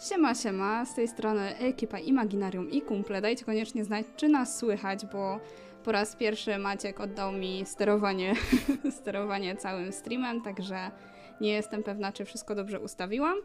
Siema, siema, z tej strony ekipa Imaginarium i kumple. Dajcie koniecznie znać, czy nas słychać, bo po raz pierwszy Maciek oddał mi sterowanie, sterowanie całym streamem, także nie jestem pewna, czy wszystko dobrze ustawiłam.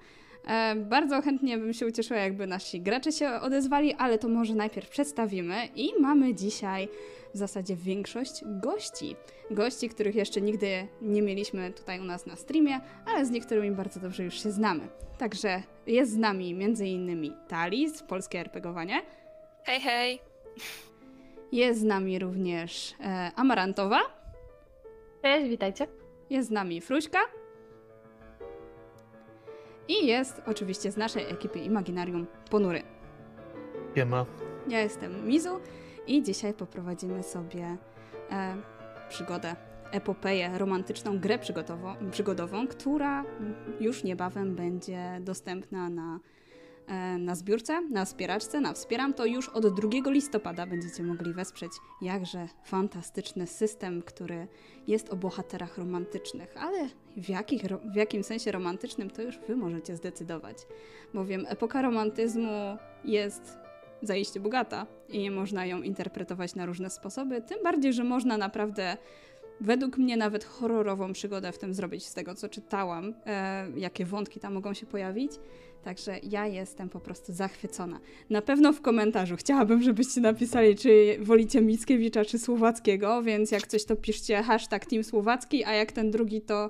E, bardzo chętnie bym się ucieszyła, jakby nasi gracze się odezwali, ale to może najpierw przedstawimy. I mamy dzisiaj w zasadzie większość gości. Gości, których jeszcze nigdy nie mieliśmy tutaj u nas na streamie, ale z niektórymi bardzo dobrze już się znamy. Także jest z nami m.in. Tali z Polskie RPGowanie. Hej, hej. Jest z nami również e, Amarantowa. Cześć, witajcie. Jest z nami Fruśka. I jest oczywiście z naszej ekipy Imaginarium Ponury. Siema. Ja jestem Mizu i dzisiaj poprowadzimy sobie e, przygodę, epopeję, romantyczną grę przygodową, która już niebawem będzie dostępna na, e, na zbiórce, na wspieraczce, na Wspieram. To już od 2 listopada będziecie mogli wesprzeć jakże fantastyczny system, który jest o bohaterach romantycznych, ale w, jakich, w jakim sensie romantycznym to już wy możecie zdecydować. Bowiem epoka romantyzmu jest zaiste bogata i można ją interpretować na różne sposoby, tym bardziej, że można naprawdę według mnie nawet horrorową przygodę w tym zrobić z tego, co czytałam, e, jakie wątki tam mogą się pojawić. Także ja jestem po prostu zachwycona. Na pewno w komentarzu chciałabym, żebyście napisali, czy wolicie Mickiewicza, czy Słowackiego, więc jak coś to piszcie hashtag Team Słowacki, a jak ten drugi to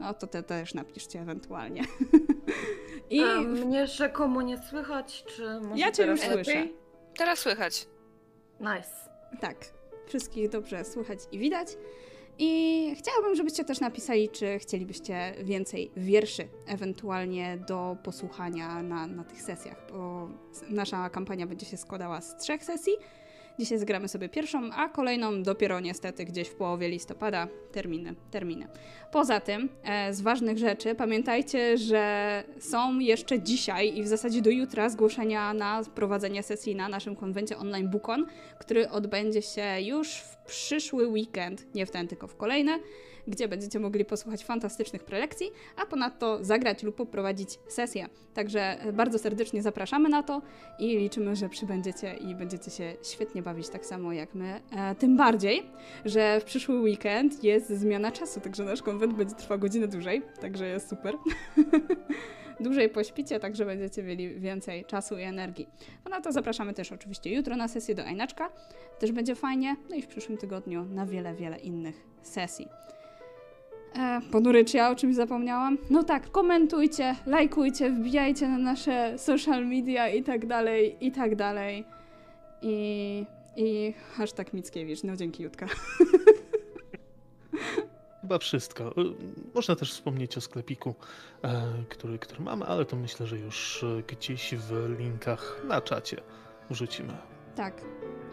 no to te też napiszcie ewentualnie. I... A mnie rzekomo nie słychać, czy może Ja cię już słyszę. Teraz słychać. Nice. Tak, wszystkich dobrze słychać i widać. I chciałabym, żebyście też napisali, czy chcielibyście więcej wierszy, ewentualnie do posłuchania na, na tych sesjach, bo nasza kampania będzie się składała z trzech sesji. Dzisiaj zgramy sobie pierwszą, a kolejną dopiero niestety gdzieś w połowie listopada. Terminy, terminy. Poza tym, e, z ważnych rzeczy, pamiętajcie, że są jeszcze dzisiaj i w zasadzie do jutra zgłoszenia na prowadzenie sesji na naszym konwencie online Bukon, który odbędzie się już w przyszły weekend, nie w ten, tylko w kolejny gdzie będziecie mogli posłuchać fantastycznych prelekcji, a ponadto zagrać lub poprowadzić sesję. Także bardzo serdecznie zapraszamy na to i liczymy, że przybędziecie i będziecie się świetnie bawić tak samo jak my. E, tym bardziej, że w przyszły weekend jest zmiana czasu, także nasz konwent będzie trwał godzinę dłużej, także jest super. dłużej pośpicie, także będziecie mieli więcej czasu i energii. Ponadto zapraszamy też oczywiście jutro na sesję do Ajnaczka, też będzie fajnie, no i w przyszłym tygodniu na wiele, wiele innych sesji. E, ponury, czy ja o czymś zapomniałam? No tak, komentujcie, lajkujcie, wbijajcie na nasze social media i tak dalej, i tak dalej. I, i hashtag Mickiewicz. No dzięki, Jutka. Chyba wszystko. Można też wspomnieć o sklepiku, e, który, który mamy, ale to myślę, że już e, gdzieś w linkach na czacie wrzucimy. Tak.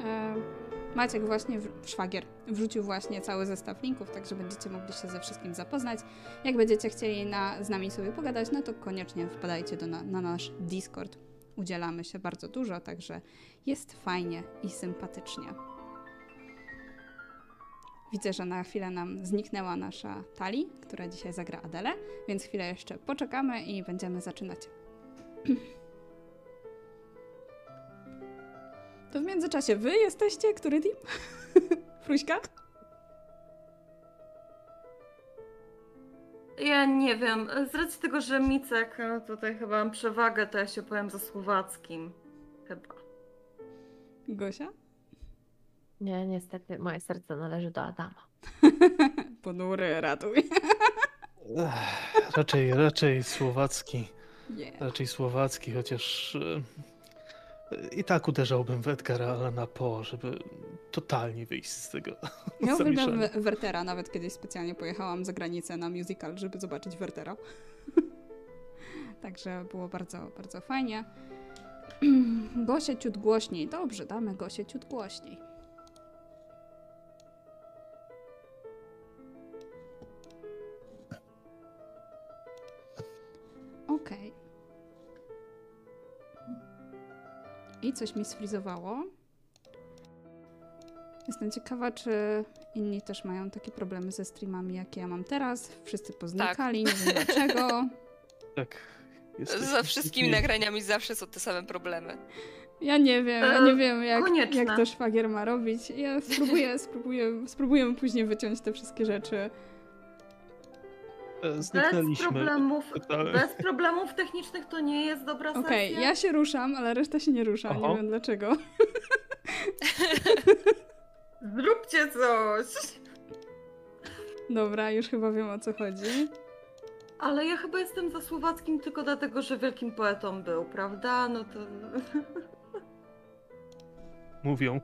E Maciek właśnie, szwagier, wrzucił właśnie cały zestaw linków, także będziecie mogli się ze wszystkim zapoznać. Jak będziecie chcieli na, z nami sobie pogadać, no to koniecznie wpadajcie do, na, na nasz Discord. Udzielamy się bardzo dużo, także jest fajnie i sympatycznie. Widzę, że na chwilę nam zniknęła nasza Tali, która dzisiaj zagra Adele, więc chwilę jeszcze poczekamy i będziemy zaczynać. To w międzyczasie wy jesteście? Który team? Fruśka? Ja nie wiem. Z racji tego, że Micek no tutaj chyba mam przewagę, to ja się powiem za słowackim. Chyba. Gosia? Nie, niestety moje serce należy do Adama. Ponury, ratuj. Ech, raczej, raczej słowacki. Yeah. Raczej słowacki, chociaż e, i tak uderzałbym w Edgara Allana Poe, żeby totalnie wyjść z tego Ja uwielbiam Wertera, nawet kiedyś specjalnie pojechałam za granicę na musical, żeby zobaczyć Wertera. Także było bardzo, bardzo fajnie. Gosie ciut głośniej. Dobrze, damy Gosie ciut głośniej. I coś mi sfrizowało. Jestem ciekawa, czy inni też mają takie problemy ze streamami, jakie ja mam teraz. Wszyscy poznikali, tak. nie wiem dlaczego. Tak. Za wszystkimi piękni. nagraniami zawsze są te same problemy. Ja nie wiem, ja nie wiem jak, konieczne. jak to szwagier ma robić. Ja spróbuję, spróbuję, spróbujemy później wyciąć te wszystkie rzeczy. Bez problemów, Totalnie. bez problemów technicznych to nie jest dobra Okej, sesja. ja się ruszam, ale reszta się nie rusza, nie Oho. wiem dlaczego. Zróbcie coś! Dobra, już chyba wiem o co chodzi. Ale ja chyba jestem za Słowackim tylko dlatego, że wielkim poetą był, prawda? No to... Mówią.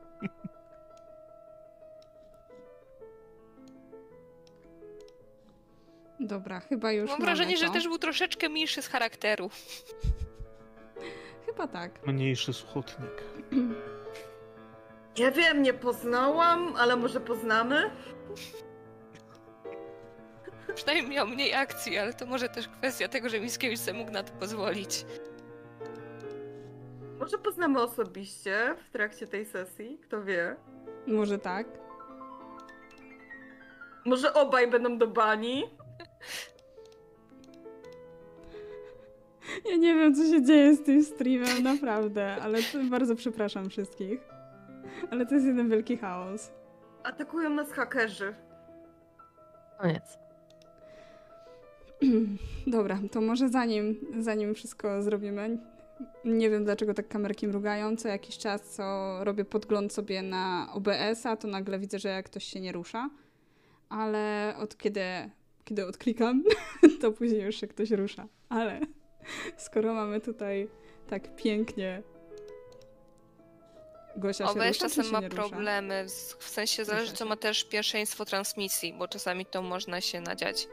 Dobra, chyba już Mam wrażenie, że to. też był troszeczkę milszy z charakteru. Chyba tak. Mniejszy suchotnik. Ja wiem, nie poznałam, ale może poznamy? Przynajmniej miał mniej akcji, ale to może też kwestia tego, że Mickiewicz sobie mógł na to pozwolić. Może poznamy osobiście w trakcie tej sesji, kto wie. Może tak. Może obaj będą do bani. Ja nie wiem, co się dzieje z tym streamem, naprawdę, ale bardzo przepraszam wszystkich. Ale to jest jeden wielki chaos. Atakują nas hakerzy. Koniec. Dobra, to może zanim, zanim wszystko zrobimy, nie wiem dlaczego tak kamerki mrugają, co jakiś czas, co robię podgląd sobie na OBS-a, to nagle widzę, że ktoś się nie rusza, ale od kiedy, kiedy odklikam, to później już się ktoś rusza. Ale skoro mamy tutaj tak pięknie Gosia się OBS rusza, czasem się ma problemy, w sensie zależy co się. ma też pierwszeństwo transmisji, bo czasami to można się nadziać.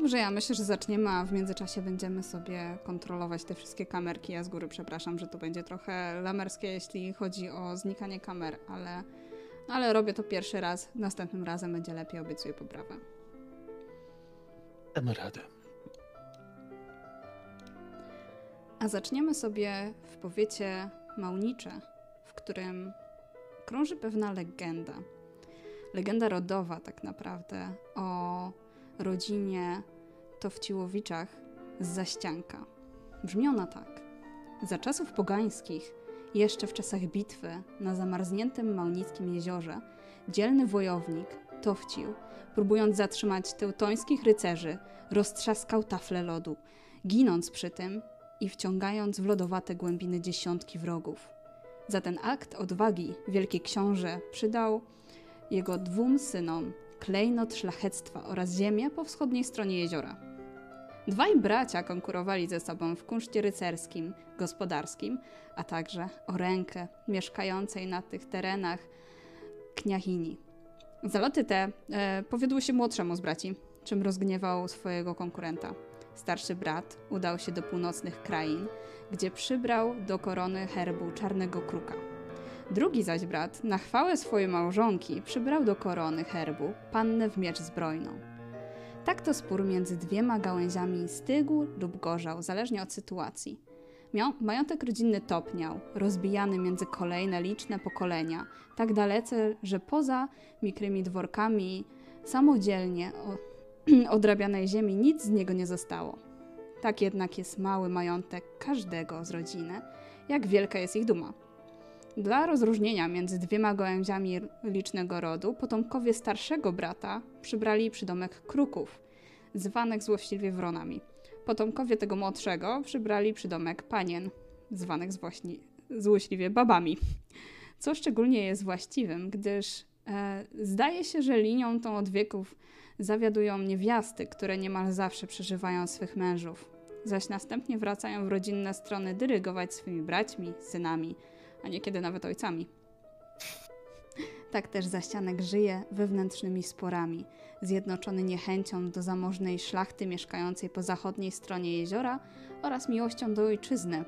Dobrze, ja myślę, że zaczniemy, a w międzyczasie będziemy sobie kontrolować te wszystkie kamerki. Ja z góry przepraszam, że to będzie trochę lamerskie, jeśli chodzi o znikanie kamer, ale, ale robię to pierwszy raz. Następnym razem będzie lepiej, obiecuję poprawę. Damy radę. A zaczniemy sobie w powiecie Małnicze, w którym krąży pewna legenda. Legenda rodowa, tak naprawdę, o rodzinie Towciłowiczach z Zaścianka. Brzmi ona tak. Za czasów pogańskich, jeszcze w czasach bitwy na zamarzniętym Małnickim jeziorze, dzielny wojownik Towcił, próbując zatrzymać teutońskich rycerzy, roztrzaskał tafle lodu, ginąc przy tym i wciągając w lodowate głębiny dziesiątki wrogów. Za ten akt odwagi wielki książę przydał jego dwóm synom klejnot szlachectwa oraz ziemię po wschodniej stronie jeziora. Dwaj bracia konkurowali ze sobą w kunszcie rycerskim, gospodarskim, a także o rękę mieszkającej na tych terenach kniachini. Zaloty te e, powiodły się młodszemu z braci, czym rozgniewał swojego konkurenta. Starszy brat udał się do północnych krain, gdzie przybrał do korony herbu czarnego kruka. Drugi zaś brat, na chwałę swojej małżonki, przybrał do korony herbu pannę w miecz zbrojną. Tak to spór między dwiema gałęziami stygł lub gorzał, zależnie od sytuacji. Majątek rodzinny topniał, rozbijany między kolejne liczne pokolenia, tak dalece, że poza mikrymi dworkami samodzielnie odrabianej ziemi nic z niego nie zostało. Tak jednak jest mały majątek każdego z rodziny, jak wielka jest ich duma. Dla rozróżnienia między dwiema gałęziami licznego rodu, potomkowie starszego brata przybrali przydomek kruków, zwanych złośliwie wronami. Potomkowie tego młodszego przybrali przydomek panien, zwanych złośliwie babami. Co szczególnie jest właściwym, gdyż e, zdaje się, że linią tą od wieków zawiadują niewiasty, które niemal zawsze przeżywają swych mężów, zaś następnie wracają w rodzinne strony dyrygować swymi braćmi, synami, a niekiedy nawet ojcami. Tak też Zaścianek żyje wewnętrznymi sporami, zjednoczony niechęcią do zamożnej szlachty mieszkającej po zachodniej stronie jeziora oraz miłością do ojczyzny.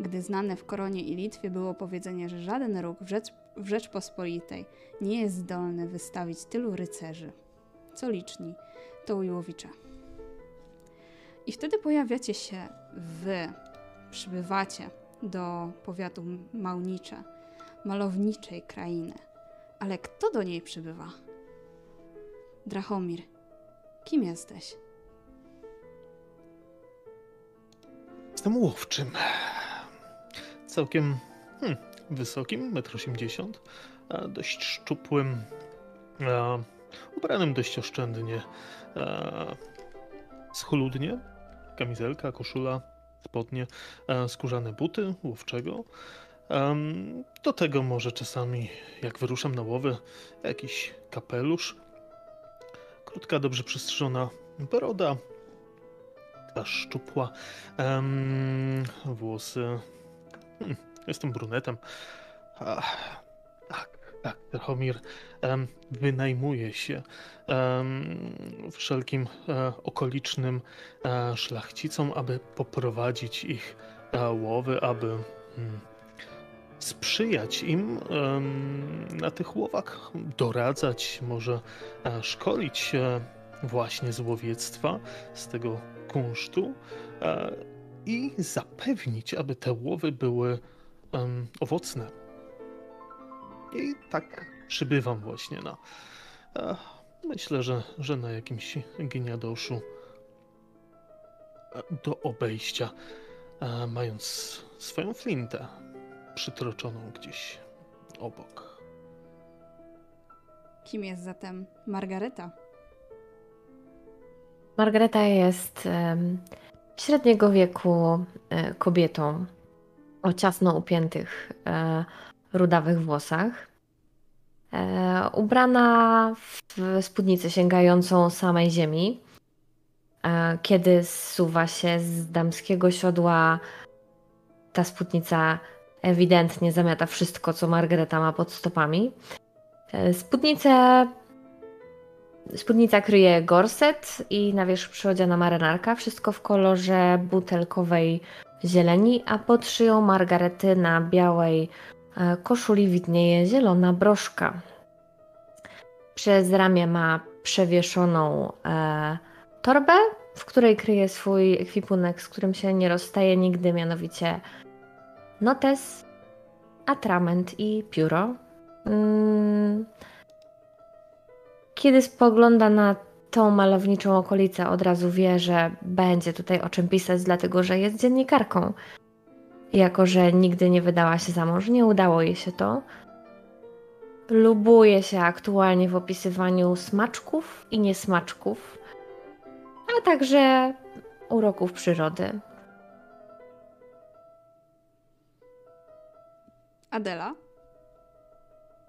Gdy znane w Koronie i Litwie było powiedzenie, że żaden róg w, Rzecz, w Rzeczpospolitej nie jest zdolny wystawić tylu rycerzy, co liczni, to Ujłowicze. I wtedy pojawiacie się wy, przybywacie do powiatu Małnicze, malowniczej krainy. Ale kto do niej przybywa? Drachomir, kim jesteś? Jestem łowczym. Całkiem hmm, wysokim, 1,80 m, dość szczupłym, a, ubranym dość oszczędnie, a, schludnie, kamizelka, koszula, spodnie, a, skórzane buty łowczego. Do tego może czasami, jak wyruszam na łowy, jakiś kapelusz, krótka, dobrze przystrzyżona broda, twarz szczupła, włosy. Hmm, jestem brunetem. Tak, Drahomir em, wynajmuje się em, wszelkim e, okolicznym e, szlachcicom, aby poprowadzić ich e, łowy, aby hmm, sprzyjać im na tych łowach, doradzać, może szkolić właśnie z łowiectwa, z tego kunsztu i zapewnić, aby te łowy były owocne. I tak przybywam właśnie na. E, myślę, że, że na jakimś gniadoszu e, do obejścia, e, mając swoją flintę przytroczoną gdzieś obok. Kim jest zatem Margareta? Margareta jest średniego wieku kobietą o ciasno upiętych rudawych włosach. E, ubrana w spódnicę sięgającą samej ziemi. E, kiedy zsuwa się z damskiego siodła, ta spódnica ewidentnie zamiata wszystko, co Margareta ma pod stopami. E, Spódnicę Spódnica kryje gorset i na wierzch przyodziana marynarka, wszystko w kolorze butelkowej zieleni, a pod szyją Margarety na białej koszuli widnieje zielona broszka. Przez ramię ma przewieszoną e, torbę, w której kryje swój ekwipunek, z którym się nie rozstaje nigdy, mianowicie notes, atrament i pióro. Mm, kiedy spogląda na tą malowniczą okolicę, od razu wie, że będzie tutaj o czym pisać, dlatego że jest dziennikarką. Jako, że nigdy nie wydała się za mąż, nie udało jej się to. Lubuje się aktualnie w opisywaniu smaczków i niesmaczków, a także uroków przyrody. Adela?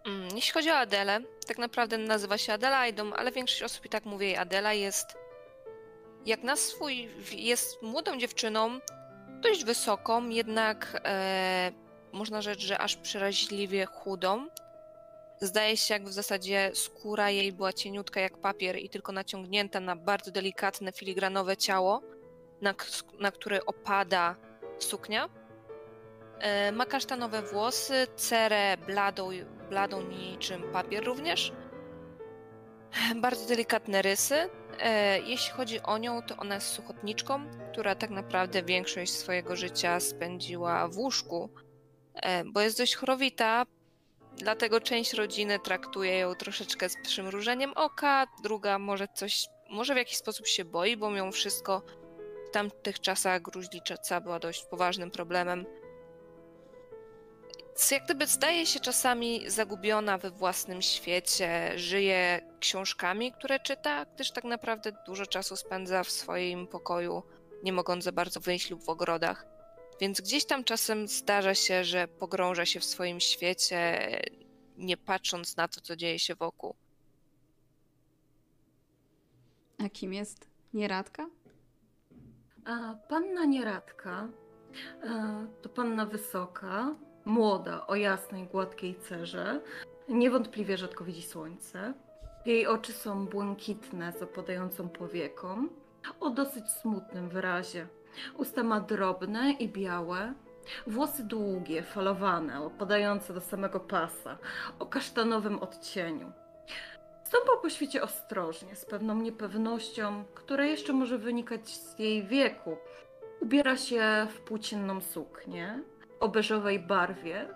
Mm, Jeśli chodzi o Adelę, tak naprawdę nazywa się Adelaidą, ale większość osób i tak mówi jej Adela jest jak na swój, jest młodą dziewczyną, dość wysoką, jednak e, można rzec, że aż przeraźliwie chudą. Zdaje się, jak w zasadzie skóra jej była cieniutka jak papier i tylko naciągnięta na bardzo delikatne, filigranowe ciało, na, na które opada suknia. E, Ma kasztanowe włosy, cerę bladą, bladą niczym papier również. Bardzo delikatne rysy. E, Jeśli chodzi o nią, to ona jest suchotniczką, która tak naprawdę większość swojego życia spędziła w łóżku, e, bo jest dość chorowita, dlatego część rodziny traktuje ją troszeczkę z przymrużeniem oka, druga może coś, może w jakiś sposób się boi, bo mimo wszystko w tamtych czasach gruźlica była dość poważnym problemem. Jak gdyby zdaje się czasami zagubiona we własnym świecie, żyje książkami, które czyta, gdyż tak naprawdę dużo czasu spędza w swoim pokoju, nie mogąc za bardzo wyjść lub w ogrodach. Więc gdzieś tam czasem zdarza się, że pogrąża się w swoim świecie, nie patrząc na to, co dzieje się wokół. A kim jest Nieradka? A panna Nieradka e, to panna wysoka, młoda, o jasnej, gładkiej cerze. Niewątpliwie rzadko widzi słońce. Jej oczy są błękitne, z opadającą powieką, o dosyć smutnym wyrazie. Usta ma drobne i białe, włosy długie, falowane, opadające do samego pasa, o kasztanowym odcieniu. Stąpa po świecie ostrożnie, z pewną niepewnością, która jeszcze może wynikać z jej wieku. Ubiera się w płócienną suknię o beżowej barwie,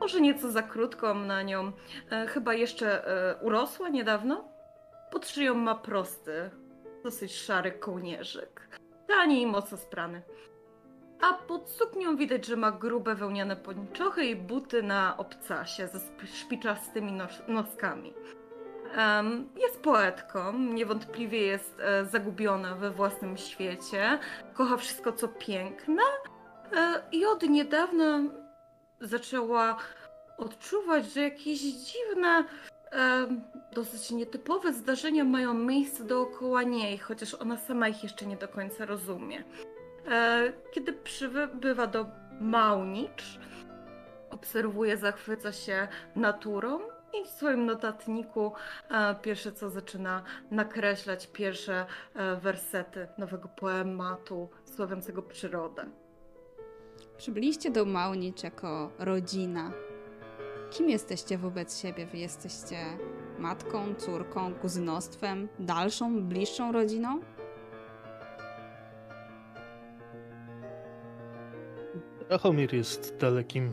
może nieco za krótką na nią, e, chyba jeszcze e, urosła niedawno. Pod szyją ma prosty, dosyć szary kołnierzyk. Tani i mocno sprany. A pod suknią widać, że ma grube wełniane pończochy i buty na obcasie ze szpiczastymi nos noskami. Um, jest poetką, niewątpliwie jest e, zagubiona we własnym świecie, kocha wszystko co piękne i od niedawna zaczęła odczuwać, że jakieś dziwne, e, dosyć nietypowe zdarzenia mają miejsce dookoła niej, chociaż ona sama ich jeszcze nie do końca rozumie. E, kiedy przybywa do Maunicz, obserwuje, zachwyca się naturą i w swoim notatniku e, pierwsze co zaczyna nakreślać pierwsze e, wersety nowego poematu sławiącego przyrodę. Przybyliście do Maunicz jako rodzina. Kim jesteście wobec siebie? Wy jesteście matką, córką, kuzynostwem, dalszą, bliższą rodziną? Rachomir jest dalekim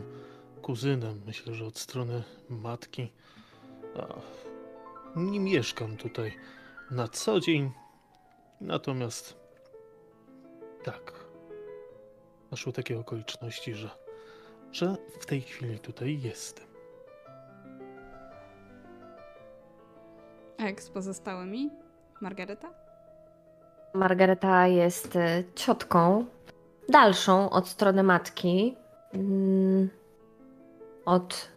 kuzynem, myślę, że od strony matki. Nie mieszkam tutaj na co dzień, natomiast tak, naszły takie okoliczności, że, że w tej chwili tutaj jestem. A jak z pozostałymi? Margareta? Margareta jest e, ciotką dalszą od strony matki. Mm, od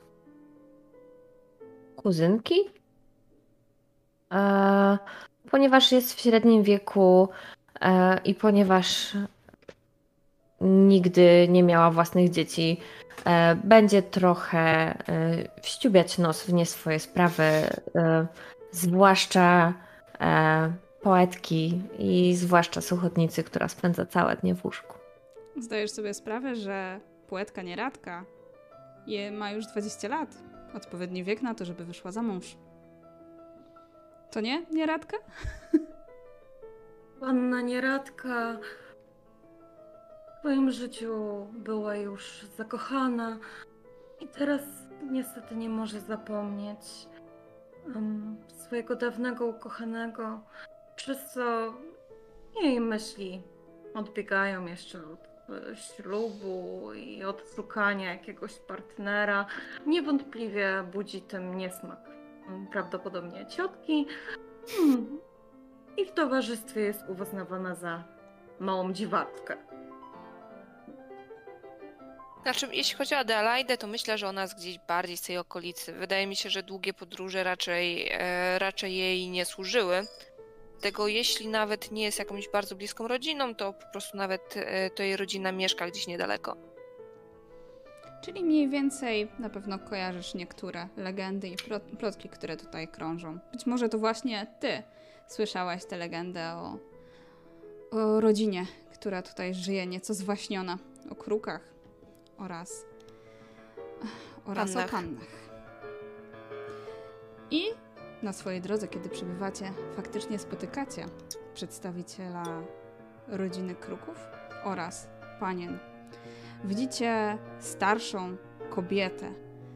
kuzynki. E, ponieważ jest w średnim wieku e, i ponieważ nigdy nie miała własnych dzieci, e, będzie trochę wściubiać nos w nie swoje sprawy, zwłaszcza poetki i zwłaszcza suchotnicy, która spędza całe dnie w łóżku. Zdajesz sobie sprawę, że poetka nieradka je, ma już 20 lat. Odpowiedni wiek na to, żeby wyszła za mąż. To nie, nieradka? Panna nieradka w swoim życiu była już zakochana i teraz niestety nie może zapomnieć um, swojego dawnego ukochanego, przez co jej myśli odbiegają jeszcze od ślubu i odszukania jakiegoś partnera, niewątpliwie budzi tym niesmak. Prawdopodobnie ciotki. Hmm. I w towarzystwie jest uznawana za małą dziwatkę. Znaczy, jeśli chodzi o Adelaidę, to myślę, że ona jest gdzieś bardziej z tej okolicy. Wydaje mi się, że długie podróże raczej, e, raczej jej nie służyły tego jeśli nawet nie jest jakąś bardzo bliską rodziną, to po prostu nawet e, to jej rodzina mieszka gdzieś niedaleko. Czyli mniej więcej na pewno kojarzysz niektóre legendy i plotki, które tutaj krążą. Być może to właśnie ty słyszałaś tę legendę o, o rodzinie, która tutaj żyje nieco zwaśniona, o krukach oraz, oraz pannach. o pannach. I na swojej drodze, kiedy przybywacie, faktycznie spotykacie przedstawiciela rodziny Kruków oraz panien. Widzicie starszą kobietę,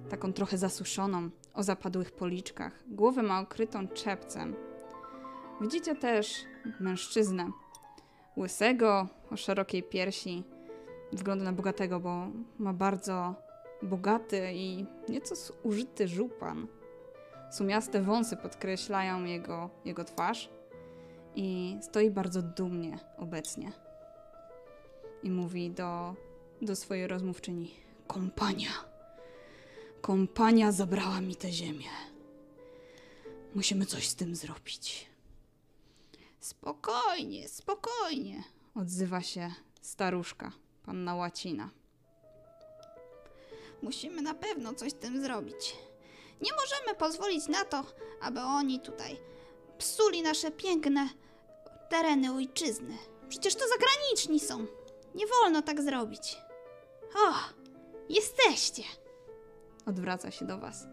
taką trochę zasuszoną, o zapadłych policzkach. Głowę ma okrytą czepcem. Widzicie też mężczyznę, łysego, o szerokiej piersi. Wygląda na bogatego, bo ma bardzo bogaty i nieco zużyty żupan. Sumiaste wąsy podkreślają jego, jego twarz i stoi bardzo dumnie obecnie. I mówi do, do swojej rozmówczyni: Kompania. Kompania zabrała mi tę ziemię. Musimy coś z tym zrobić. Spokojnie, spokojnie, odzywa się staruszka, panna Łacina. Musimy na pewno coś z tym zrobić. Nie możemy pozwolić na to, aby oni tutaj psuli nasze piękne tereny ojczyzny. Przecież to zagraniczni są. Nie wolno tak zrobić. O, jesteście! Odwraca się do was.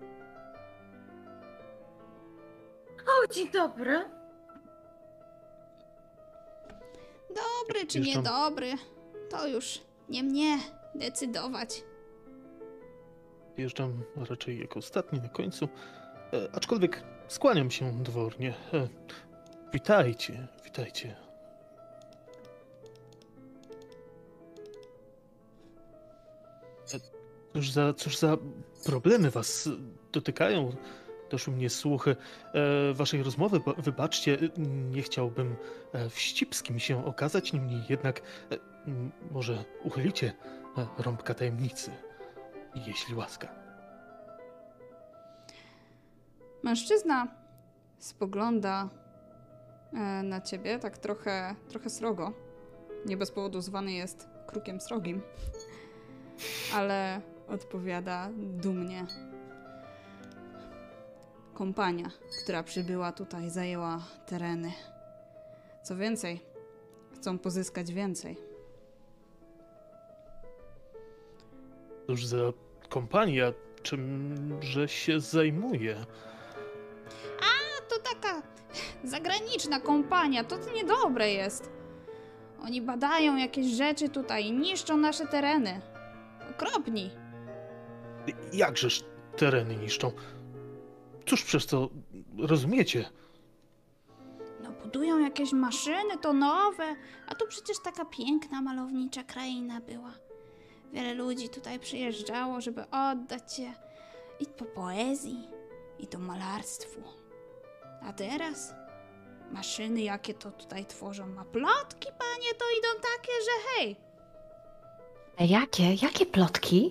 O, dzień dobry. Dobry czy niedobry, to już nie mnie decydować. Wjeżdżam raczej jako ostatni na końcu. E, aczkolwiek skłaniam się dwornie. E, witajcie, witajcie. E, cóż za, cóż za problemy was dotykają? Doszły mnie słuchy e, waszej rozmowy. Wybaczcie, nie chciałbym e, wścibskim się okazać, niemniej jednak e, może uchylicie e, rąbka tajemnicy, jeśli łaska. Mężczyzna spogląda e, na ciebie tak trochę, trochę srogo. Nie bez powodu zwany jest krukiem srogim. Ale odpowiada dumnie. Kompania, która przybyła tutaj, zajęła tereny. Co więcej, chcą pozyskać więcej. Cóż za kompania, czymże się zajmuje? to taka zagraniczna kompania, to niedobre jest. Oni badają jakieś rzeczy tutaj i niszczą nasze tereny. Okropni. Jakżeż tereny niszczą? Cóż przez to rozumiecie? No budują jakieś maszyny, to nowe, a tu przecież taka piękna, malownicza kraina była. Wiele ludzi tutaj przyjeżdżało, żeby oddać się i po poezji, i to malarstwu. A teraz? Maszyny jakie to tutaj tworzą, a plotki, panie, to idą takie, że hej. A jakie? Jakie plotki?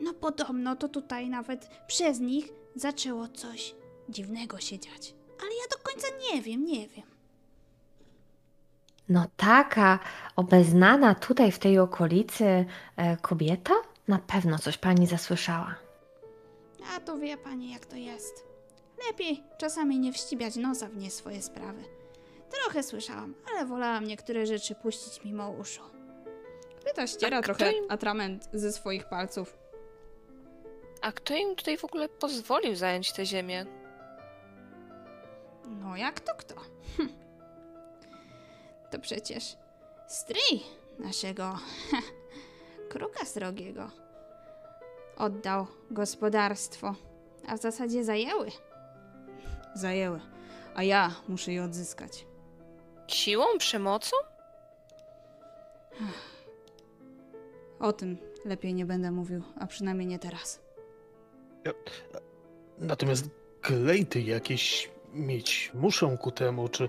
No podobno to tutaj nawet przez nich zaczęło coś dziwnego się dziać. Ale ja do końca nie wiem, nie wiem. No taka obeznana tutaj w tej okolicy e, kobieta? Na pewno coś pani zasłyszała. A to wie pani, jak to jest. Lepiej czasami nie wścibiać nosa w nie swoje sprawy. Trochę słyszałam, ale wolałam niektóre rzeczy puścić mimo uszu. Kobieta ściera trochę im... atrament ze swoich palców. A kto im tutaj w ogóle pozwolił zająć tę ziemię? No jak to kto? To przecież stryj naszego kruka srogiego oddał gospodarstwo, a w zasadzie zajęły zajęły, a ja muszę je odzyskać. Siłą? Przemocą? O tym lepiej nie będę mówił, a przynajmniej nie teraz. Natomiast glejty jakieś mieć muszą ku temu, czy,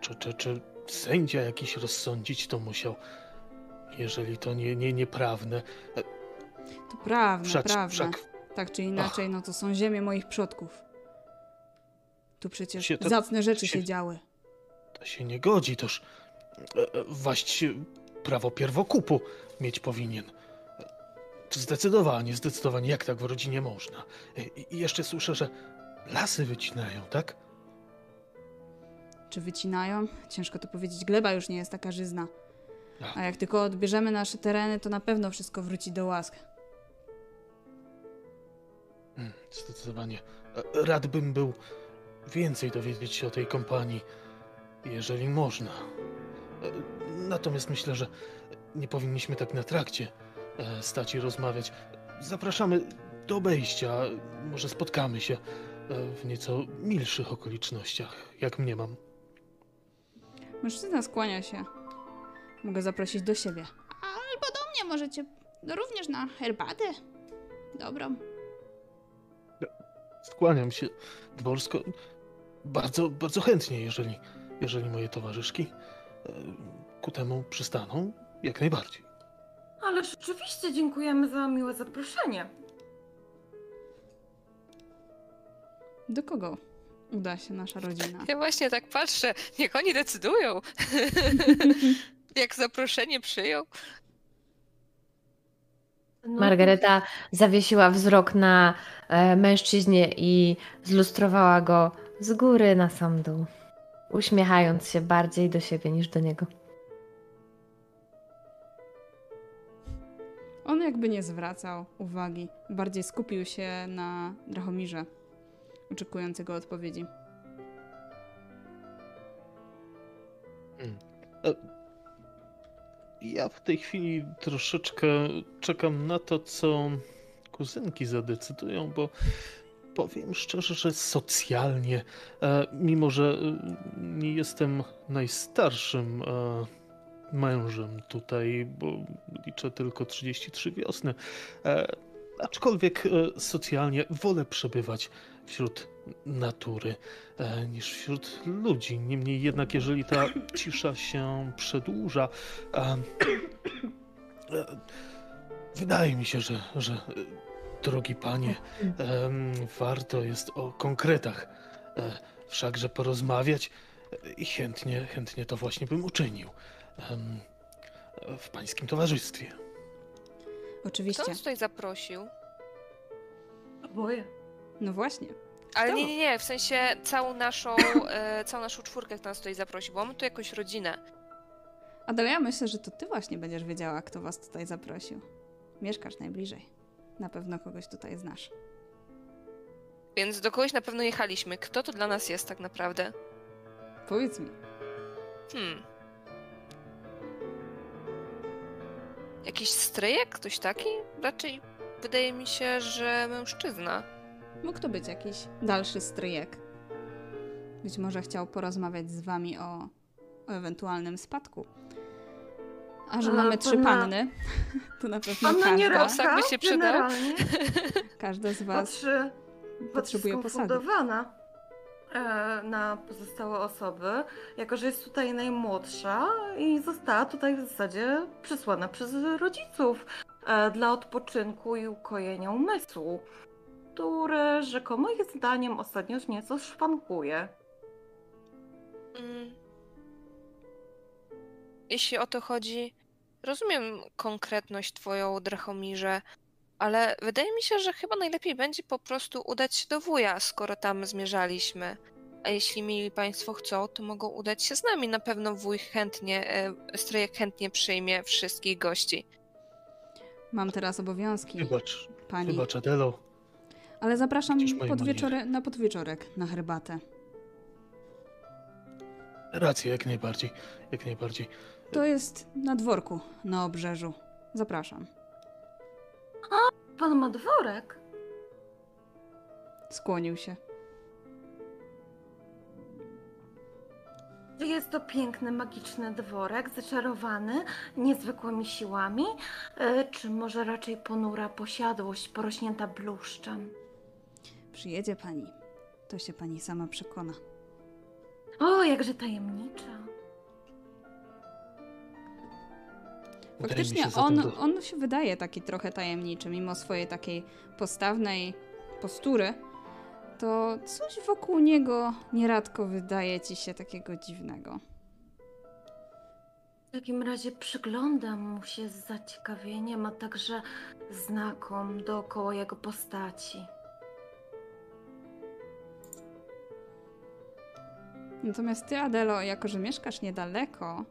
czy, czy, czy sędzia jakiś rozsądzić to musiał, jeżeli to nie, nie nieprawne. To prawne, wszak, prawne. Wszak... Tak czy inaczej, Ach. no to są ziemie moich przodków. Tu przecież się, to, zacne rzeczy się, się, działy. To się nie godzi, toż e, e waść prawo pierwokupu mieć powinien. Zdecydowanie, zdecydowanie, jak tak w rodzinie można. I jeszcze słyszę, że lasy wycinają, tak? Czy wycinają? Ciężko to powiedzieć. Gleba już nie jest taka żyzna. A jak tylko odbierzemy nasze tereny, to na pewno wszystko wróci do łask. Hmm, zdecydowanie. E, rad bym był więcej dowiedzieć się o tej kompanii, jeżeli można. E, natomiast myślę, że nie powinniśmy tak na trakcie e, stać i rozmawiać. Zapraszamy do obejścia. Może spotkamy się w nieco milszych okolicznościach, jak mnie mam. Mężczyzna skłania się. Mogę zaprosić do siebie. Albo do mnie możecie również na herbatę. Dobrą. Skłaniam się dworsko. Bardzo, bardzo chętnie, jeżeli, jeżeli moje towarzyszki e, ku temu przystaną, jak najbardziej. Ale rzeczywiście dziękujemy za miłe zaproszenie. Do kogo uda się nasza rodzina? Ja właśnie tak patrzę, niech oni decydują. jak zaproszenie przyjął. No. Margareta zawiesiła wzrok na e, mężczyźnie i zlustrowała go z góry na sam dół, uśmiechając się bardziej do siebie niż do niego. On jakby nie zwracał uwagi, bardziej skupił się na Drachomirze, oczekującego odpowiedzi. Hmm. E, ja w tej chwili troszeczkę czekam na to, co kuzynki zadecydują, bo powiem szczerze, że socjalnie, e, mimo że nie jestem najstarszym mężem tutaj, bo liczę tylko 33 wiosny, aczkolwiek socjalnie wolę przebywać wśród natury niż wśród ludzi. Niemniej jednak, jeżeli ta cisza się przedłuża, wydaje mi się, że, że drogi panie, warto jest o konkretach e, wszakże porozmawiać i chętnie, chętnie to właśnie bym uczynił w pańskim towarzystwie. Oczywiście. Kto nas tutaj zaprosił? Oboje. No właśnie. Ale nie, nie, nie, w sensie całą naszą, e, całą naszą czwórkę kto nas tutaj zaprosił, bo mamy tu jakąś rodzinę. Adel, ja myślę, że to ty właśnie będziesz wiedziała, kto was tutaj zaprosił. Mieszkasz najbliżej. Na pewno kogoś tutaj znasz. Więc do kogoś na pewno jechaliśmy. Kto to dla nas jest tak naprawdę? Powiedz mi. Hmm. Jakiś stryjek? Ktoś taki? Raczej wydaje mi się, że mężczyzna. Mógł to być jakiś dalszy stryjek. Być może chciał porozmawiać z wami o, o ewentualnym spadku. A że mamy trzy panny, to na pewno Panna każda, nie by się przydał. każda z was patrzy, potrzebuje posady. e, na pozostałe osoby, jako że jest tutaj najmłodsza i została tutaj w zasadzie przysłana przez rodziców e, dla odpoczynku i ukojenia umysłu, które rzekomo ich zdaniem ostatnio już nieco szwankuje. Mm. Jeśli o to chodzi, rozumiem konkretność twoją, Drachomirze, ale wydaje mi się, że chyba najlepiej będzie po prostu udać się do wuja, skoro tam zmierzaliśmy. A jeśli mieli państwo chcą, to mogą udać się z nami. Na pewno wuj chętnie, e, strojek chętnie przyjmie wszystkich gości. Mam teraz obowiązki, Wybacz, pani. wybacz Adelo. Ale zapraszam podwieczore, na podwieczorek na herbatę. Rację, jak najbardziej, jak najbardziej. To jest na dworku, na obrzeżu. Zapraszam. Pan ma dworek? Skłonił się. Czy jest to piękny, magiczny dworek, zaczarowany niezwykłymi siłami? E, czy może raczej ponura posiadłość, porośnięta bluszczem? Przyjedzie pani. To się pani sama przekona. O, jakże tajemnicza. Faktycznie się on, on się wydaje taki trochę tajemniczy, mimo swojej takiej postawnej postury. To coś wokół niego nieradko wydaje ci się takiego dziwnego. W takim razie przyglądam mu się z zaciekawieniem, a także znakom dookoła jego postaci. Natomiast ty, Adelo, jako że mieszkasz niedaleko,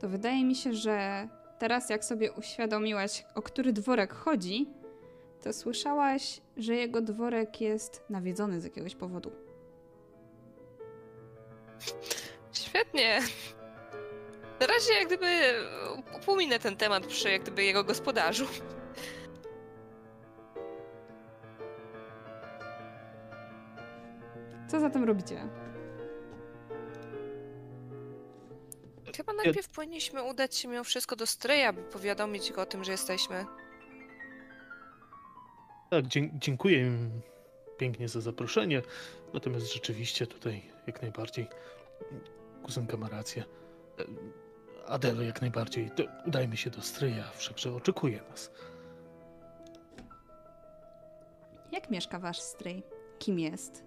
to wydaje mi się, że teraz jak sobie uświadomiłaś, o który dworek chodzi, to słyszałaś, że jego dworek jest nawiedzony z jakiegoś powodu. Świetnie. Na razie jak gdyby upominę ten temat przy jak gdyby jego gospodarzu. Co zatem robicie? Chyba najpierw powinniśmy udać się mimo wszystko do Stryja, by powiadomić go o tym, że jesteśmy. Tak, dzie- dziękuję im pięknie za zaproszenie. Natomiast rzeczywiście tutaj jak najbardziej kuzynka ma rację. E, Adelo jak najbardziej. To udajmy się do stryja, wszakże oczekuje nas. Jak mieszka wasz stryj? Kim jest?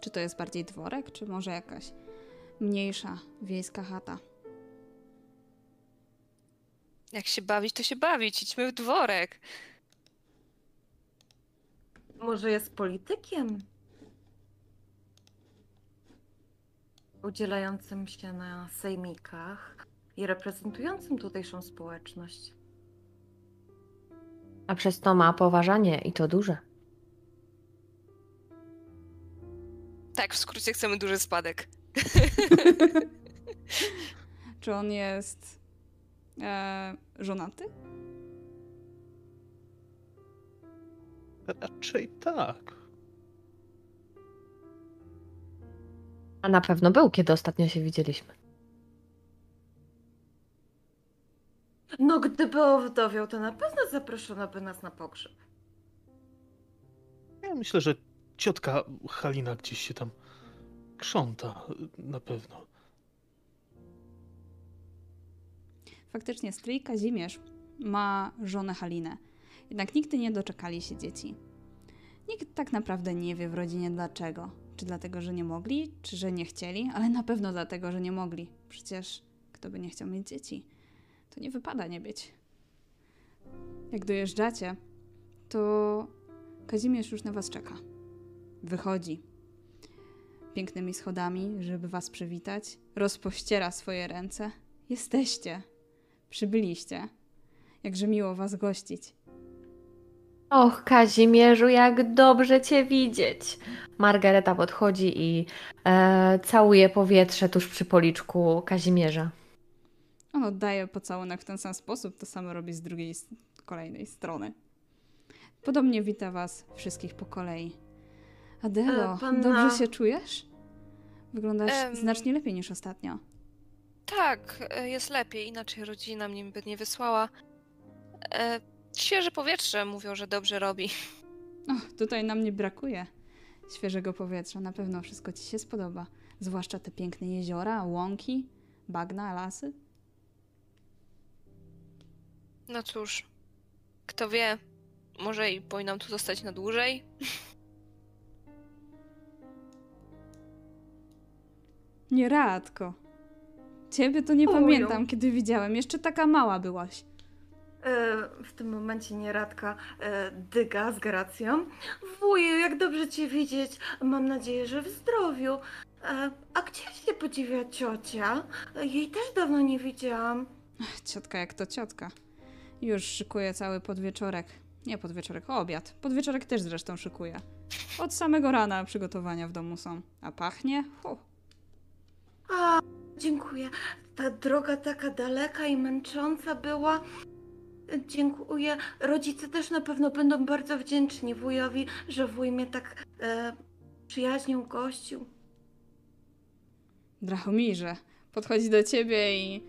Czy to jest bardziej dworek, czy może jakaś mniejsza wiejska chata? Jak się bawić, to się bawić. Idźmy w dworek. Może jest politykiem? Udzielającym się na sejmikach i reprezentującym tutejszą społeczność. A przez to ma poważanie i to duże. Tak, w skrócie chcemy duży spadek. Czy on jest e, żonaty? Raczej tak. A na pewno był, kiedy ostatnio się widzieliśmy. No, gdyby owdowiał, to na pewno zaproszono by nas na pogrzeb. Ja myślę, że ciotka Halina gdzieś się tam krząta, na pewno. Faktycznie stryj Kazimierz ma żonę Halinę. Jednak nigdy nie doczekali się dzieci. Nikt tak naprawdę nie wie w rodzinie dlaczego. Czy dlatego, że nie mogli, czy że nie chcieli, ale na pewno dlatego, że nie mogli. Przecież kto by nie chciał mieć dzieci? To nie wypada nie być. Jak dojeżdżacie, to Kazimierz już na was czeka. Wychodzi pięknymi schodami, żeby was przywitać. Rozpościera swoje ręce. Jesteście. Przybyliście. Jakże miło was gościć. Och, Kazimierzu, jak dobrze cię widzieć. Margareta podchodzi i e, całuje powietrze tuż przy policzku Kazimierza. On oddaje pocałunek w ten sam sposób, to samo robi z drugiej, kolejnej strony. Podobnie wita was wszystkich po kolei. Adelo, E, panna- dobrze się czujesz? Wyglądasz Em. znacznie lepiej niż ostatnio. Tak, e, jest lepiej, inaczej rodzina mnie by nie wysłała. E, świeże powietrze mówią, że dobrze robi. Och, tutaj nam nie brakuje świeżego powietrza. Na pewno wszystko ci się spodoba. Zwłaszcza te piękne jeziora, łąki, bagna, lasy. No cóż, kto wie, może i powinnam tu zostać na dłużej. Nieradko. Ciebie to nie Uju. pamiętam, kiedy widziałem. Jeszcze taka mała byłaś. E, w tym momencie nieradka e, dyga z gracją. Wuju, jak dobrze cię widzieć. Mam nadzieję, że w zdrowiu. E, a gdzie się podziwia ciocia? Jej też dawno nie widziałam. Ciotka jak to ciotka. Już szykuje cały podwieczorek. Nie podwieczorek, obiad. Podwieczorek też zresztą szykuje. Od samego rana przygotowania w domu są. A pachnie? Hu. A, dziękuję. Ta droga taka daleka i męcząca była. Dziękuję. Rodzice też na pewno będą bardzo wdzięczni wujowi, że wuj mnie tak e, przyjaźnią gościł. Drachomirze. Podchodzi do ciebie i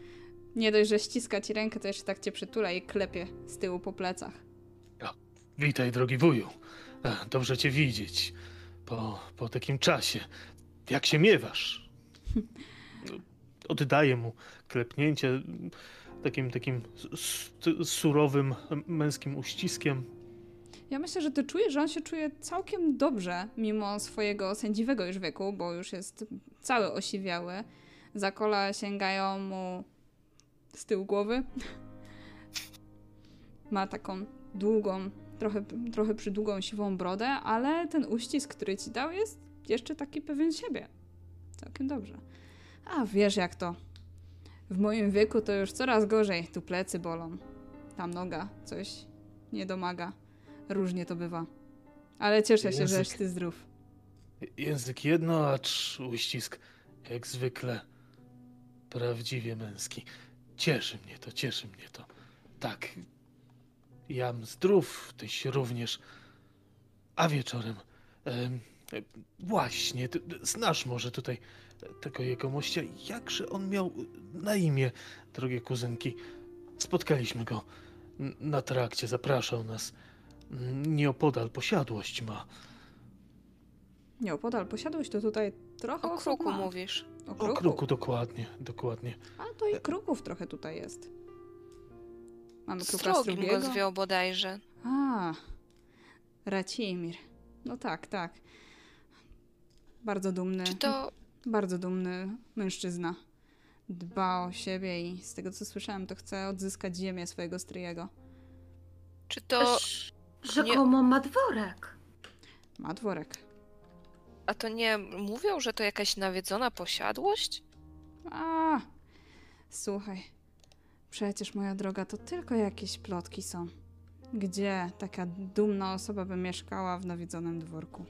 nie dość, że ściska ci rękę, to jeszcze tak cię przytula i klepie z tyłu po plecach. Witaj, drogi wuju. E, Dobrze cię widzieć. Po, po takim czasie. Jak się miewasz? Oddaję mu klepnięcie takim, takim surowym męskim uściskiem. Ja myślę, że ty czujesz, że on się czuje całkiem dobrze, mimo swojego sędziwego już wieku, bo już jest cały osiwiały. Za kola sięgają mu z tyłu głowy. Ma taką długą, trochę, trochę przydługą, siwą brodę, ale ten uścisk, który ci dał, jest jeszcze taki pewien siebie. Całkiem dobrze. A wiesz jak to. W moim wieku to już coraz gorzej. Tu plecy bolą. Tam noga coś nie domaga. Różnie to bywa. Ale cieszę się, że Język. jesteś zdrów. Język jedno, acz uścisk jak zwykle prawdziwie męski. Cieszy mnie to, cieszy mnie to. Tak, jam zdrów, tyś również. A wieczorem, em, właśnie, ty, znasz może tutaj tego jegomościa. Jakże on miał na imię, drogie kuzynki? Spotkaliśmy go na trakcie, zapraszał nas. Nieopodal posiadłość ma. Nieopodal posiadłość to tutaj trochę O kruku ma. mówisz. O O kruku. kruku, dokładnie, dokładnie. A to i kruków trochę tutaj jest. Mamy kruka Strogim go zwiął bodajże. A, Racimir. No tak, tak. Bardzo dumny. Czy to... Bardzo dumny mężczyzna. Dba o siebie i z tego co słyszałem, to chce odzyskać ziemię swojego stryjego. Czy to... Sz- Rzekomo ma dworek. Ma dworek. A to nie mówią, że to jakaś nawiedzona posiadłość? A, słuchaj. Przecież, moja droga, to tylko jakieś plotki są. Gdzie taka dumna osoba by mieszkała w nawiedzonym dworku?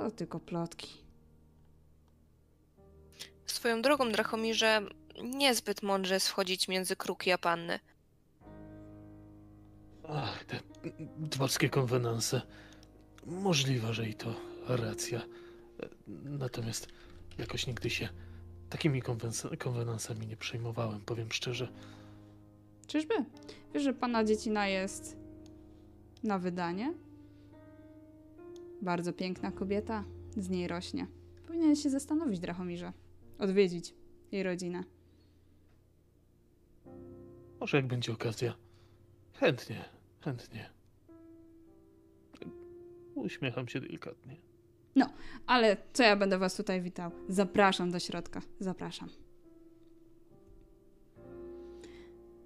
To tylko plotki. Swoją drogą, Drachomirze, niezbyt mądrze jest wchodzić między kruki a panny. Ach, te dworskie konwenanse. Możliwe, że i to racja. Natomiast jakoś nigdy się takimi konwenansami nie przejmowałem, powiem szczerze. Czyżby? Wiesz, że pana dziecina jest na wydanie? Bardzo piękna kobieta, z niej rośnie. Powinien się zastanowić, Drachomirze. Odwiedzić jej rodzinę. Może jak będzie okazja. Chętnie, chętnie. Uśmiecham się delikatnie. Ale co ja będę was tutaj witał? Zapraszam do środka. Zapraszam.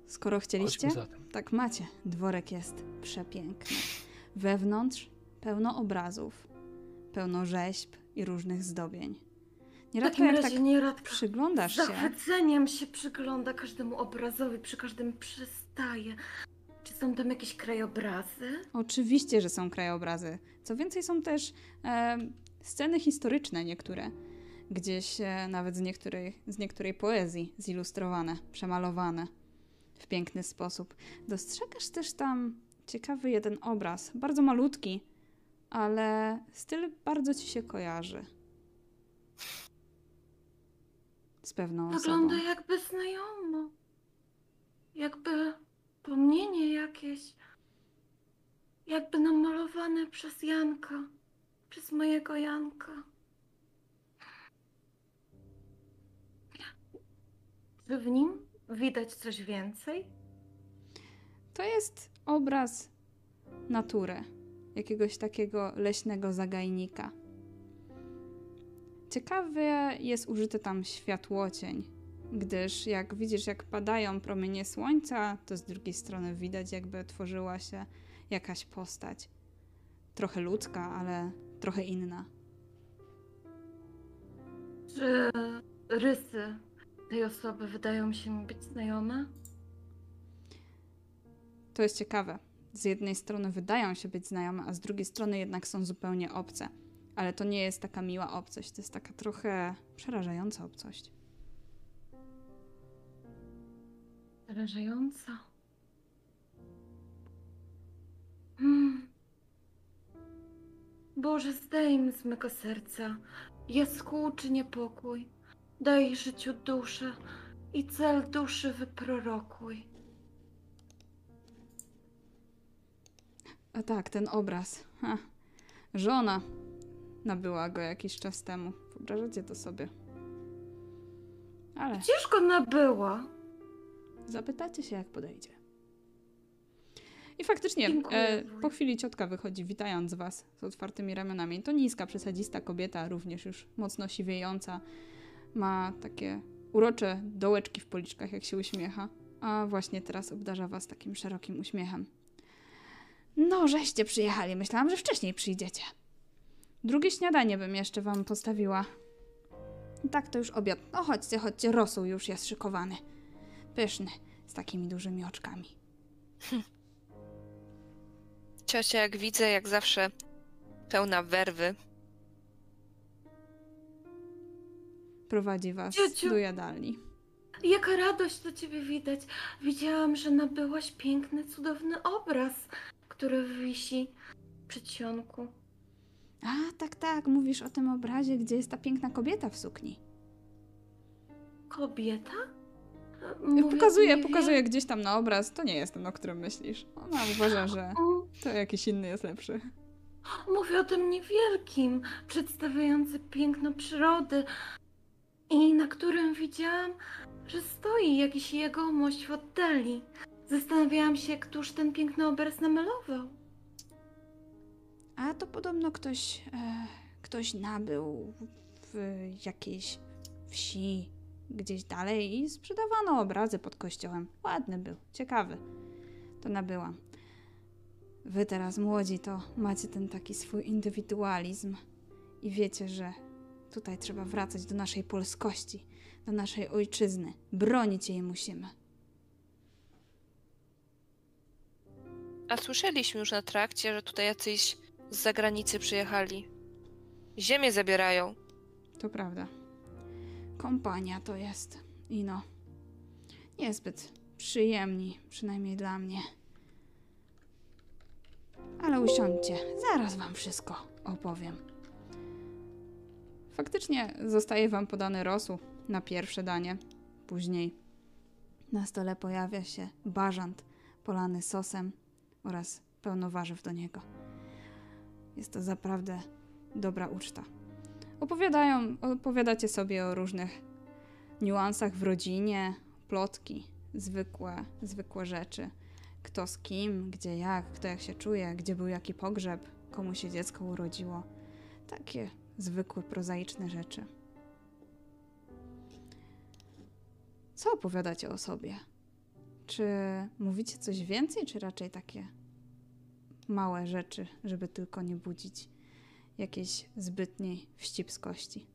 Skoro chcieliście, tak macie. Dworek jest przepiękny. Wewnątrz pełno obrazów, pełno rzeźb i różnych zdobień. Nieradko jak tak nieradka przyglądasz się, zachwyceniem się przygląda każdemu obrazowi, przy każdym przystaje. Czy są tam jakieś krajobrazy? Oczywiście, że są krajobrazy. Co więcej, są też e, sceny historyczne niektóre. Gdzieś e, nawet z niektórej, z niektórej poezji zilustrowane, przemalowane w piękny sposób. Dostrzegasz też tam ciekawy jeden obraz, bardzo malutki, ale styl bardzo ci się kojarzy. Z pewną osobą. Wygląda jakby znajomo. Jakby pomnienie jakieś. Jakby namalowane przez Janka. Przez mojego Janka. Czy w nim widać coś więcej? To jest obraz natury, jakiegoś takiego leśnego zagajnika. Ciekawy jest użyty tam światłocień, gdyż jak widzisz, jak padają promienie słońca, to z drugiej strony widać, jakby tworzyła się jakaś postać. Trochę ludzka, ale trochę inna. Czy rysy tej osoby wydają się być znajome? To jest ciekawe. Z jednej strony wydają się być znajome, a z drugiej strony jednak są zupełnie obce. Ale to nie jest taka miła obcość, to jest taka trochę przerażająca obcość. Przerażająca. Hmm. Boże, zdejm z mego serca jaskół czy niepokój. Daj życiu duszę i cel duszy wyprorokuj. A tak, ten obraz. Ha. Żona nabyła go jakiś czas temu. Wyobrażacie to sobie. Ale Gdzież go nabyła? zapytacie się, jak podejdzie. I faktycznie, Dziękuję, e, wuj. po chwili ciotka wychodzi, witając was z otwartymi ramionami. To niska, przesadzista kobieta, również już mocno siwiejąca. Ma takie urocze dołeczki w policzkach, jak się uśmiecha. A właśnie teraz obdarza was takim szerokim uśmiechem. No, żeście przyjechali. Myślałam, że wcześniej przyjdziecie. Drugie śniadanie bym jeszcze wam postawiła. Tak, to już obiad. No chodźcie, chodźcie, rosół już jest szykowany. Pyszny, z takimi dużymi oczkami. Ciocia, jak widzę, jak zawsze pełna werwy. Prowadzi was Ciociu. do jadalni. Jaka radość do ciebie widać. Widziałam, że nabyłaś piękny, cudowny obraz, który wisi w przedsionku. A, tak, tak, mówisz o tym obrazie, gdzie jest ta piękna kobieta w sukni. Kobieta? Mówię pokazuję, pokazuję gdzieś tam na obraz. To nie jest ten, o którym myślisz. Ona uważa, że to jakiś inny jest lepszy. Mówię o tym niewielkim, przedstawiający piękno przyrody i na którym widziałam, że stoi jakiś jegomość w oddali. Zastanawiałam się, któż ten piękny obraz namalował. A to podobno ktoś, e, ktoś nabył w jakiejś wsi gdzieś dalej i sprzedawano obrazy pod kościołem. Ładny był, ciekawy. To nabyłam. Wy teraz młodzi to macie ten taki swój indywidualizm i wiecie, że tutaj trzeba wracać do naszej polskości, do naszej ojczyzny. Bronić jej musimy. A słyszeliśmy już na trakcie, że tutaj jacyś z zagranicy przyjechali. Ziemię zabierają. To prawda. Kompania to jest. I no. Niezbyt przyjemni, przynajmniej dla mnie. Ale usiądźcie, zaraz wam wszystko opowiem. Faktycznie zostaje wam podany rosół na pierwsze danie. Później na stole pojawia się bażant polany sosem oraz pełno warzyw do niego. Jest to naprawdę dobra uczta. Opowiadają, opowiadacie sobie o różnych niuansach w rodzinie, plotki, zwykłe, zwykłe rzeczy. Kto z kim, gdzie jak, kto jak się czuje, gdzie był jaki pogrzeb, komu się dziecko urodziło. Takie zwykłe, prozaiczne rzeczy. Co opowiadacie o sobie? Czy mówicie coś więcej, czy raczej takie małe rzeczy, żeby tylko nie budzić jakiejś zbytniej wścibskości?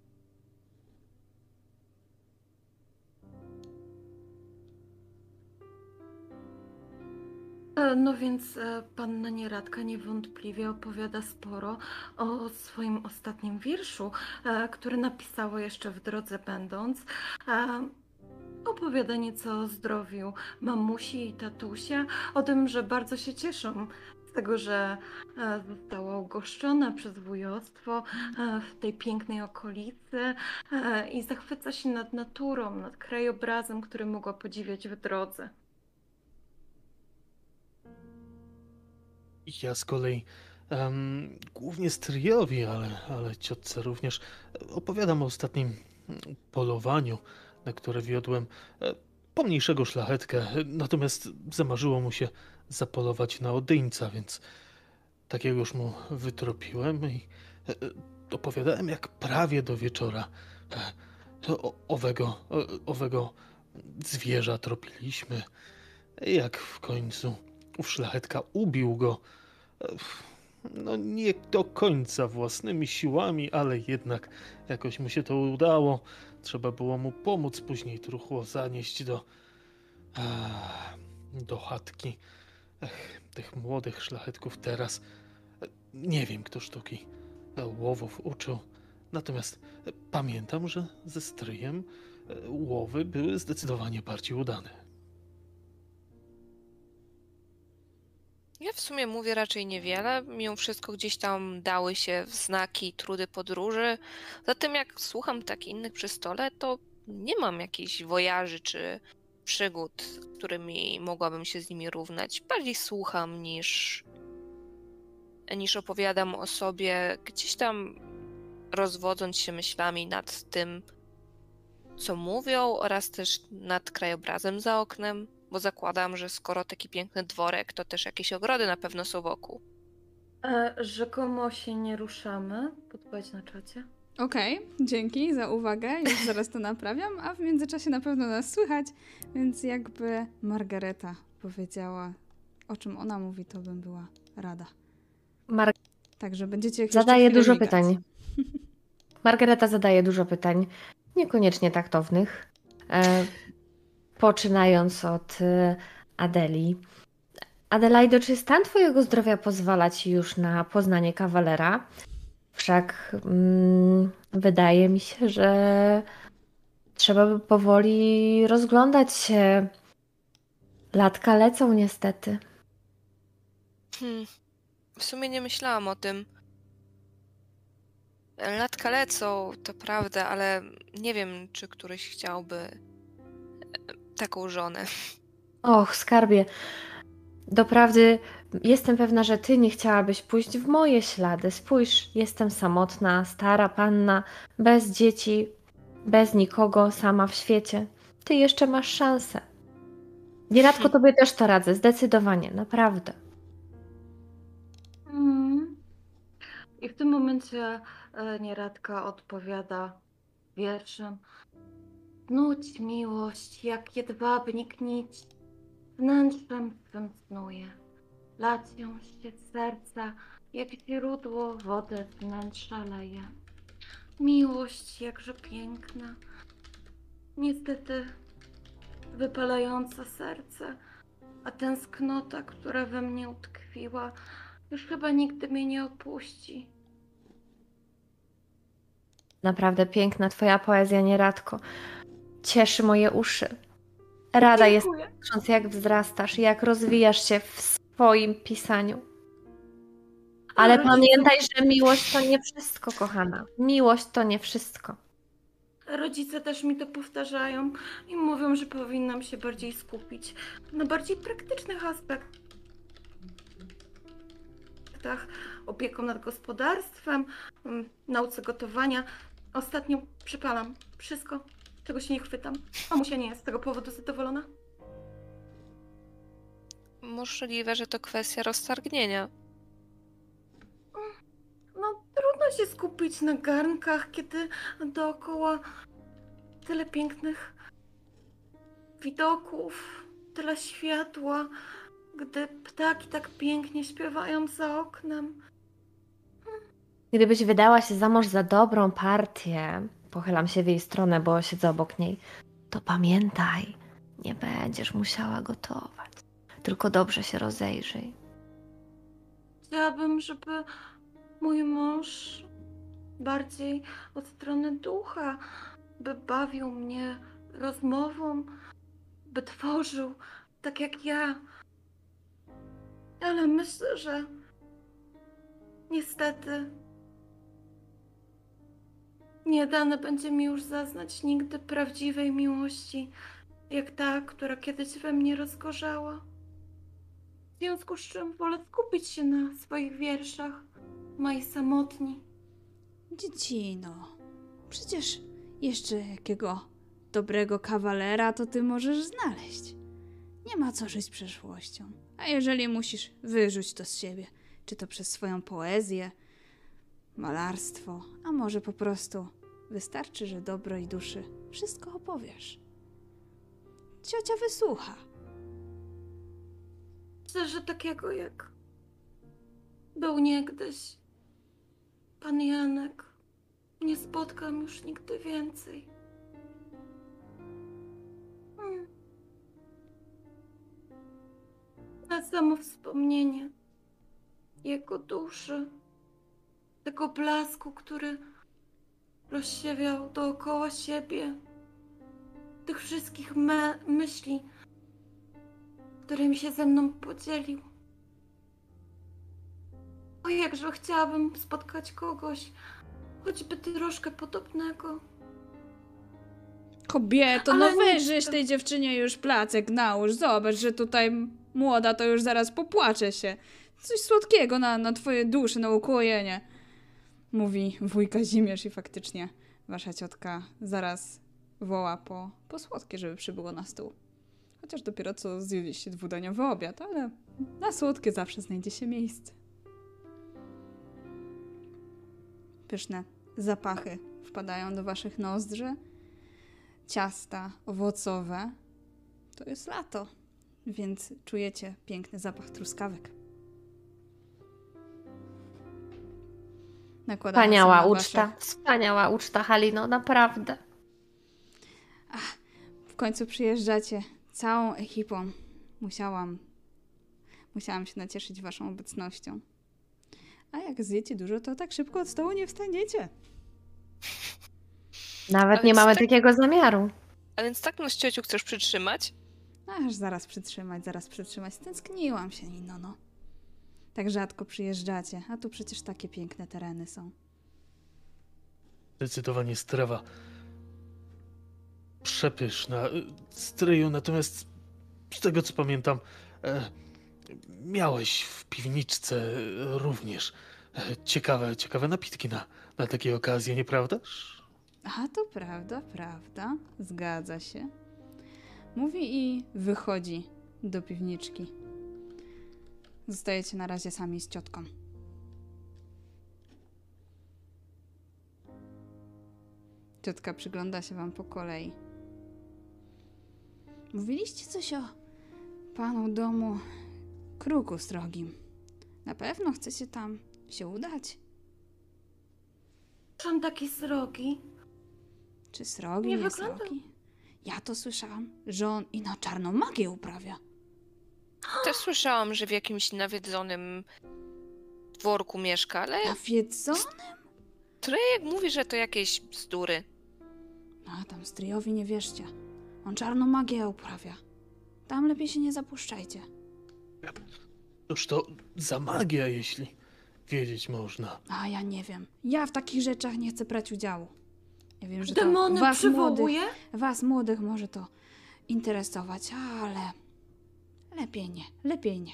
E, No więc e, panna Nieradka niewątpliwie opowiada sporo o swoim ostatnim wierszu, e, który napisała jeszcze w drodze będąc. Opowiada nieco o zdrowiu mamusi i tatusia, o tym, że bardzo się cieszą z tego, że e, została ugoszczona przez wujostwo e, w tej pięknej okolicy e, i zachwyca się nad naturą, nad krajobrazem, który mogła podziwiać w drodze. Ja z kolei em, głównie stryjowi, ale, ale ciotce również opowiadam o ostatnim polowaniu, na które wiodłem e, pomniejszego szlachetkę, natomiast zamarzyło mu się zapolować na odyńca, więc już mu wytropiłem i e, opowiadałem jak prawie do wieczora e, o, owego, owego zwierza tropiliśmy, jak w końcu ów szlachetka ubił go no nie do końca własnymi siłami, ale jednak jakoś mu się to udało. Trzeba było mu pomóc później truchło zanieść do do chatki. Ech, tych młodych szlachetków teraz e, nie wiem, kto sztuki e, łowów uczył. Natomiast e, pamiętam, że ze stryjem łowy były zdecydowanie bardziej udane. Ja w sumie mówię raczej niewiele. Mimo wszystko gdzieś tam dały się znaki trudy podróży. Zatem jak słucham tak innych przy stole, to nie mam jakichś wojaży czy przygód, którymi mogłabym się z nimi równać. Bardziej słucham niż, niż opowiadam o sobie, gdzieś tam rozwodząc się myślami nad tym, co mówią, oraz też nad krajobrazem za oknem, bo zakładam, że skoro taki piękny dworek, to też jakieś ogrody na pewno są wokół. E, Rzekomo się nie ruszamy. Podpowiedź na czacie. Okej, dzięki za uwagę. Już zaraz to naprawiam, a w międzyczasie na pewno nas słychać, więc jakby Margareta powiedziała, o czym ona mówi, to bym była rada. Mar- Także będziecie zadaje dużo migać. pytań. Margareta zadaje dużo pytań, niekoniecznie taktownych. E, poczynając od e, Adeli. Adelaido, czy stan twojego zdrowia pozwala ci już na poznanie kawalera? Wszak mm, wydaje mi się, że trzeba by powoli rozglądać się. Latka lecą niestety. Hmm. W sumie nie myślałam o tym. Latka lecą, to prawda, ale nie wiem, czy któryś chciałby taką żonę. Och, skarbie. Doprawdy jestem pewna, że ty nie chciałabyś pójść w moje ślady. Spójrz, jestem samotna, stara panna, bez dzieci, bez nikogo, sama w świecie. Ty jeszcze masz szansę. Nieradko tobie też to radzę, zdecydowanie, naprawdę. Mm. I w tym momencie e, Nieradka odpowiada wierszem. Nuć miłość, jak jedwabnik nić, wnętrzem swym snuje. Lacią się serca, jak źródło wodę z wnętrza leje. Miłość jakże piękna, niestety wypalająca serce, a tęsknota, która we mnie utkwiła, już chyba nigdy mnie nie opuści. Naprawdę piękna twoja poezja, Nieradko. Cieszy moje uszy. Rada jest, Dziękuję. patrząc jak wzrastasz jak rozwijasz się w swoim pisaniu. Ale rodzice- pamiętaj, że miłość to nie wszystko, kochana. Miłość to nie wszystko. Rodzice też mi to powtarzają i mówią, że powinnam się bardziej skupić na bardziej praktycznych aspektach. Opieką nad gospodarstwem, nauce gotowania. Ostatnio przypalam wszystko, czego się nie chwytam. Mamusia nie jest z tego powodu zadowolona. Możliwe, że to kwestia roztargnienia. No, trudno się skupić na garnkach, kiedy dookoła tyle pięknych widoków, tyle światła, gdy ptaki tak pięknie śpiewają za oknem. Gdybyś wydała się za mąż za dobrą partię, pochylam się w jej stronę, bo siedzę obok niej, to pamiętaj, nie będziesz musiała gotować. Tylko dobrze się rozejrzyj. Chciałabym, żeby mój mąż bardziej od strony ducha, by bawił mnie rozmową, by tworzył tak jak ja. Ale myślę, że niestety nie dane będzie mi już zaznać nigdy prawdziwej miłości, jak ta, która kiedyś we mnie rozgorzała. W związku z czym wolę skupić się na swoich wierszach, mojej samotni. Dziecino, przecież jeszcze jakiego dobrego kawalera to ty możesz znaleźć. Nie ma co żyć przeszłością. A jeżeli musisz, wyrzuć to z siebie. Czy to przez swoją poezję, malarstwo, a może po prostu wystarczy, że dobrej duszy wszystko opowiesz. Ciocia wysłucha. Myślę, że takiego jak był niegdyś pan Janek, nie spotkam już nigdy więcej. Hmm. Na samo wspomnienie jego duszy, tego blasku, który rozsiewiał dookoła siebie, tych wszystkich me- myśli, którymi się ze mną podzielił. O jakże chciałabym spotkać kogoś, choćby troszkę podobnego. Kobieto, Ale no nic to- tej dziewczynie już placek nałóż. Zobacz, że tutaj młoda to już zaraz popłacze się. Coś słodkiego na, na twoje duszy, na ukojenie. Mówi wuj Kazimierz i faktycznie wasza ciotka zaraz woła po, po słodkie, żeby przybyło na stół. Chociaż dopiero co zjedliście dwudaniowy obiad, ale na słodkie zawsze znajdzie się miejsce. Pyszne zapachy wpadają do waszych nozdrzy ciasta owocowe, to jest lato, więc czujecie piękny zapach truskawek. Nakładamy Wspaniała uczta. wasze- Wspaniała uczta, Halino, naprawdę. W końcu przyjeżdżacie całą ekipą. Musiałam, musiałam się nacieszyć waszą obecnością. A jak zjecie dużo, to tak szybko od stołu nie wstaniecie. Nawet Ale nie mamy tak- takiego zamiaru. A więc tak nas ciociu chcesz przytrzymać? Aż zaraz przytrzymać, zaraz przytrzymać. Tęskniłam się, Nino, no. Tak rzadko przyjeżdżacie, a tu przecież takie piękne tereny są. Zdecydowanie strawa przepyszna. y, Stryju, natomiast z tego co pamiętam, e, miałeś w piwniczce również e, ciekawe, ciekawe napitki na, na takie okazje, nieprawdaż? A to prawda, prawda. Zgadza się. Mówi i wychodzi do piwniczki. Zostajecie na razie sami z ciotką. Ciotka przygląda się wam po kolei. Mówiliście coś o panu domu kruku strogim. Na pewno chcecie tam się udać? Czy on taki srogi? Czy srogi, Nie nie, wygląda. srogi? Ja to słyszałam, że on i na czarną magię uprawia. Też słyszałam, że w jakimś nawiedzonym dworku mieszka, ale Nawiedzony? Trejek mówi, że to jakieś bzdury. A tam stryjowi nie wierzcie. On czarną magię uprawia. Tam lepiej się nie zapuszczajcie. Cóż to za magia, jeśli wiedzieć można. A ja nie wiem. Ja w takich rzeczach nie chcę brać udziału. Ja wiem, że Demony to was młodych, przywołuje? was młodych może to interesować, ale lepiej nie, lepiej nie.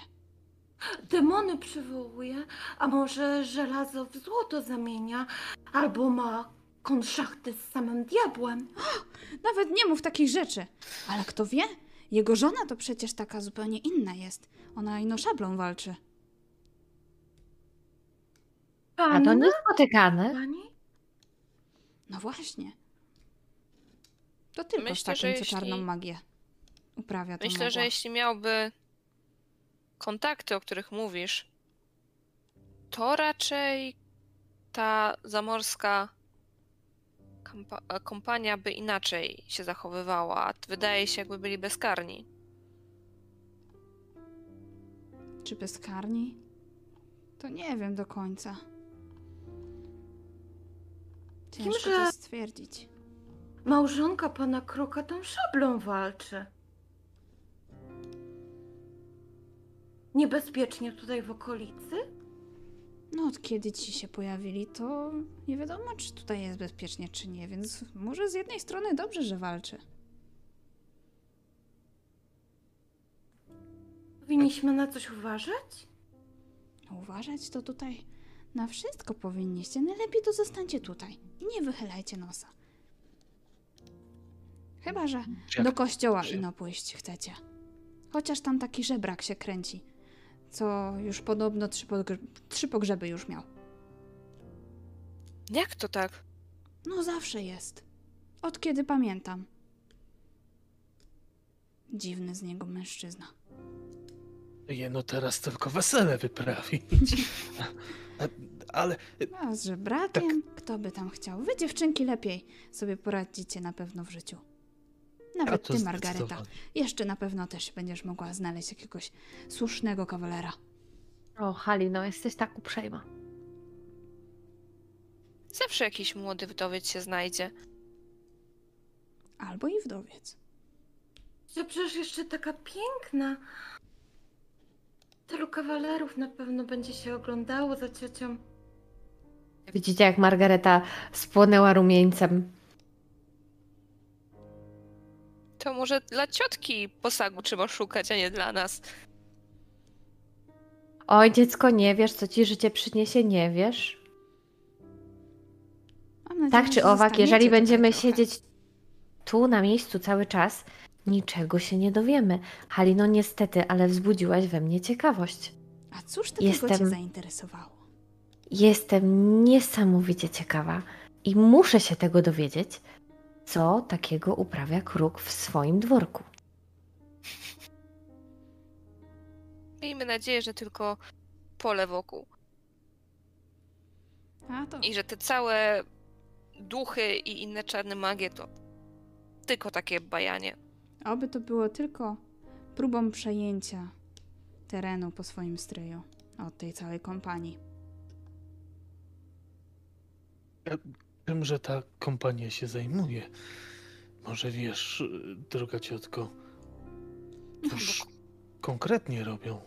Demony przywołuje? A może żelazo w złoto zamienia? Albo ma konszachty z samym diabłem? Nawet nie mów takich rzeczy. Ale kto wie? Jego żona to przecież taka zupełnie inna jest. Ona ino szablą walczy. A to Panna? niespotykane. Pani? No właśnie. To tylko Myślę, z takim, że co jeśli- czarną magię uprawia to Myślę, że jeśli miałby kontakty, o których mówisz, to raczej ta zamorska e, kompania by inaczej się zachowywała. Wydaje się, jakby byli bezkarni. Czy bezkarni? To nie wiem do końca. Ciężko że- to stwierdzić. Małżonka pana Kroka tą szablą walczy. Niebezpiecznie tutaj w okolicy? No od kiedy ci się pojawili, to nie wiadomo, czy tutaj jest bezpiecznie, czy nie, więc może z jednej strony dobrze, że walczy. Powinniśmy na coś uważać? Uważać to tutaj na wszystko powinniście. Najlepiej to zostańcie tutaj i nie wychylajcie nosa. Chyba, że jak- do kościoła czy- ino pójść chcecie. Chociaż tam taki żebrak się kręci, co już podobno trzy, pogr- trzy pogrzeby już miał. Jak to tak? No zawsze jest. Od kiedy pamiętam. Dziwny z niego mężczyzna. Jeno teraz tylko wesele wyprawić. Ale A z żebrakiem? Kto by tam chciał? Wy dziewczynki lepiej sobie poradzicie na pewno w życiu. Nawet ty, Margareta. Jeszcze na pewno też będziesz mogła znaleźć jakiegoś słusznego kawalera. O, Halino, jesteś tak uprzejma. Zawsze jakiś młody wdowiec się znajdzie. Albo i wdowiec. Że przecież jeszcze taka piękna. Tylu kawalerów na pewno będzie się oglądało za ciocią. Widzicie, jak Margareta spłonęła rumieńcem. To może dla ciotki posagu trzeba szukać, a nie dla nas. Oj, dziecko, nie wiesz, co ci życie przyniesie, nie wiesz. Nadzieję, Tak czy owak, jeżeli będziemy trochę. siedzieć tu na miejscu cały czas, niczego się nie dowiemy. Halino, niestety, ale wzbudziłaś we mnie ciekawość. A cóż takiego cię Jestem- zainteresowało? Jestem niesamowicie ciekawa i muszę się tego dowiedzieć, co takiego uprawia kruk w swoim dworku. Miejmy nadzieję, że tylko pole wokół. A to I że te całe duchy i inne czarne magie to tylko takie bajanie. oby to było tylko próbą przejęcia terenu po swoim stryju od tej całej kompanii. Tym, że ta kompania się zajmuje. Może wiesz, droga ciotko, No, cóż konkretnie robią?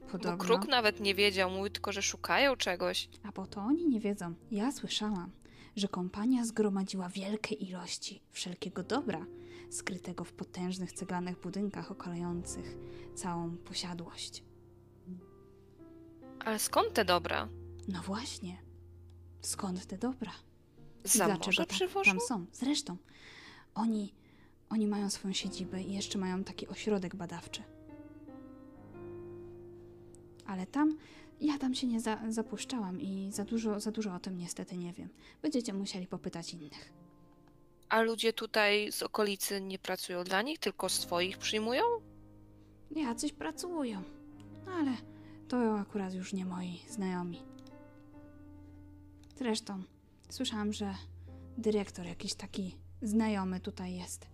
Bo Podobno. kruk nawet nie wiedział, mówił tylko, że szukają czegoś. A bo to oni nie wiedzą. Ja słyszałam, że kompania zgromadziła wielkie ilości wszelkiego dobra, skrytego w potężnych ceglanych budynkach okalających całą posiadłość. Ale skąd te dobra? No właśnie. Skąd te dobra? Za dlaczego tam, przywożą? tam są? Zresztą, oni, oni mają swoją siedzibę i jeszcze mają taki ośrodek badawczy. Ale tam, ja tam się nie za, zapuszczałam i za dużo, za dużo o tym niestety nie wiem. Będziecie musieli popytać innych. A ludzie tutaj z okolicy nie pracują dla nich, tylko swoich przyjmują? Jacyś pracują, ale to akurat już nie moi znajomi. Zresztą, słyszałam, że dyrektor jakiś taki znajomy tutaj jest.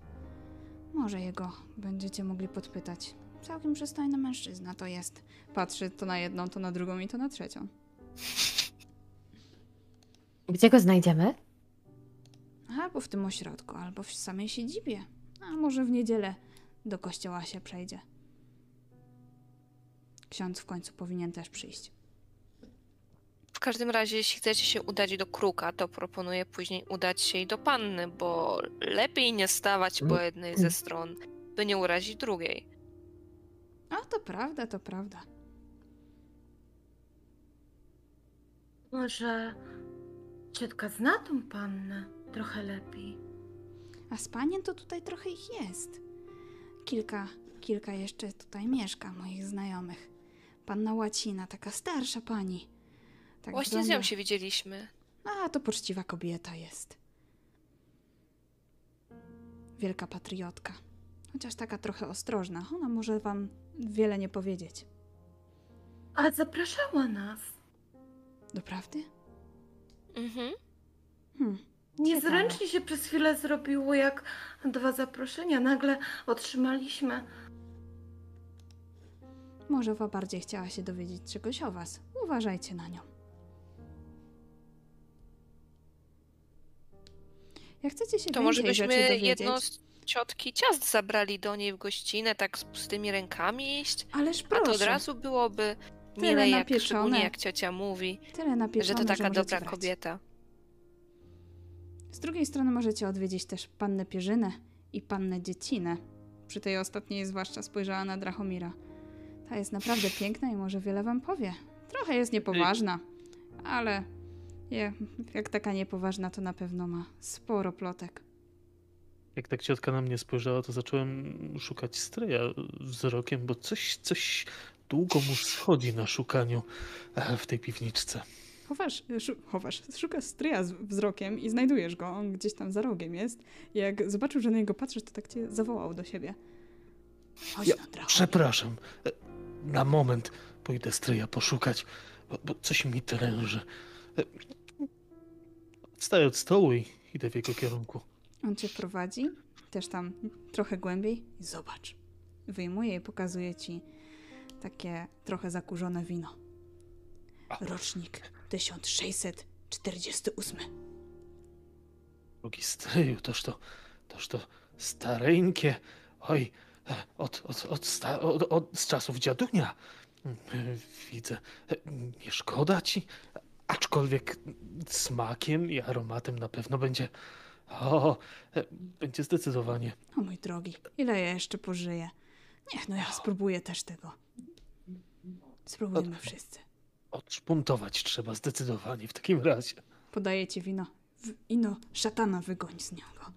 Może jego będziecie mogli podpytać. Całkiem przystojny mężczyzna to jest. Patrzy to na jedną, to na drugą i to na trzecią. Gdzie go znajdziemy? Albo w tym ośrodku, albo w samej siedzibie. A może w niedzielę do kościoła się przejdzie. Ksiądz w końcu powinien też przyjść. Każdym razie, jeśli chcecie się udać do kruka, to proponuję później udać się i do panny, bo lepiej nie stawać po jednej ze stron, by nie urazić drugiej. A to prawda, to prawda. Może ciotka zna tą pannę trochę lepiej. A z panien to tutaj trochę ich jest. Kilka, kilka jeszcze tutaj mieszka, moich znajomych. Panna Łacina, taka starsza pani. Tak Właśnie z nią się widzieliśmy. A, to poczciwa kobieta jest. Wielka patriotka. Chociaż taka trochę ostrożna. Ona może wam wiele nie powiedzieć. A zapraszała nas. Doprawdy? Mhm. Hmm. Niezręcznie się przez chwilę zrobiło, jak dwa zaproszenia nagle otrzymaliśmy. Może wa bardziej chciała się dowiedzieć czegoś o was. Uważajcie na nią. Jak chcecie się To może więcej byśmy rzeczy dowiedzieć... jedno z ciotki ciast zabrali do niej w gościnę, tak z pustymi rękami iść? Ależ A proszę, to od razu byłoby Tyle mile, jak, napieczone. szczególnie jak ciocia mówi, tyle napieczone, że to taka możecie dobra brać. kobieta. Z drugiej strony możecie odwiedzić też pannę Pierzynę i pannę Dziecinę. Przy tej ostatniej zwłaszcza spojrzała na Drachomira. Ta jest naprawdę piękna i może wiele wam powie. Trochę jest niepoważna, ale je, jak taka niepoważna, to na pewno ma sporo plotek. Jak tak ciotka na mnie spojrzała, to zacząłem szukać stryja wzrokiem, bo coś, coś długo mu schodzi na szukaniu e, w tej piwniczce. Chowasz, chowasz, szukasz stryja z wzrokiem i znajdujesz go. On gdzieś tam za rogiem jest. Jak zobaczył, że na niego patrzysz, to tak cię zawołał do siebie. Chodź Ja. Przepraszam, e, na moment pójdę stryja poszukać, bo, bo coś mi tręży. Wstaję od stołu i idę w jego kierunku. On cię prowadzi, też tam trochę głębiej i zobacz. Wyjmuje i pokazuje ci takie trochę zakurzone wino. Rocznik 1648. Drugi stryju, toż to, toż to stareńkie. Oj, od, od, od, sta, od, od z czasów dziadunia. Widzę. Nie szkoda ci, aczkolwiek smakiem i aromatem na pewno będzie. O, e, będzie zdecydowanie. O mój drogi, ile ja jeszcze pożyję? Niech no ja spróbuję też tego. Spróbujmy wszyscy. Odszpuntować trzeba zdecydowanie w takim razie. Podaję ci wino. W, ino szatana wygoń z niego.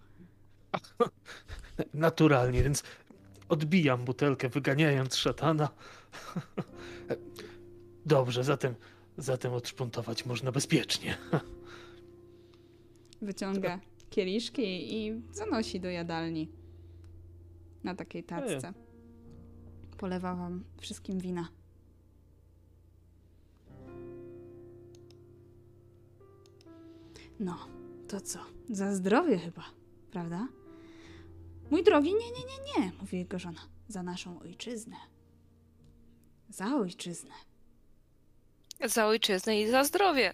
Naturalnie, więc odbijam butelkę, wyganiając szatana. Dobrze, zatem, zatem odszpuntować można bezpiecznie. Wyciąga kieliszki i zanosi do jadalni. Na takiej tacce. Polewa wam wszystkim wina. No, to co? Za zdrowie chyba, prawda? Mój drogi, nie, nie, nie, nie, mówi jego żona. Za naszą ojczyznę. Za ojczyznę. Za ojczyznę i za zdrowie.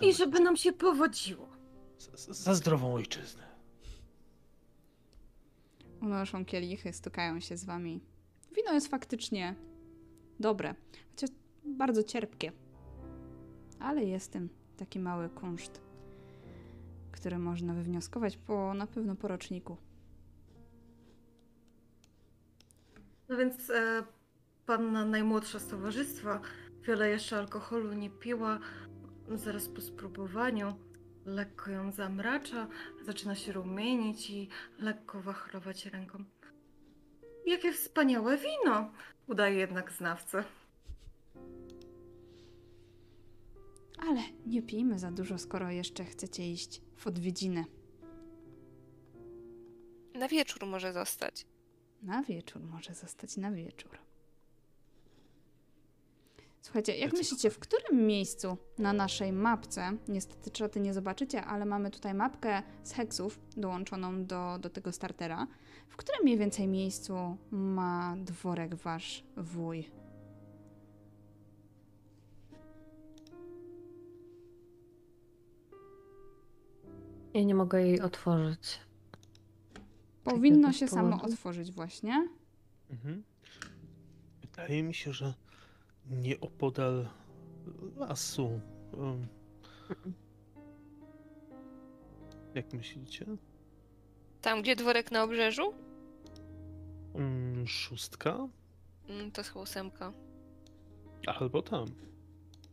I żeby nam się powodziło. Z- z- Za zdrową ojczyznę. Unoszą kielichy, stukają się z wami. Wino jest faktycznie dobre, chociaż bardzo cierpkie. Ale jest tym taki mały kunszt, który można wywnioskować po na pewno po roczniku. No więc e, panna najmłodsza z towarzystwa wiele jeszcze alkoholu nie piła. Zaraz po spróbowaniu lekko ją zamracza, zaczyna się rumienić i lekko wachlować ręką. Jakie wspaniałe wino! Udaje jednak znawcę. Ale nie pijmy za dużo, skoro jeszcze chcecie iść w odwiedziny. Na wieczór może zostać. Na wieczór może zostać na wieczór. Słuchajcie, jak myślicie, w którym miejscu na naszej mapce, niestety czaty nie zobaczycie, ale mamy tutaj mapkę z heksów dołączoną do, do tego startera, w którym mniej więcej miejscu ma dworek wasz wuj? Ja nie mogę jej otworzyć. Powinno jakoś się samo otworzyć właśnie. Mhm. Wydaje mi się, że nieopodal lasu. Um, jak myślicie? Tam, gdzie dworek na obrzeżu? Um, szóstka? Mm, to jest chyba ósemka. Albo tam.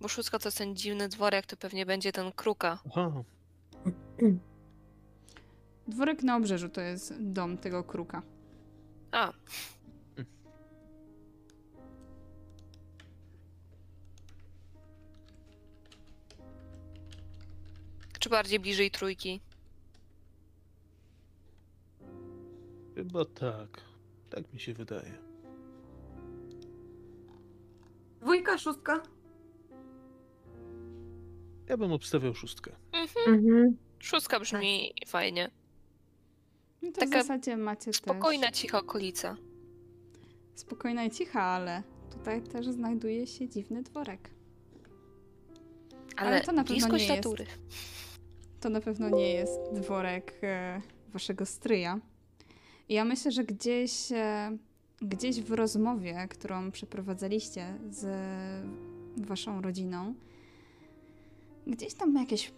Bo szóstka to jest ten dziwny dworek, to pewnie będzie ten kruka. Aha. Dworek na obrzeżu to jest dom tego kruka. A. Czy bardziej bliżej trójki? Chyba tak. Tak mi się wydaje. Dwójka, szóstka. Ja bym obstawiał szóstkę. Mhm. Mhm. Szóstka brzmi fajnie. No to Taka w zasadzie macie Spokojna, też... cicha okolica. Spokojna i cicha, ale tutaj też znajduje się dziwny dworek. Ale, Ale to na pewno nie jest. To na pewno nie jest dworek e, waszego stryja. Ja myślę, że gdzieś, e, gdzieś w rozmowie, którą przeprowadzaliście z waszą rodziną, gdzieś tam jakieś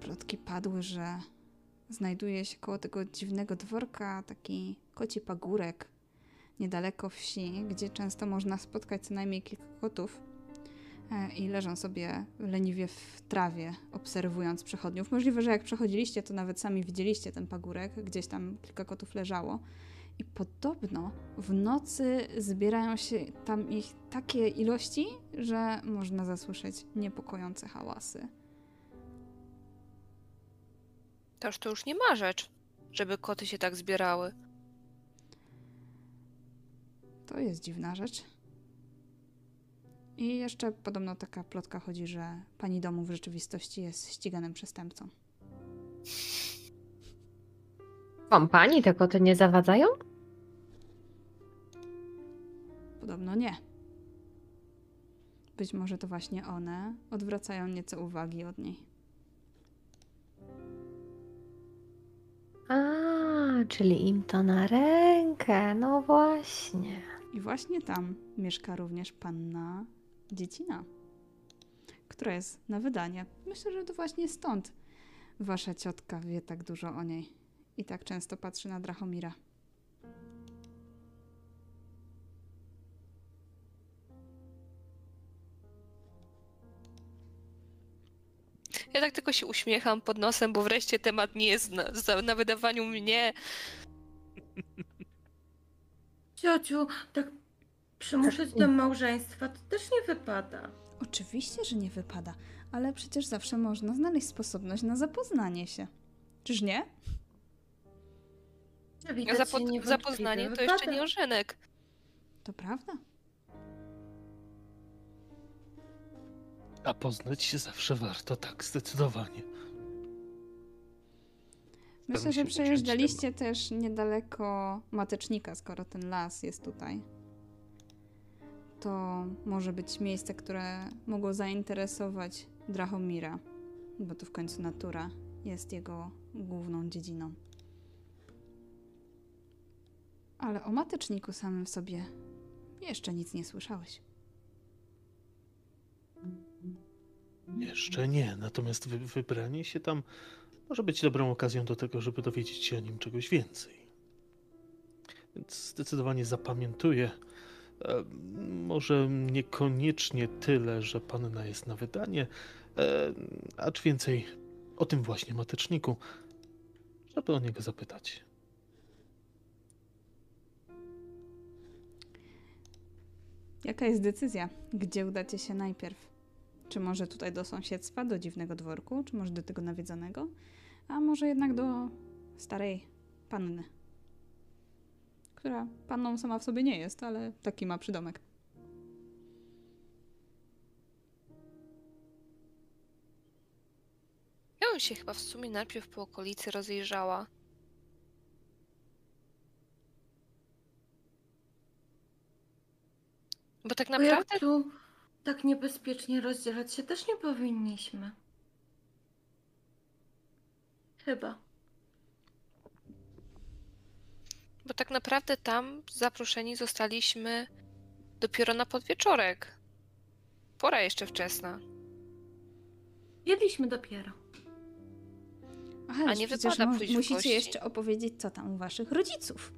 plotki padły, że znajduje się koło tego dziwnego dworka taki koci pagórek niedaleko wsi, gdzie często można spotkać co najmniej kilka kotów i leżą sobie leniwie w trawie, obserwując przechodniów. Możliwe, że jak przechodziliście, to nawet sami widzieliście ten pagórek, gdzieś tam kilka kotów leżało. I podobno w nocy zbierają się tam ich takie ilości, że można zasłyszeć niepokojące hałasy. Toż to już nie ma rzecz, żeby koty się tak zbierały. To jest dziwna rzecz. I jeszcze podobno taka plotka chodzi, że pani domu w rzeczywistości jest ściganym przestępcą. Kompanii te koty nie zawadzają? Podobno nie. Być może to właśnie one odwracają nieco uwagi od niej. A, czyli im to na rękę, no właśnie. I właśnie tam mieszka również panna Dziecina, która jest na wydanie. Myślę, że to właśnie stąd wasza ciotka wie tak dużo o niej i tak często patrzy na Drachomira. Ja tak tylko się uśmiecham pod nosem, bo wreszcie temat nie jest na, na wydawaniu mnie. Ciociu, tak przymuszać do małżeństwa to też nie wypada. Oczywiście, że nie wypada, ale przecież zawsze można znaleźć sposobność na zapoznanie się. Czyż nie? Widać Zapo- zapoznanie to wypada. jeszcze nie ożenek. To prawda. A poznać się zawsze warto, tak, zdecydowanie. Myślę, że przejeżdżaliście też niedaleko Matecznika, skoro ten las jest tutaj. To może być miejsce, które mogło zainteresować Drachomira, bo to w końcu natura jest jego główną dziedziną. Ale o Mateczniku samym w sobie jeszcze nic nie słyszałeś. Jeszcze nie, natomiast wy, wybranie się tam może być dobrą okazją do tego, żeby dowiedzieć się o nim czegoś więcej. Więc zdecydowanie zapamiętuję. E, może niekoniecznie tyle, że panna jest na wydanie, e, acz więcej o tym właśnie mateczniku, żeby o niego zapytać. Jaka jest decyzja? Gdzie udacie się najpierw? Czy może tutaj do sąsiedztwa, do dziwnego dworku, czy może do tego nawiedzonego? A może jednak do starej panny, która panną sama w sobie nie jest, ale taki ma przydomek. Ja bym się chyba w sumie najpierw po okolicy rozejrzała. Bo tak Bo naprawdę jak tu tak niebezpiecznie rozdzielać się też nie powinniśmy. Chyba. Bo tak naprawdę tam zaproszeni zostaliśmy dopiero na podwieczorek. Pora jeszcze wczesna. Jedliśmy dopiero. Aha, A nie przecież wypada mu- pójść w musicie gości. jeszcze opowiedzieć, co tam u waszych rodziców.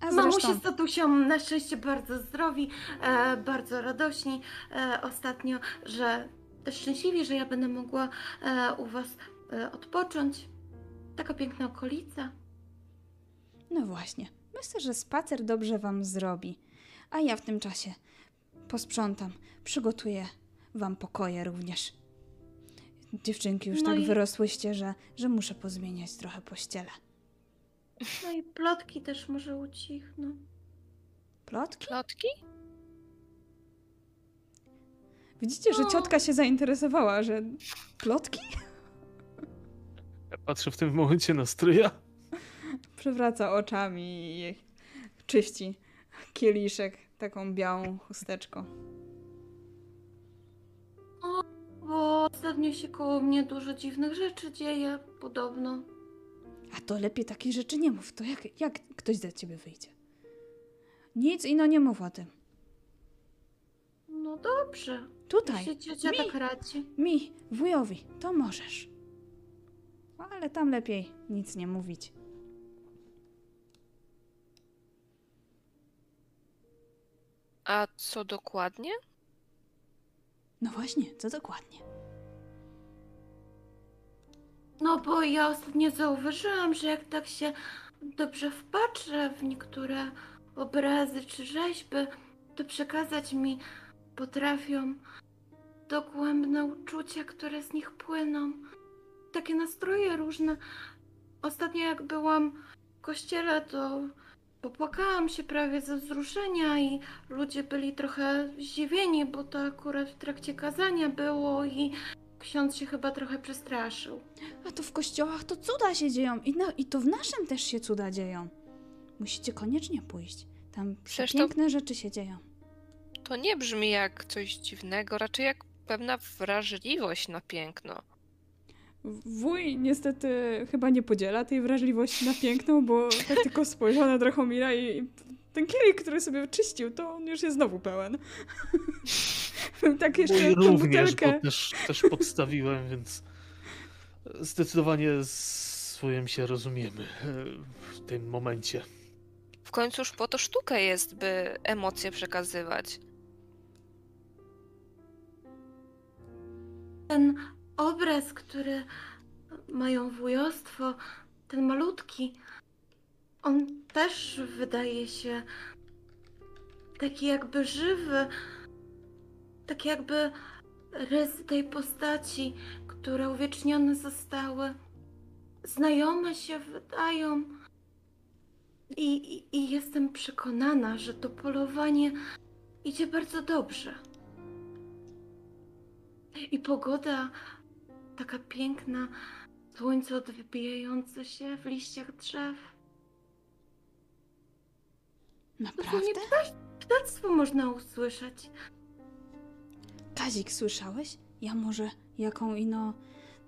A Mamusia zresztą, z tatusią na szczęście bardzo zdrowi, e, bardzo radośni e, ostatnio, że też szczęśliwi, że ja będę mogła e, u was odpocząć. Taka piękna okolica. no właśnie, myślę, że spacer dobrze wam zrobi. A ja w tym czasie posprzątam, przygotuję wam pokoje również. Dziewczynki już No tak i- wyrosłyście, że, że muszę pozmieniać trochę pościele. No i plotki też może ucichną. Plotki? Plotki? Widzicie, że No. ciotka się zainteresowała, że plotki? Ja patrzę w tym momencie na stryja. Przewraca oczami i czyści kieliszek taką białą chusteczką. Bo ostatnio się koło mnie dużo dziwnych rzeczy dzieje, podobno. A to lepiej takich rzeczy nie mów. To jak, jak ktoś za ciebie wyjdzie? Nic ino nie mów o tym. No dobrze. Tutaj, mi. tak radzi. mi, wujowi, to możesz. Ale tam lepiej nic nie mówić. A co dokładnie? No właśnie, co dokładnie? No bo ja ostatnio zauważyłam, że jak tak się dobrze wpatrzę w niektóre obrazy czy rzeźby, to przekazać mi potrafią dogłębne uczucia, które z nich płyną. Takie nastroje różne. Ostatnio jak byłam w kościele, to popłakałam się prawie ze wzruszenia i ludzie byli trochę zdziwieni, bo to akurat w trakcie kazania było i ksiądz się chyba trochę przestraszył. A to w kościołach to cuda się dzieją i, no, i to w naszym też się cuda dzieją. Musicie koniecznie pójść. Tam Przecież to- piękne rzeczy się dzieją. To nie brzmi jak coś dziwnego, raczej jak pewna wrażliwość na piękno. Wuj niestety chyba nie podziela tej wrażliwości na piękną, bo tak tylko spojrzał na Drachomira i ten kielich, który sobie czyścił, to on już jest znowu pełen. tak jeszcze Mój również, butelkę. bo też, też podstawiłem, więc zdecydowanie z swoim się rozumiemy w tym momencie. W końcu już po to sztuka jest, by emocje przekazywać. Ten obraz, który mają wujostwo, ten malutki, on też wydaje się taki jakby żywy, taki jakby rysy tej postaci, które uwiecznione zostały, znajome się wydają. I, i, I jestem przekonana, że to polowanie idzie bardzo dobrze. I pogoda taka piękna, słońce odbijające się w liściach drzew. Naprawdę? Ptactwo można usłyszeć. Kazik, słyszałeś? Ja może jaką ino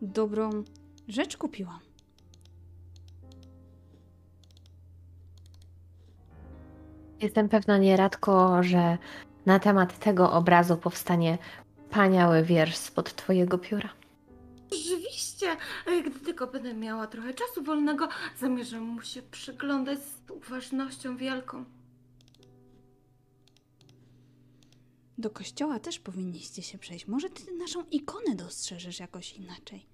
dobrą rzecz kupiłam. Jestem pewna nieradko, że na temat tego obrazu powstanie wspaniały wiersz spod twojego pióra. Rzeczywiście, e, gdy tylko będę miała trochę czasu wolnego, zamierzam mu się przyglądać z uważnością wielką. Do kościoła też powinniście się przejść. Może ty naszą ikonę dostrzeżesz jakoś inaczej.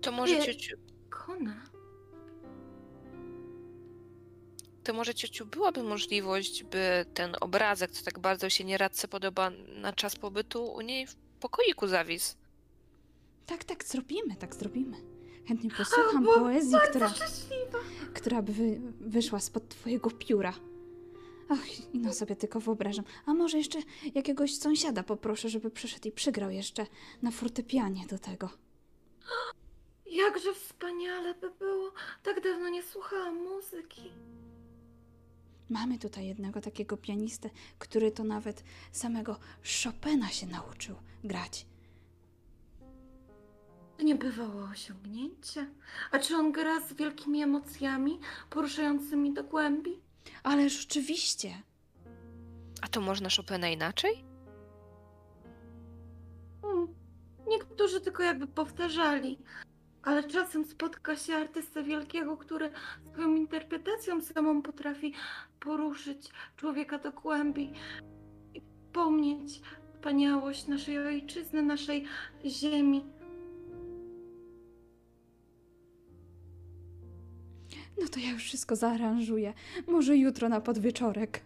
To może Nie. ciociu, Kona. to może ciociu byłaby możliwość, by ten obrazek, co tak bardzo się nieradce podoba na czas pobytu u niej w pokoiku zawisł. Tak, tak zrobimy, tak zrobimy. Chętnie posłucham bo poezji, która, Szczęśliwa. która by wy, wyszła spod twojego pióra. Ach, ino sobie tylko wyobrażam. A może jeszcze jakiegoś sąsiada poproszę, żeby przyszedł i przygrał jeszcze na fortepianie do tego. Jakże wspaniale by było. Tak dawno nie słuchałam muzyki. Mamy tutaj jednego takiego pianistę, który to nawet samego Chopina się nauczył grać. To nie bywało osiągnięcie. A czy on gra z wielkimi emocjami, poruszającymi do głębi? Ależ oczywiście. A to można Chopina inaczej? Mm, Niektórzy tylko jakby powtarzali, ale czasem spotka się artysta wielkiego, który swoją interpretacją samą potrafi poruszyć człowieka do głębi i pomnieć wspaniałość naszej ojczyzny, naszej ziemi. No to ja już wszystko zaaranżuję. Może jutro na podwieczorek.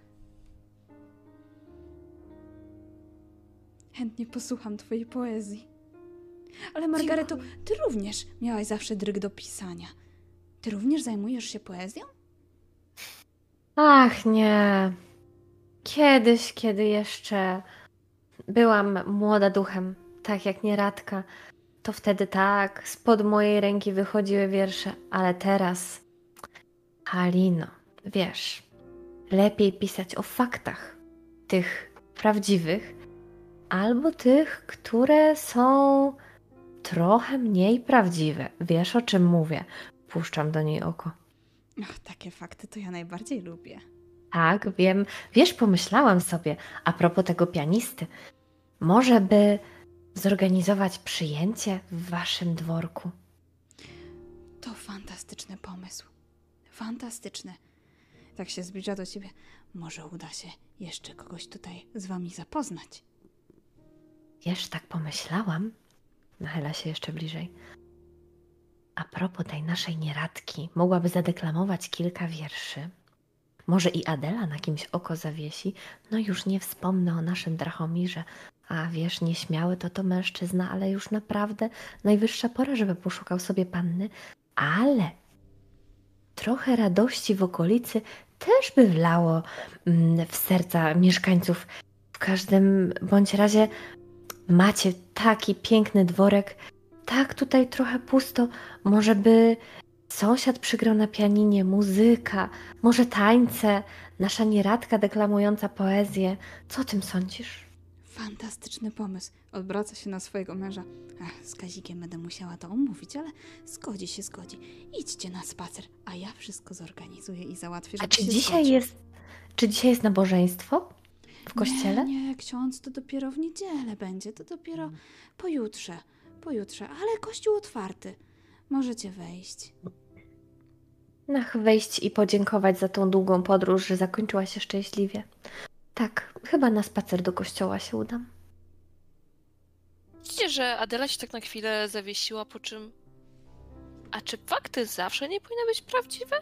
Chętnie posłucham twojej poezji. Ale Margareto, ty również miałaś zawsze dryg do pisania. Ty również zajmujesz się poezją? Ach, nie. Kiedyś, kiedy jeszcze byłam młoda duchem, tak jak nieradka, to wtedy tak, spod mojej ręki wychodziły wiersze, ale teraz, Halino, wiesz, lepiej pisać o faktach, tych prawdziwych, albo tych, które są trochę mniej prawdziwe. Wiesz o czym mówię? Puszczam do niej oko. Ach, takie fakty to ja najbardziej lubię. Tak, wiem. Wiesz, pomyślałam sobie a propos tego pianisty. Może by zorganizować przyjęcie w waszym dworku. To fantastyczny pomysł. Fantastyczny. Tak się zbliża do ciebie. Może uda się jeszcze kogoś tutaj z wami zapoznać. Wiesz, tak pomyślałam. Nachyla się jeszcze bliżej. A propos tej naszej nieradki, mogłaby zadeklamować kilka wierszy. Może i Adela na kimś oko zawiesi. No już nie wspomnę o naszym Drachomirze. A wiesz, nieśmiały to to mężczyzna, ale już naprawdę najwyższa pora, żeby poszukał sobie panny. Ale trochę radości w okolicy też by wlało mm, w serca mieszkańców. W każdym bądź razie macie taki piękny dworek, tak tutaj trochę pusto. Może by sąsiad przygrał na pianinie, muzyka, może tańce, nasza nieradka deklamująca poezję. Co o tym sądzisz? Fantastyczny pomysł. Odwraca się na swojego męża. Ach, z Kazikiem będę musiała to omówić, ale zgodzi się, zgodzi. Idźcie na spacer, a ja wszystko zorganizuję i załatwię, A czy dzisiaj zgodził. jest, czy dzisiaj jest nabożeństwo w kościele? Nie, nie, ksiądz to dopiero w niedzielę będzie, to dopiero pojutrze, pojutrze, ale kościół otwarty. Możecie wejść. Ach, wejść i podziękować za tą długą podróż, że zakończyła się szczęśliwie. Tak, chyba na spacer do kościoła się udam. Widzicie, że Adela się tak na chwilę zawiesiła, po czym... A czy fakty zawsze nie powinny być prawdziwe?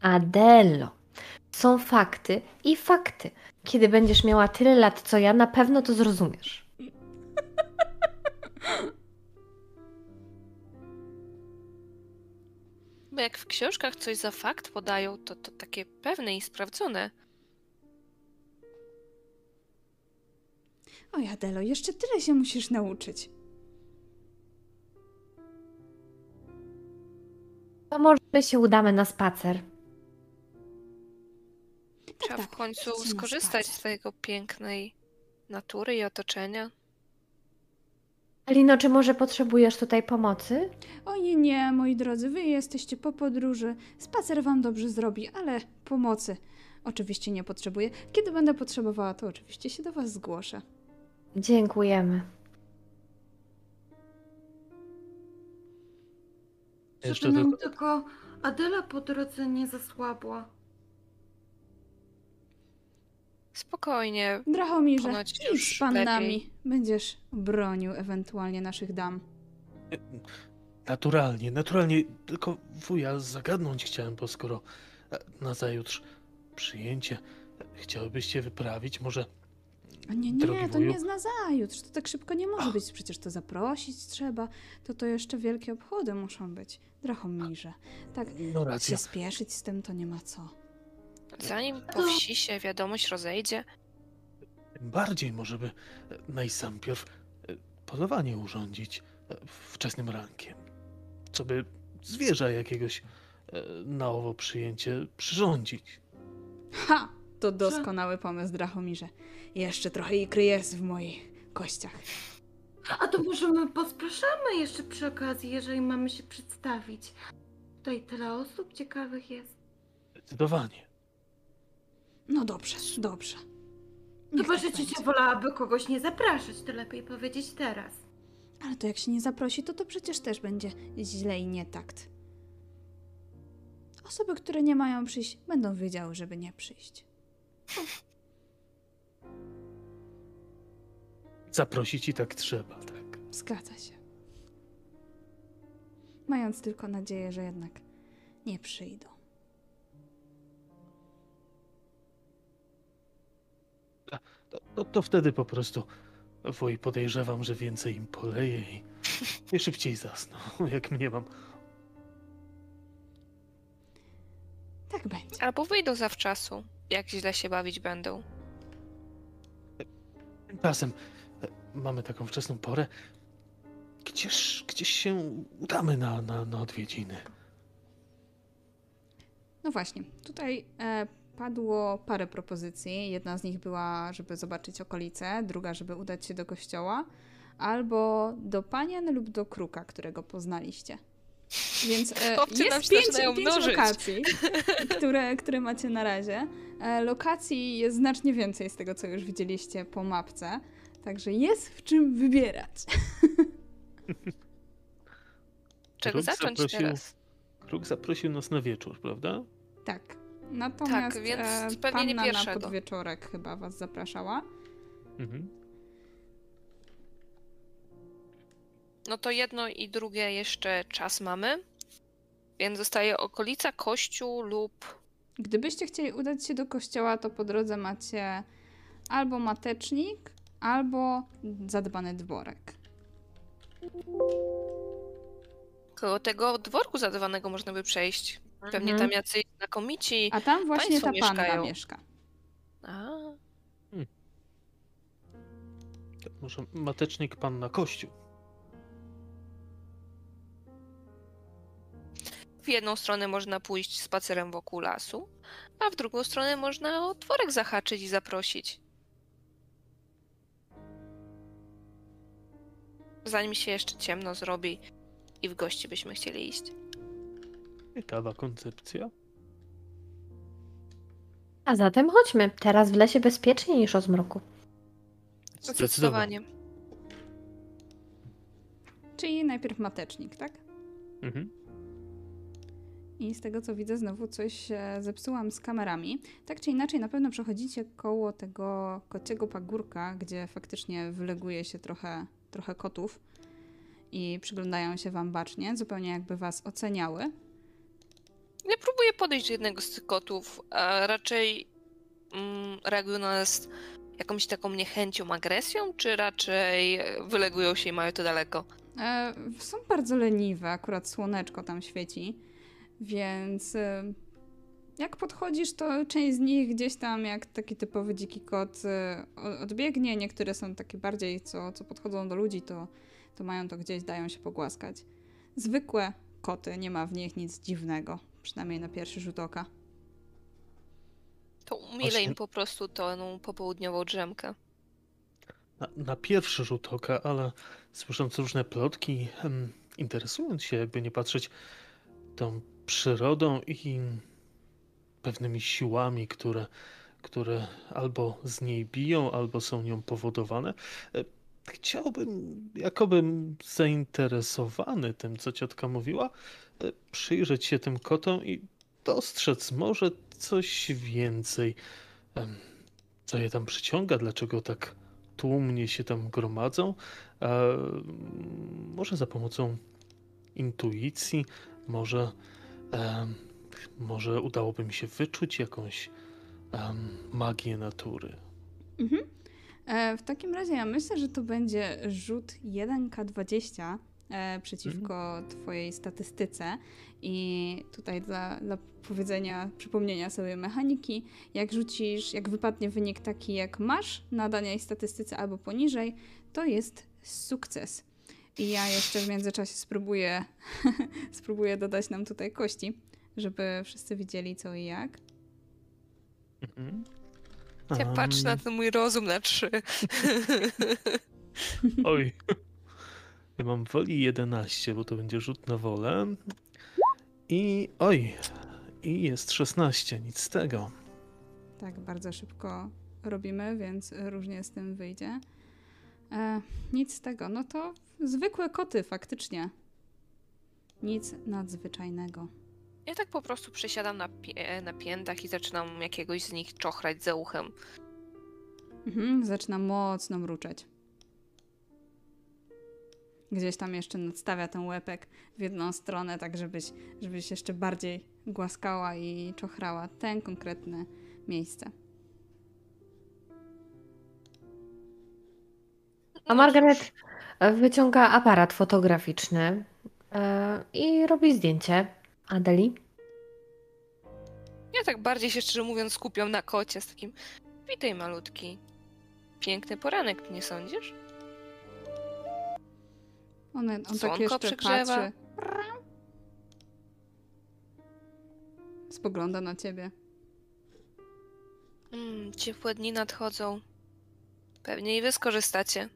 Adelo, są fakty i fakty. Kiedy będziesz miała tyle lat co ja, na pewno to zrozumiesz. Bo jak w książkach coś za fakt podają, to to takie pewne i sprawdzone. Oj, Adelo, jeszcze tyle się musisz nauczyć. To może się udamy na spacer. Trzeba tak, w końcu skorzystać z swojego pięknej natury i otoczenia. Alino, czy może potrzebujesz tutaj pomocy? O nie, nie, moi drodzy, wy jesteście po podróży. Spacer wam dobrze zrobi, ale pomocy oczywiście nie potrzebuję. Kiedy będę potrzebowała, to oczywiście się do was zgłoszę. Dziękujemy. Jeszcze Żeby nam tylko- tylko Adela po drodze nie zasłabła. Spokojnie. Drachomirze, idź już z panami. lepiej. Będziesz bronił ewentualnie naszych dam. Naturalnie, naturalnie. Tylko wuja zagadnąć chciałem, bo skoro e, nazajutrz przyjęcie e, chciałybyście wyprawić, może A nie, nie, to nie zna zajutrz. To tak szybko nie może być. Przecież to zaprosić trzeba. To to jeszcze wielkie obchody muszą być. Drachomirze. Tak, no racja. się spieszyć z tym to nie ma co. Zanim po wsi się wiadomość rozejdzie, Tym bardziej może by e, najsampierw e, polowanie urządzić e, wczesnym rankiem. Co by zwierza jakiegoś e, na owo przyjęcie przyrządzić. Ha! To doskonały pomysł, Drachomirze. Jeszcze trochę ikry jest w moich kościach. A to może my pospraszamy jeszcze przy okazji, jeżeli mamy się przedstawić. tutaj tyle osób ciekawych jest. Zdecydowanie. No dobrze, dobrze. Niech Chyba, tak że będzie. wolałaby kogoś nie zapraszać, to lepiej powiedzieć teraz. Ale to jak się nie zaprosi, to to przecież też będzie źle i nietakt. Osoby, które nie mają przyjść, będą wiedziały, żeby nie przyjść. Zaprosić i tak trzeba, tak. Zgadza się. Mając tylko nadzieję, że jednak nie przyjdą. To, to, to wtedy po prostu wuj podejrzewam, że więcej im poleje i, i szybciej zasną, jak mnie mam. Tak będzie. Albo wyjdą zawczasu, jak źle się bawić będą. Tymczasem e, mamy taką wczesną porę. Gdzież, gdzieś się udamy na, na, na odwiedziny. No właśnie, tutaj e, padło parę propozycji. Jedna z nich była, żeby zobaczyć okolice, druga, żeby udać się do kościoła, albo do panien lub do kruka, którego poznaliście. Więc e, jest się pięć, pięć lokacji, które, które macie na razie. E, lokacji jest znacznie więcej z tego, co już widzieliście po mapce. Także jest w czym wybierać. Czego Kruk zacząć zaprosił- teraz? Kruk zaprosił nas na wieczór, prawda? Tak. Natomiast Tak, więc e, pewnie nie na podwieczorek chyba was zapraszała. Mhm. No to jedno i drugie jeszcze czas mamy. Więc zostaje okolica, kościół lub. Gdybyście chcieli udać się do kościoła, to po drodze macie albo matecznik, albo zadbany dworek. Koło tego dworku zadawanego można by przejść. Pewnie Mhm. tam jacyś znakomici. A tam właśnie ta Państwo panna mieszkają. mieszka. A, To może matecznik pan na kościół. w jedną stronę można pójść spacerem wokół lasu, a w drugą stronę można o dworek zahaczyć i zaprosić. Zanim się jeszcze ciemno zrobi i w gości byśmy chcieli iść. Ciekawa koncepcja. A zatem chodźmy. Teraz w lesie bezpieczniej niż o zmroku. Zdecydowanie. Czyli najpierw matecznik, tak? Mhm. I z tego co widzę, znowu coś e, zepsułam z kamerami. Tak czy inaczej, na pewno przechodzicie koło tego kociego pagórka, gdzie faktycznie wyleguje się trochę, trochę kotów i przyglądają się wam bacznie, zupełnie jakby was oceniały. Ja próbuję podejść do jednego z tych kotów, a raczej mm, reagują na nas jakąś taką niechęcią, agresją, czy raczej wylegują się i mają to daleko? E, są bardzo leniwe, akurat słoneczko tam świeci, więc e, jak podchodzisz, to część z nich gdzieś tam, jak taki typowy dziki kot, e, odbiegnie. Niektóre są takie bardziej, co, co podchodzą do ludzi, to, to mają to gdzieś, dają się pogłaskać. Zwykłe koty, nie ma w nich nic dziwnego, przynajmniej na pierwszy rzut oka. To umilę Właśnie- im po prostu tą popołudniową drzemkę. Na, na pierwszy rzut oka, ale słysząc różne plotki, em, interesując się, jakby nie patrzeć, tą przyrodą i pewnymi siłami, które, które albo z niej biją, albo są nią powodowane, e, chciałbym, jakobym zainteresowany tym, co ciotka mówiła, e, przyjrzeć się tym kotom i dostrzec może coś więcej. Co je tam przyciąga, dlaczego tak tłumnie się tam gromadzą. E, może za pomocą intuicji, może, może udałoby mi się wyczuć jakąś magię natury. Mhm. E, w takim razie ja myślę, że to będzie rzut 1K20 e, przeciwko twojej statystyce. I tutaj dla, dla powiedzenia, przypomnienia sobie mechaniki, jak rzucisz, jak wypadnie wynik taki jak masz na danej statystyce albo poniżej, to jest sukces. I ja jeszcze w międzyczasie spróbuję, spróbuję dodać nam tutaj kości, żeby wszyscy widzieli co i jak. Mhm. Ja patrzę na ten mój rozum na trzy. Oj. Ja mam woli 11, bo to będzie rzut na wolę. I oj, i jest 16, nic z tego. Tak, bardzo szybko robimy, więc różnie z tym wyjdzie. E, nic z tego. No to zwykłe koty, faktycznie. Nic nadzwyczajnego. Ja tak po prostu przesiadam na, pie- na piętach i zaczynam jakiegoś z nich czochrać za uchem. Mhm, zaczyna mocno mruczeć. Gdzieś tam jeszcze nadstawia ten łepek w jedną stronę, tak żebyś, żebyś jeszcze bardziej głaskała i czochrała ten konkretne miejsce. A Margaret wyciąga aparat fotograficzny e, i robi zdjęcie Adeli. Ja tak bardziej się szczerze mówiąc skupiam na kocie z takim witaj malutki. Piękny poranek, nie sądzisz? On, on tak Dzwonko jeszcze przygrzewa. patrzy. Spogląda na ciebie. Mm, ciepłe dni nadchodzą. Pewnie i wy skorzystacie.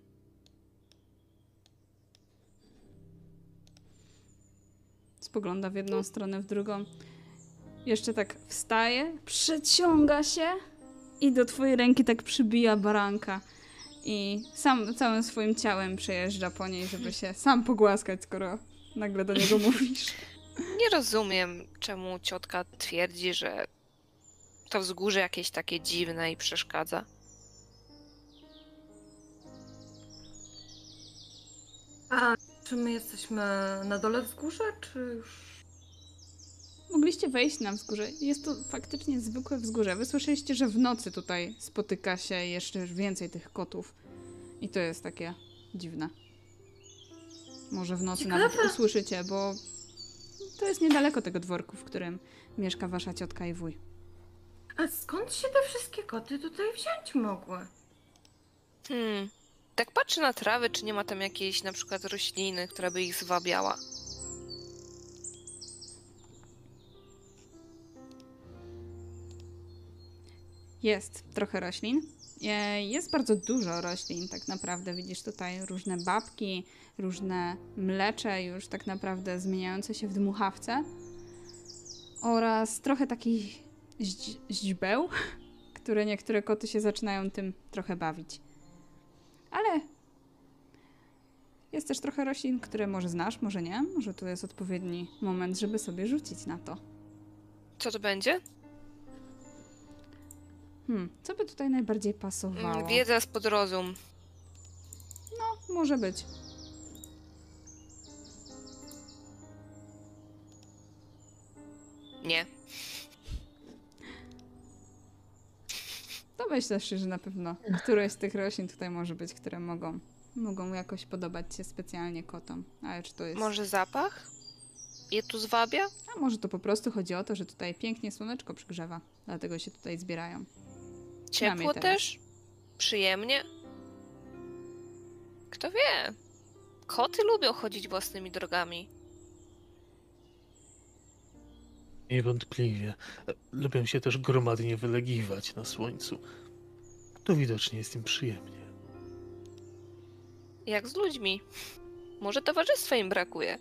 Spogląda w jedną stronę, w drugą. Jeszcze tak wstaje, przeciąga się i do twojej ręki tak przybija baranka. I sam całym swoim ciałem przejeżdża po niej, żeby się sam pogłaskać, skoro nagle do niego mówisz. Nie rozumiem, czemu ciotka twierdzi, że to wzgórze jakieś takie dziwne i przeszkadza. A czy my jesteśmy na dole wzgórza, czy już... Mogliście wejść na wzgórze. Jest to faktycznie zwykłe wzgórze. Wy słyszeliście, że w nocy tutaj spotyka się jeszcze więcej tych kotów. I to jest takie dziwne. Może w nocy Ciekawe. nawet usłyszycie, bo to jest niedaleko tego dworku, w którym mieszka wasza ciotka i wuj. A skąd się te wszystkie koty tutaj wziąć mogły? Hmm. Tak patrzę na trawy, czy nie ma tam jakiejś na przykład rośliny, która by ich zwabiała. Jest trochę roślin. E, Jest bardzo dużo roślin, tak naprawdę. Widzisz tutaj różne babki, różne mlecze, już tak naprawdę zmieniające się w dmuchawce. Oraz trochę takich źdź- źdźbeł, które niektóre koty się zaczynają tym trochę bawić. Ale jest też trochę roślin, które może znasz, może nie. Może to jest odpowiedni moment, żeby sobie rzucić na to. Co to będzie? Hmm, co by tutaj najbardziej pasowało? Mm, Wiedza spod rozum. No, może być. Nie. Się, że na pewno któreś z tych roślin tutaj może być, które mogą, mogą jakoś podobać się specjalnie kotom. Ale czy to jest... Może zapach? Je tu zwabia? A może to po prostu chodzi o to, że tutaj pięknie słoneczko przygrzewa. Dlatego się tutaj zbierają. Ciepło też? Przyjemnie? Kto wie? Koty lubią chodzić własnymi drogami. Niewątpliwie. Lubią się też gromadnie wylegiwać na słońcu. To widocznie jest im przyjemnie. Jak z ludźmi. Może towarzystwa im brakuje.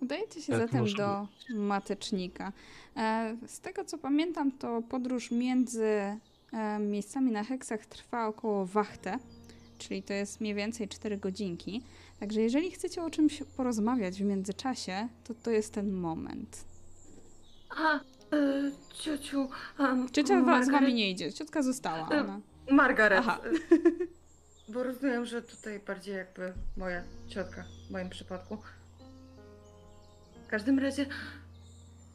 Udajecie się Tak zatem do matecznika. E, z tego co pamiętam, to podróż między e, miejscami na heksach trwa około wachtę, czyli to jest mniej więcej 4 godzinki. Także jeżeli chcecie o czymś porozmawiać w międzyczasie, to to jest ten moment. A, y, ciociu... Um, Ciocia wa- z wami nie idzie, ciotka została. E, Ona. Margaret. Aha. y, Bo rozumiem, że tutaj bardziej jakby moja ciotka w moim przypadku. W każdym razie,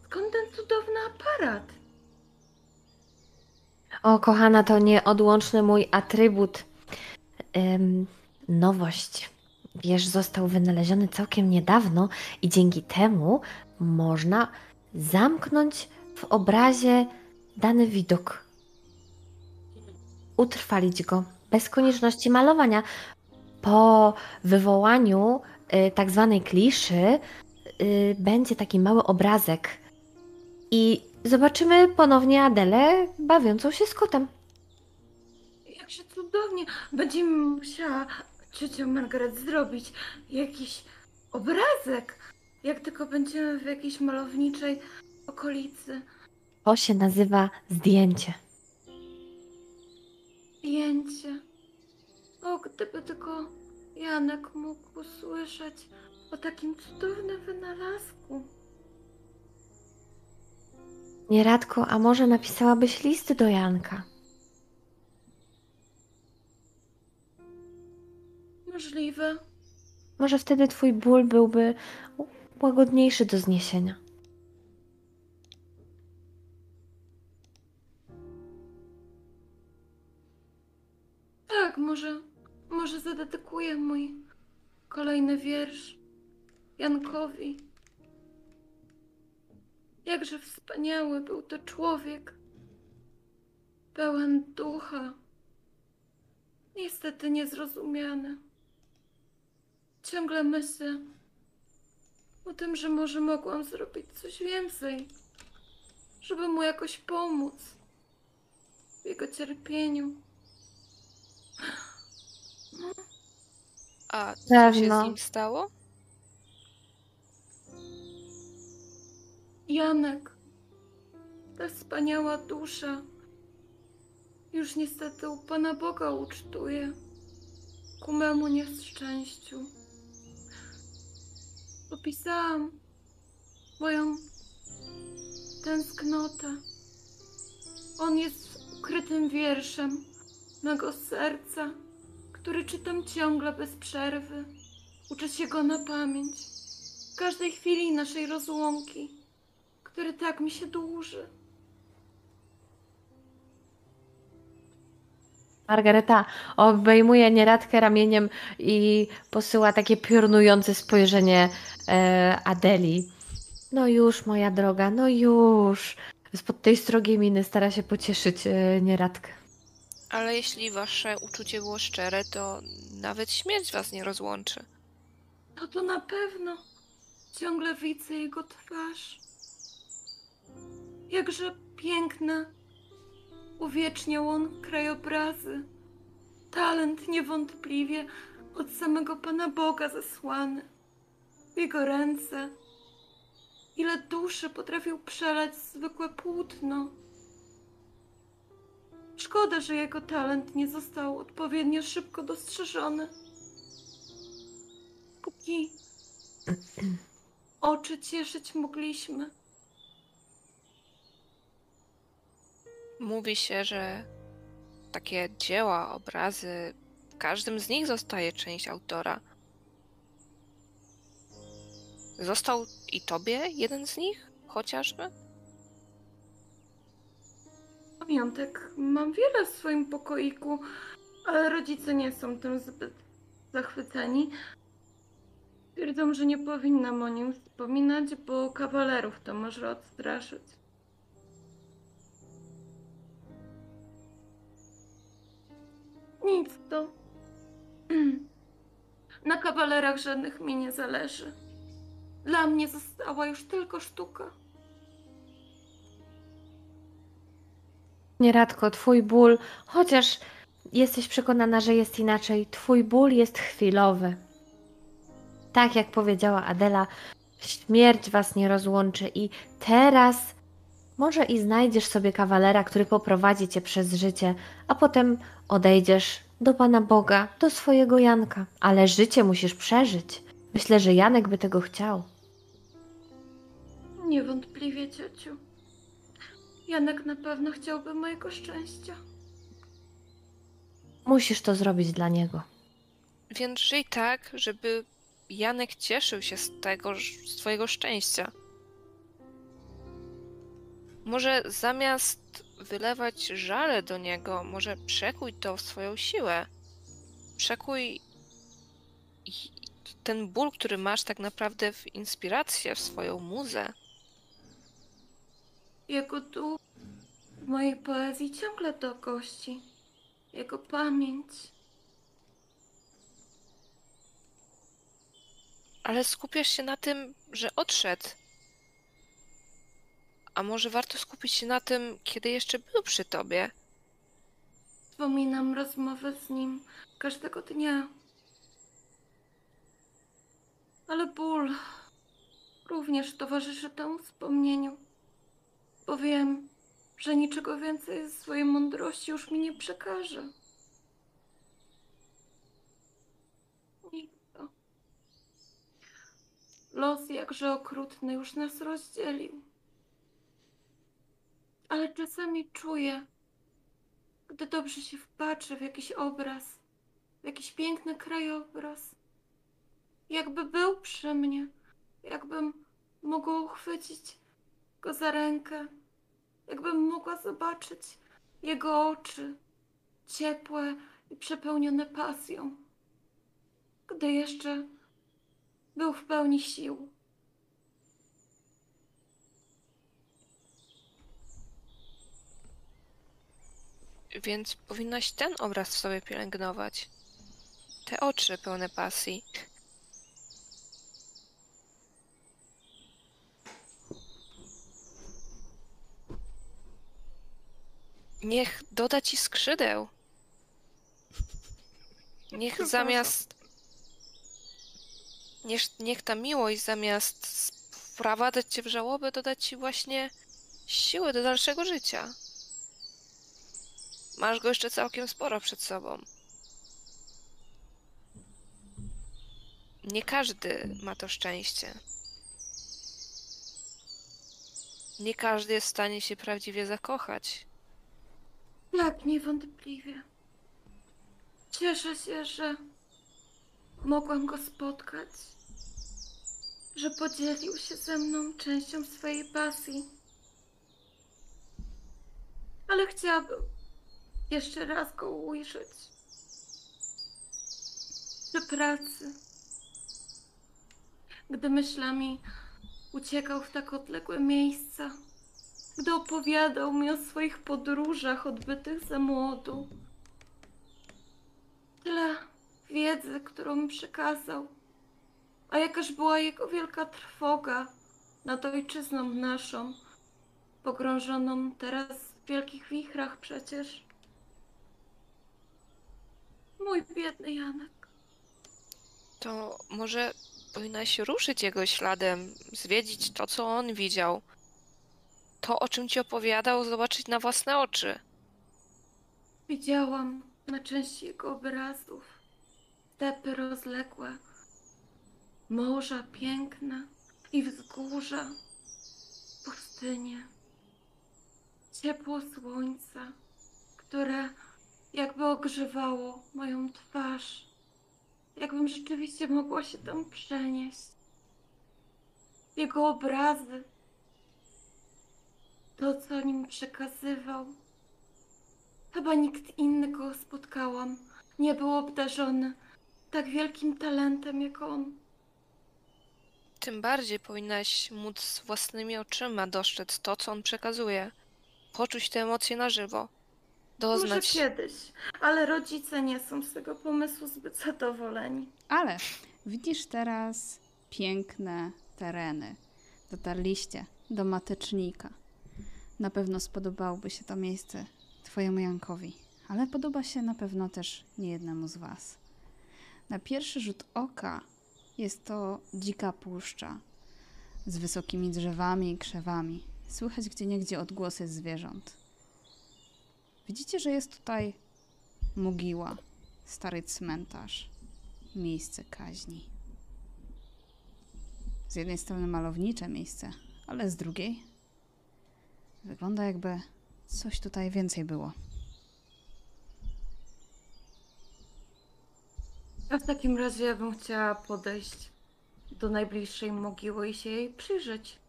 skąd ten cudowny aparat? O, kochana, to nieodłączny mój atrybut. Ym, nowość. Wiesz, został wynaleziony całkiem niedawno i dzięki temu można zamknąć w obrazie dany widok. Utrwalić go bez konieczności malowania. Po wywołaniu y, tak zwanej kliszy y, będzie taki mały obrazek i zobaczymy ponownie Adelę bawiącą się z kotem. Jak się cudownie. Będziemy musiała ciocia Margaret zrobić jakiś obrazek. Jak tylko będziemy w jakiejś malowniczej okolicy. To się nazywa zdjęcie. Zdjęcie. O, gdyby tylko Janek mógł usłyszeć o takim cudownym wynalazku. Nieradko, a może napisałabyś list do Janka? Możliwe. Może wtedy twój ból byłby łagodniejszy do zniesienia. Tak, może, może zadedykuję mój kolejny wiersz Jankowi. Jakże wspaniały był to człowiek, pełen ducha, niestety niezrozumiany. Ciągle myślę o tym, że może mogłam zrobić coś więcej, żeby mu jakoś pomóc w jego cierpieniu. A co się Pewno. z nim stało? Janek, ta wspaniała dusza, już niestety u Pana Boga ucztuje ku memu nieszczęściu. Opisałam moją tęsknotę. On jest ukrytym wierszem mego serca, który czytam ciągle bez przerwy. Uczę się go na pamięć. W każdej chwili naszej rozłąki, który tak mi się dłuży. Margareta obejmuje nieradkę ramieniem i posyła takie piorunujące spojrzenie e, Adeli. No już, moja droga, no już. Spod tej strogiej miny stara się pocieszyć e, nieradkę. Ale jeśli wasze uczucie było szczere, to nawet śmierć was nie rozłączy. No to na pewno ciągle widzę jego twarz. Jakże piękne uwieczniał on krajobrazy. Talent niewątpliwie od samego Pana Boga zesłany. W jego ręce ile duszy potrafił przelać zwykłe płótno. Szkoda, że jego talent nie został odpowiednio szybko dostrzeżony. Póki oczy cieszyć mogliśmy. Mówi się, że takie dzieła, obrazy, w każdym z nich zostaje część autora. Został i tobie jeden z nich, chociażby? Pamiątek mam wiele w swoim pokoiku, ale rodzice nie są tym zbyt zachwyceni. Twierdzą, że nie powinnam o nim wspominać, bo kawalerów to może odstraszyć. Nic to. Na kawalerach żadnych mi nie zależy. Dla mnie została już tylko sztuka. Nieradko twój ból, chociaż jesteś przekonana, że jest inaczej, twój ból jest chwilowy. Tak jak powiedziała Adela, śmierć was nie rozłączy i teraz może i znajdziesz sobie kawalera, który poprowadzi cię przez życie, a potem odejdziesz do Pana Boga, do swojego Janka. Ale życie musisz przeżyć. Myślę, że Janek by tego chciał. Niewątpliwie, ciociu. Janek na pewno chciałby mojego szczęścia. Musisz to zrobić dla niego. Więc żyj tak, żeby Janek cieszył się z tego, z twojego szczęścia. Może zamiast wylewać żale do niego, może przekuj to w swoją siłę. Przekuj ten ból, który masz, tak naprawdę w inspirację, w swoją muzę. Jego duch w mojej poezji ciągle to gości. Jego pamięć. Ale skupiasz się na tym, że odszedł. A może warto skupić się na tym, kiedy jeszcze był przy tobie? Wspominam rozmowę z nim każdego dnia. Ale ból również towarzyszę temu wspomnieniu, bo wiem, że niczego więcej z swojej mądrości już mi nie przekaże. To. Los jakże okrutny już nas rozdzielił. Ale czasami czuję, gdy dobrze się wpatrzę w jakiś obraz, w jakiś piękny krajobraz, jakby był przy mnie, jakbym mogła uchwycić go za rękę, jakbym mogła zobaczyć jego oczy, ciepłe i przepełnione pasją, gdy jeszcze był w pełni sił. Więc powinnaś ten obraz w sobie pielęgnować. Te oczy pełne pasji. Niech doda ci skrzydeł. Niech zamiast. Niech, niech ta miłość zamiast wprowadzać cię w żałobę, doda ci właśnie siły do dalszego życia. Masz go jeszcze całkiem sporo przed sobą. Nie każdy ma to szczęście. Nie każdy jest w stanie się prawdziwie zakochać. Tak, niewątpliwie. Cieszę się, że mogłam go spotkać, że podzielił się ze mną częścią swojej pasji. Ale chciałabym jeszcze raz go ujrzeć. Przy pracy. Gdy myślami uciekał w tak odległe miejsca gdy opowiadał mi o swoich podróżach odbytych za młodu. Tyle wiedzy, którą mi przekazał. A jakaż była jego wielka trwoga nad ojczyzną naszą, pogrążoną teraz w wielkich wichrach przecież. Mój biedny Janek. To może powinnaś ruszyć jego śladem, zwiedzić to, co on widział. To, o czym ci opowiadał, zobaczyć na własne oczy. Widziałam na części jego obrazów stepy rozległe, morza piękne i wzgórza, pustynie, ciepło słońca, które jakby ogrzewało moją twarz, jakbym rzeczywiście mogła się tam przenieść. Jego obrazy, to co nim przekazywał. Chyba nikt inny, kogo spotkałam, nie był obdarzony tak wielkim talentem jak on. Tym bardziej powinnaś móc własnymi oczyma dostrzec to, co on przekazuje. Poczuć te emocje na żywo. Może Doznać. kiedyś, ale rodzice nie są z tego pomysłu zbyt zadowoleni. Ale widzisz teraz piękne tereny. Dotarliście do matecznika. Na pewno spodobałoby się to miejsce Twojemu Jankowi, ale podoba się na pewno też niejednemu z Was. Na pierwszy rzut oka jest to dzika puszcza z wysokimi drzewami i krzewami. Słychać gdzieniegdzie odgłosy zwierząt. Widzicie, że jest tutaj mogiła, stary cmentarz, miejsce kaźni. Z jednej strony malownicze miejsce, ale z drugiej wygląda jakby coś tutaj więcej było. A w takim razie ja bym chciała podejść do najbliższej mogiły i się jej przyjrzeć.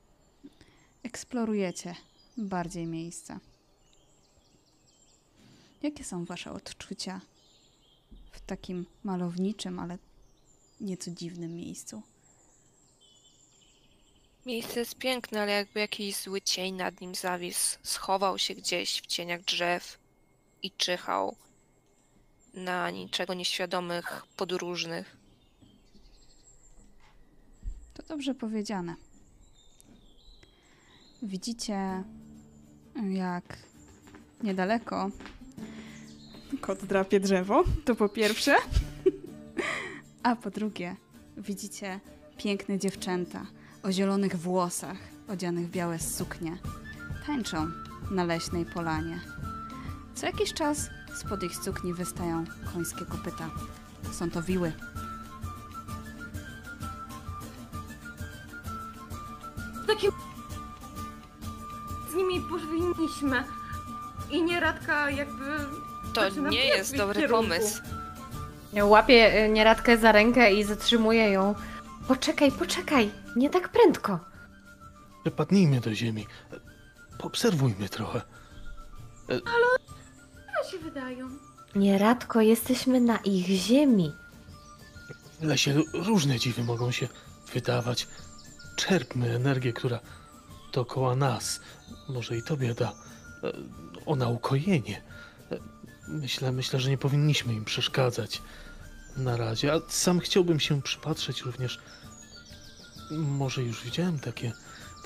Eksplorujecie bardziej miejsca. Jakie są Wasze odczucia w takim malowniczym, ale nieco dziwnym miejscu? Miejsce jest piękne, ale jakby jakiś zły cień nad nim zawisł. Schował się gdzieś w cieniach drzew i czyhał na niczego nieświadomych podróżnych. To dobrze powiedziane. Widzicie, jak niedaleko kot drapie drzewo, to po pierwsze. A po drugie, widzicie piękne dziewczęta, o zielonych włosach, odzianych w białe suknie, tańczą na leśnej polanie. Co jakiś czas spod ich sukni wystają końskie kopyta. Są to wiły. Takie z nimi powinniśmy. I nieradka jakby. To nie biec jest ich dobry kierunku. pomysł. Łapię y, nieradkę za rękę i zatrzymuję ją. Poczekaj, poczekaj, nie tak prędko. Przepadnijmy do ziemi. Poobserwujmy trochę. Co się wydają? Nieradko jesteśmy na ich ziemi. W lesie różne dziwy mogą się wydawać. Czerpmy energię, która dookoła nas. Może i tobie da. e, Ona ukojenie. Myślę, myślę, że nie powinniśmy im przeszkadzać na razie. A sam chciałbym się przypatrzeć również. Może już widziałem takie,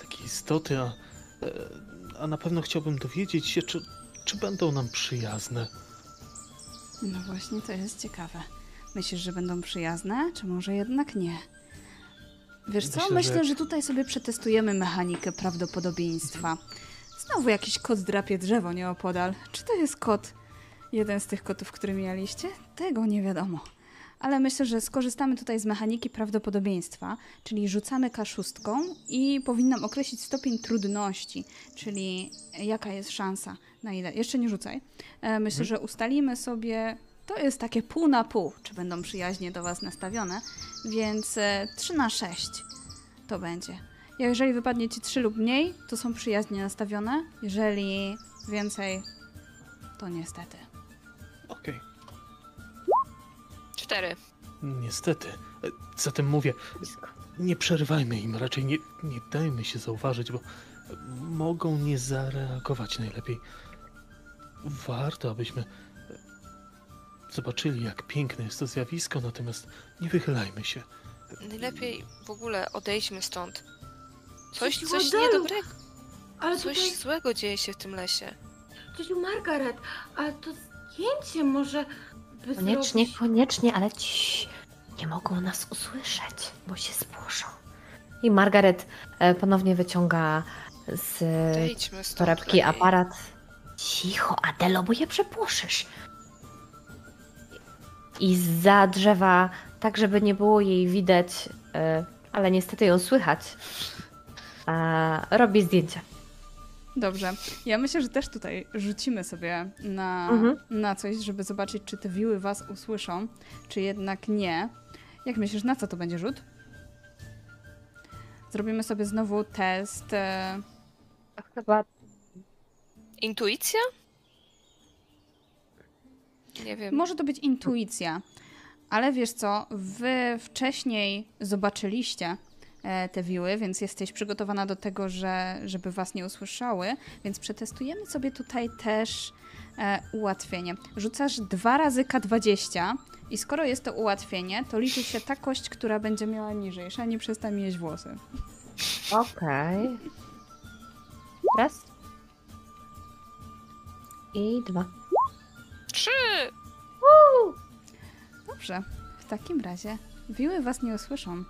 takie istoty, a, e, a na pewno chciałbym dowiedzieć się, czy, czy będą nam przyjazne. No właśnie, to jest ciekawe. Myślisz, że będą przyjazne, czy może jednak nie? Wiesz co? Myślę, Myślę, że- że tutaj sobie przetestujemy mechanikę prawdopodobieństwa. Znowu jakiś kot drapie drzewo nieopodal. Czy to jest kot? Jeden z tych kotów, który mieliście? Tego nie wiadomo. Ale myślę, że skorzystamy tutaj z mechaniki prawdopodobieństwa, czyli rzucamy kaszustką i powinnam określić stopień trudności, czyli jaka jest szansa, na ile. Jeszcze nie rzucaj. E, Myślę, że ustalimy sobie, to jest takie pół na pół, czy będą przyjaźnie do Was nastawione, więc e, 3 na 6 to będzie. Jeżeli wypadnie Ci 3 lub mniej, to są przyjaźnie nastawione, jeżeli więcej, to niestety. Okej. Cztery. Niestety. Zatem mówię, nie przerywajmy im, raczej nie, nie dajmy się zauważyć, bo mogą nie zareagować najlepiej. Warto, abyśmy zobaczyli, jak piękne jest to zjawisko, natomiast nie wychylajmy się. Najlepiej w ogóle odejdźmy stąd. Coś, coś Adelu, niedobrego, Ale coś tutaj, złego dzieje się w tym lesie. Ciociu Margaret, ale to zdjęcie może by Koniecznie, zrobić... koniecznie, ale ci nie mogą nas usłyszeć, bo się spłoszą. I Margaret e, ponownie wyciąga z stąd. torebki lepiej. aparat. Cicho, Adelo, bo je przepłoszysz. I za drzewa, tak żeby nie było jej widać, e, ale niestety ją słychać, a robi zdjęcie. Dobrze. Ja myślę, że też tutaj rzucimy sobie na, Mhm. na coś, żeby zobaczyć, czy te wiły Was usłyszą, czy jednak nie. Jak myślisz, na co to będzie rzut? Zrobimy sobie znowu test. E, Chyba Intuicja? Nie wiem. Może to być intuicja, ale wiesz co, wy wcześniej zobaczyliście te wiły, więc jesteś przygotowana do tego, że, żeby was nie usłyszały, więc przetestujemy sobie tutaj też e, ułatwienie. Rzucasz dwa razy K20 i skoro jest to ułatwienie, to liczy się ta kość, która będzie miała niżejsza, nie przestań jeść włosy. Okej. Raz. I dwa. Trzy! Dobrze, w takim razie wiły was nie usłyszą.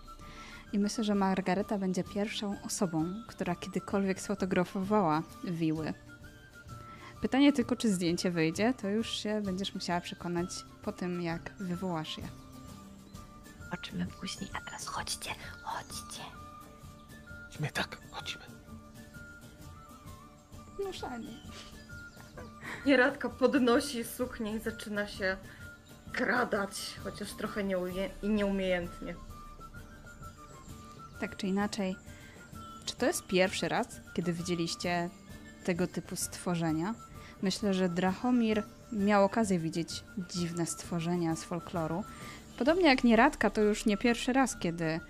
I myślę, że Margareta będzie pierwszą osobą, która kiedykolwiek sfotografowała wiły. Pytanie tylko, czy zdjęcie wyjdzie, to już się będziesz musiała przekonać po tym, jak wywołasz je. Zobaczymy później, a teraz chodźcie, chodźcie. Chodźmy tak, chodźmy. No szanie. Nieradka podnosi suknię i zaczyna się kradać, chociaż trochę nieumie- i nieumiejętnie. Tak czy inaczej, czy to jest pierwszy raz, kiedy widzieliście tego typu stworzenia? Myślę, że Drachomir miał okazję widzieć dziwne stworzenia z folkloru. Podobnie jak Nieradka, to już nie pierwszy raz, kiedy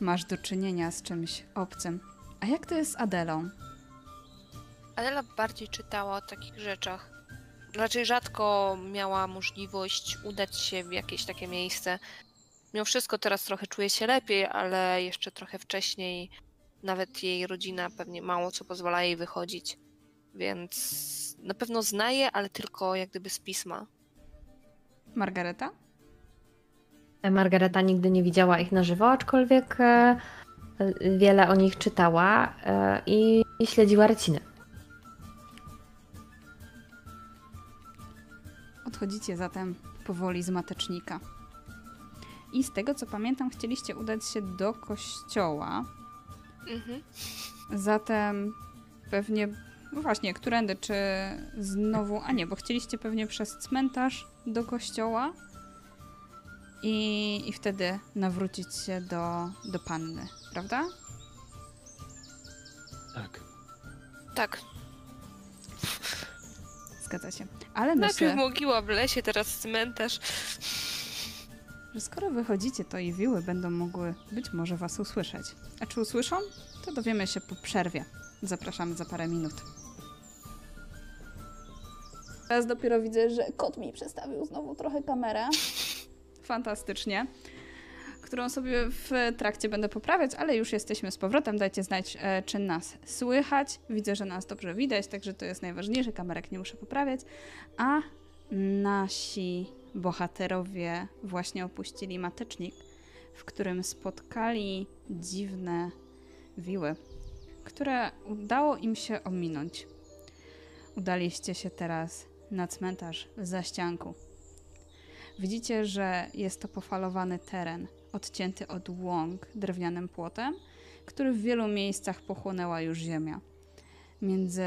masz do czynienia z czymś obcym. A jak to jest z Adelą? Adela bardziej czytała o takich rzeczach. Raczej rzadko miała możliwość udać się w jakieś takie miejsce. Mimo wszystko teraz trochę czuje się lepiej, ale jeszcze trochę wcześniej nawet jej rodzina pewnie mało co pozwala jej wychodzić. Więc na pewno znaje, ale tylko jak gdyby z pisma. Margareta? E, Margareta nigdy nie widziała ich na żywo, aczkolwiek e, wiele o nich czytała e, i, i śledziła ryciny. Odchodzicie zatem powoli z matecznika. I z tego co pamiętam, chcieliście udać się do kościoła. Mhm. Zatem pewnie, no właśnie, którędy, czy znowu, a nie, bo chcieliście pewnie przez cmentarz do kościoła i, i wtedy nawrócić się do, do panny, prawda? Tak. Tak. Zgadza się. Ale myślę, Najpierw mogiła w lesie, teraz cmentarz. Że skoro wychodzicie, to i wiły będą mogły być może was usłyszeć. A czy usłyszą? To dowiemy się po przerwie. Zapraszamy za parę minut. Teraz dopiero widzę, że kot mi przestawił znowu trochę kamerę. Fantastycznie. Którą sobie w trakcie będę poprawiać, ale już jesteśmy z powrotem. Dajcie znać, e, czy nas słychać. Widzę, że nas dobrze widać, także to jest najważniejsze. Kamerek nie muszę poprawiać. A nasi bohaterowie właśnie opuścili matecznik, w którym spotkali dziwne wiły, które udało im się ominąć. Udaliście się teraz na cmentarz w zaścianku. Widzicie, że jest to pofalowany teren, odcięty od łąk drewnianym płotem, który w wielu miejscach pochłonęła już ziemia. Między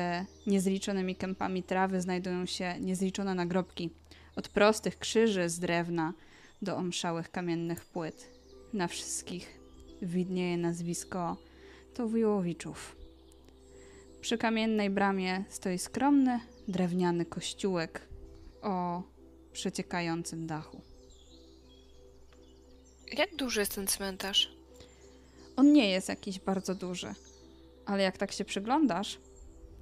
niezliczonymi kępami trawy znajdują się niezliczone nagrobki, od prostych krzyży z drewna do omszałych kamiennych płyt. Na wszystkich widnieje nazwisko Towiłowiczów. Przy kamiennej bramie stoi skromny, drewniany kościółek o przeciekającym dachu. Jak duży jest ten cmentarz? On nie jest jakiś bardzo duży, ale jak tak się przyglądasz,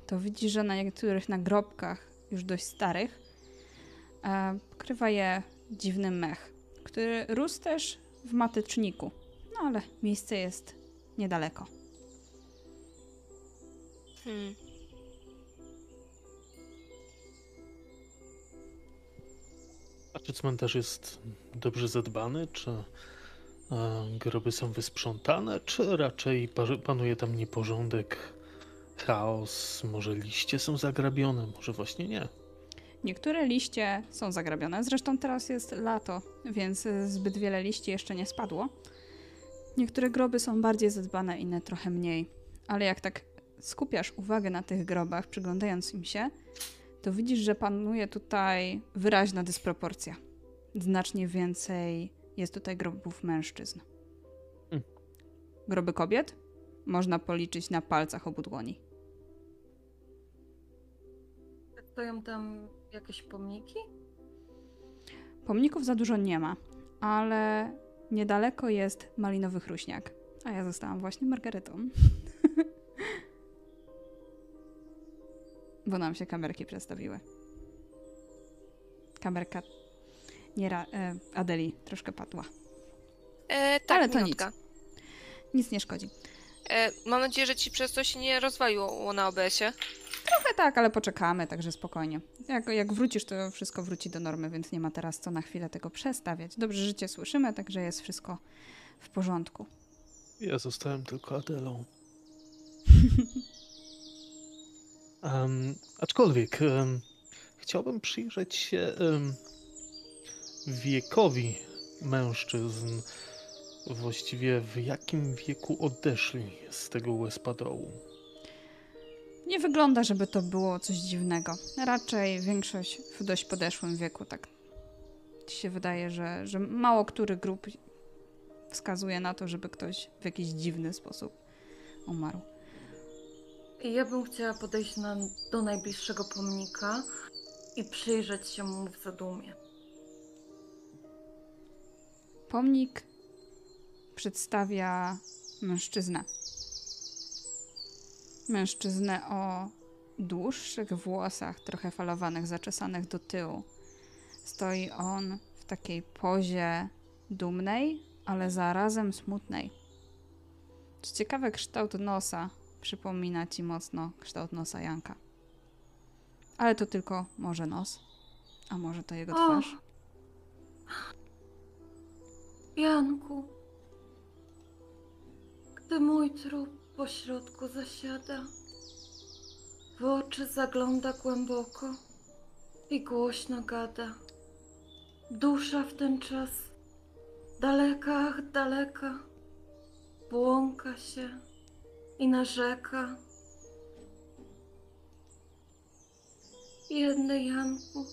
to widzisz, że na niektórych nagrobkach, już dość starych, pokrywa je dziwny mech, który rósł też w mateczniku. No ale miejsce jest niedaleko. Hmm. A czy cmentarz jest dobrze zadbany? Czy e, groby są wysprzątane? Czy raczej pa- panuje tam nieporządek, chaos? Może liście są zagrabione? Może właśnie nie? Niektóre liście są zagrabione, zresztą teraz jest lato, więc zbyt wiele liści jeszcze nie spadło. Niektóre groby są bardziej zadbane, inne trochę mniej. Ale jak tak skupiasz uwagę na tych grobach, przyglądając im się, to widzisz, że panuje tutaj wyraźna dysproporcja. Znacznie więcej jest tutaj grobów mężczyzn. Hmm. Groby kobiet można policzyć na palcach obu dłoni. Stoją tam jakieś pomniki? Pomników za dużo nie ma, ale niedaleko jest malinowy chruśniak. A ja zostałam właśnie Margaretą. Bo nam się kamerki przestawiły. Kamerka nie ra- e, Adeli troszkę padła. E, tak, Ale to minutka. Nic nie szkodzi. E, mam nadzieję, że ci przez to się nie rozwaliło na OBS-ie. Trochę tak, ale poczekamy, także spokojnie. Jak, jak wrócisz, to wszystko wróci do normy, więc nie ma teraz co na chwilę tego przestawiać. Dobrze, że cię słyszymy, także jest wszystko w porządku. Ja zostałem tylko Adelą. Em, aczkolwiek em, chciałbym przyjrzeć się em, wiekowi mężczyzn. Właściwie w jakim wieku odeszli z tego łespadołu. Nie wygląda, żeby to było coś dziwnego. Raczej większość w dość podeszłym wieku, tak się wydaje, że, że mało który grup wskazuje na to, żeby ktoś w jakiś dziwny sposób umarł. Ja bym chciała podejść na, do najbliższego pomnika i przyjrzeć się mu w zadumie. Pomnik przedstawia mężczyznę. Mężczyznę o dłuższych włosach, trochę falowanych, zaczesanych do tyłu. Stoi on w takiej pozie dumnej, ale zarazem smutnej. Co ciekawe, kształt nosa przypomina ci mocno kształt nosa Janka. Ale to tylko może nos, a może to jego O! twarz. Janku, gdy gdy mój trup pośrodku zasiada, w oczy zagląda głęboko i głośno gada. Dusza w ten czas daleka, ach, daleka, błąka się i narzeka. Jedny Janku,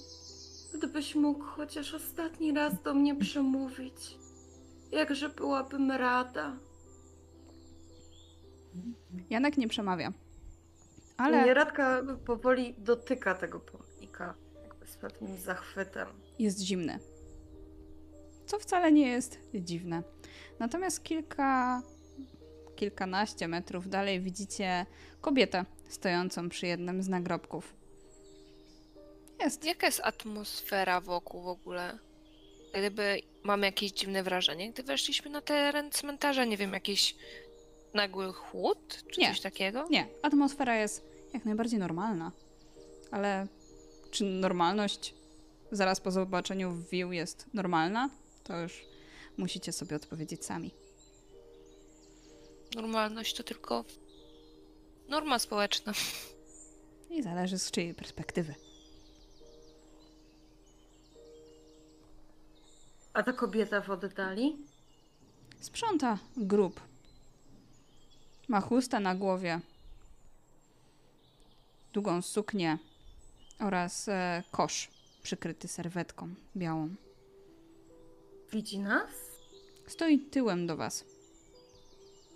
gdybyś mógł chociaż ostatni raz do mnie przemówić, jakże byłabym rada. Janek nie przemawia. Ale Nieradka powoli dotyka tego pomnika, jakby z pewnym zachwytem. jest zimny. Co wcale nie jest dziwne. Natomiast kilka, kilkanaście metrów dalej widzicie kobietę stojącą przy jednym z nagrobków. Jest. Jaka jest atmosfera wokół w ogóle? Gdyby mamy jakieś dziwne wrażenie, gdy weszliśmy na teren cmentarza, nie wiem, jakiś nagły chłód czy Nie. coś takiego? Nie, atmosfera jest jak najbardziej normalna. Ale czy normalność zaraz po zobaczeniu wił jest normalna? To już musicie sobie odpowiedzieć sami. Normalność to tylko norma społeczna. I zależy z czyjej perspektywy. A ta kobieta w oddali? Sprząta grób. Ma chustę na głowie, długą suknię oraz e, kosz przykryty serwetką białą. Widzi nas? Stoi tyłem do was.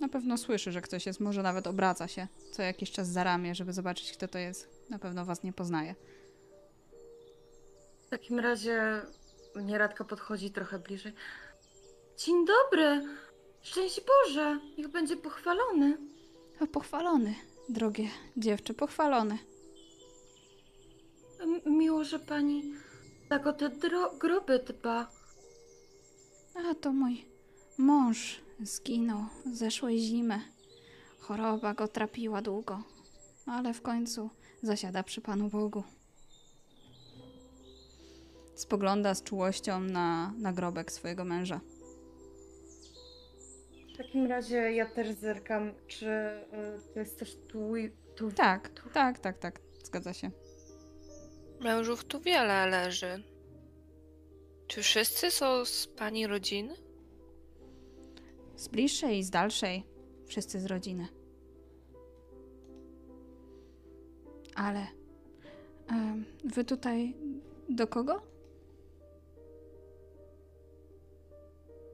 Na pewno słyszy, że ktoś jest, może nawet obraca się co jakiś czas za ramię, żeby zobaczyć, kto to jest. Na pewno was nie poznaje. W takim razie nieradka podchodzi trochę bliżej. Dzień dobry! Szczęść Boże! Niech będzie pochwalony. A pochwalony, drogie dziewczę, pochwalony. M- miło, że pani tak o te dro- groby dba. A to mój mąż zginął zeszłej zimy. Choroba go trapiła długo, ale w końcu zasiada przy Panu Bogu. Spogląda z czułością na nagrobek swojego męża. W takim razie ja też zerkam, czy y, to jest też tu, tu Tak, tak, tak, tak, zgadza się. Mężów tu wiele leży. Czy wszyscy są z pani rodziny? Z bliższej i z dalszej, wszyscy z rodziny. Ale em, wy tutaj do kogo?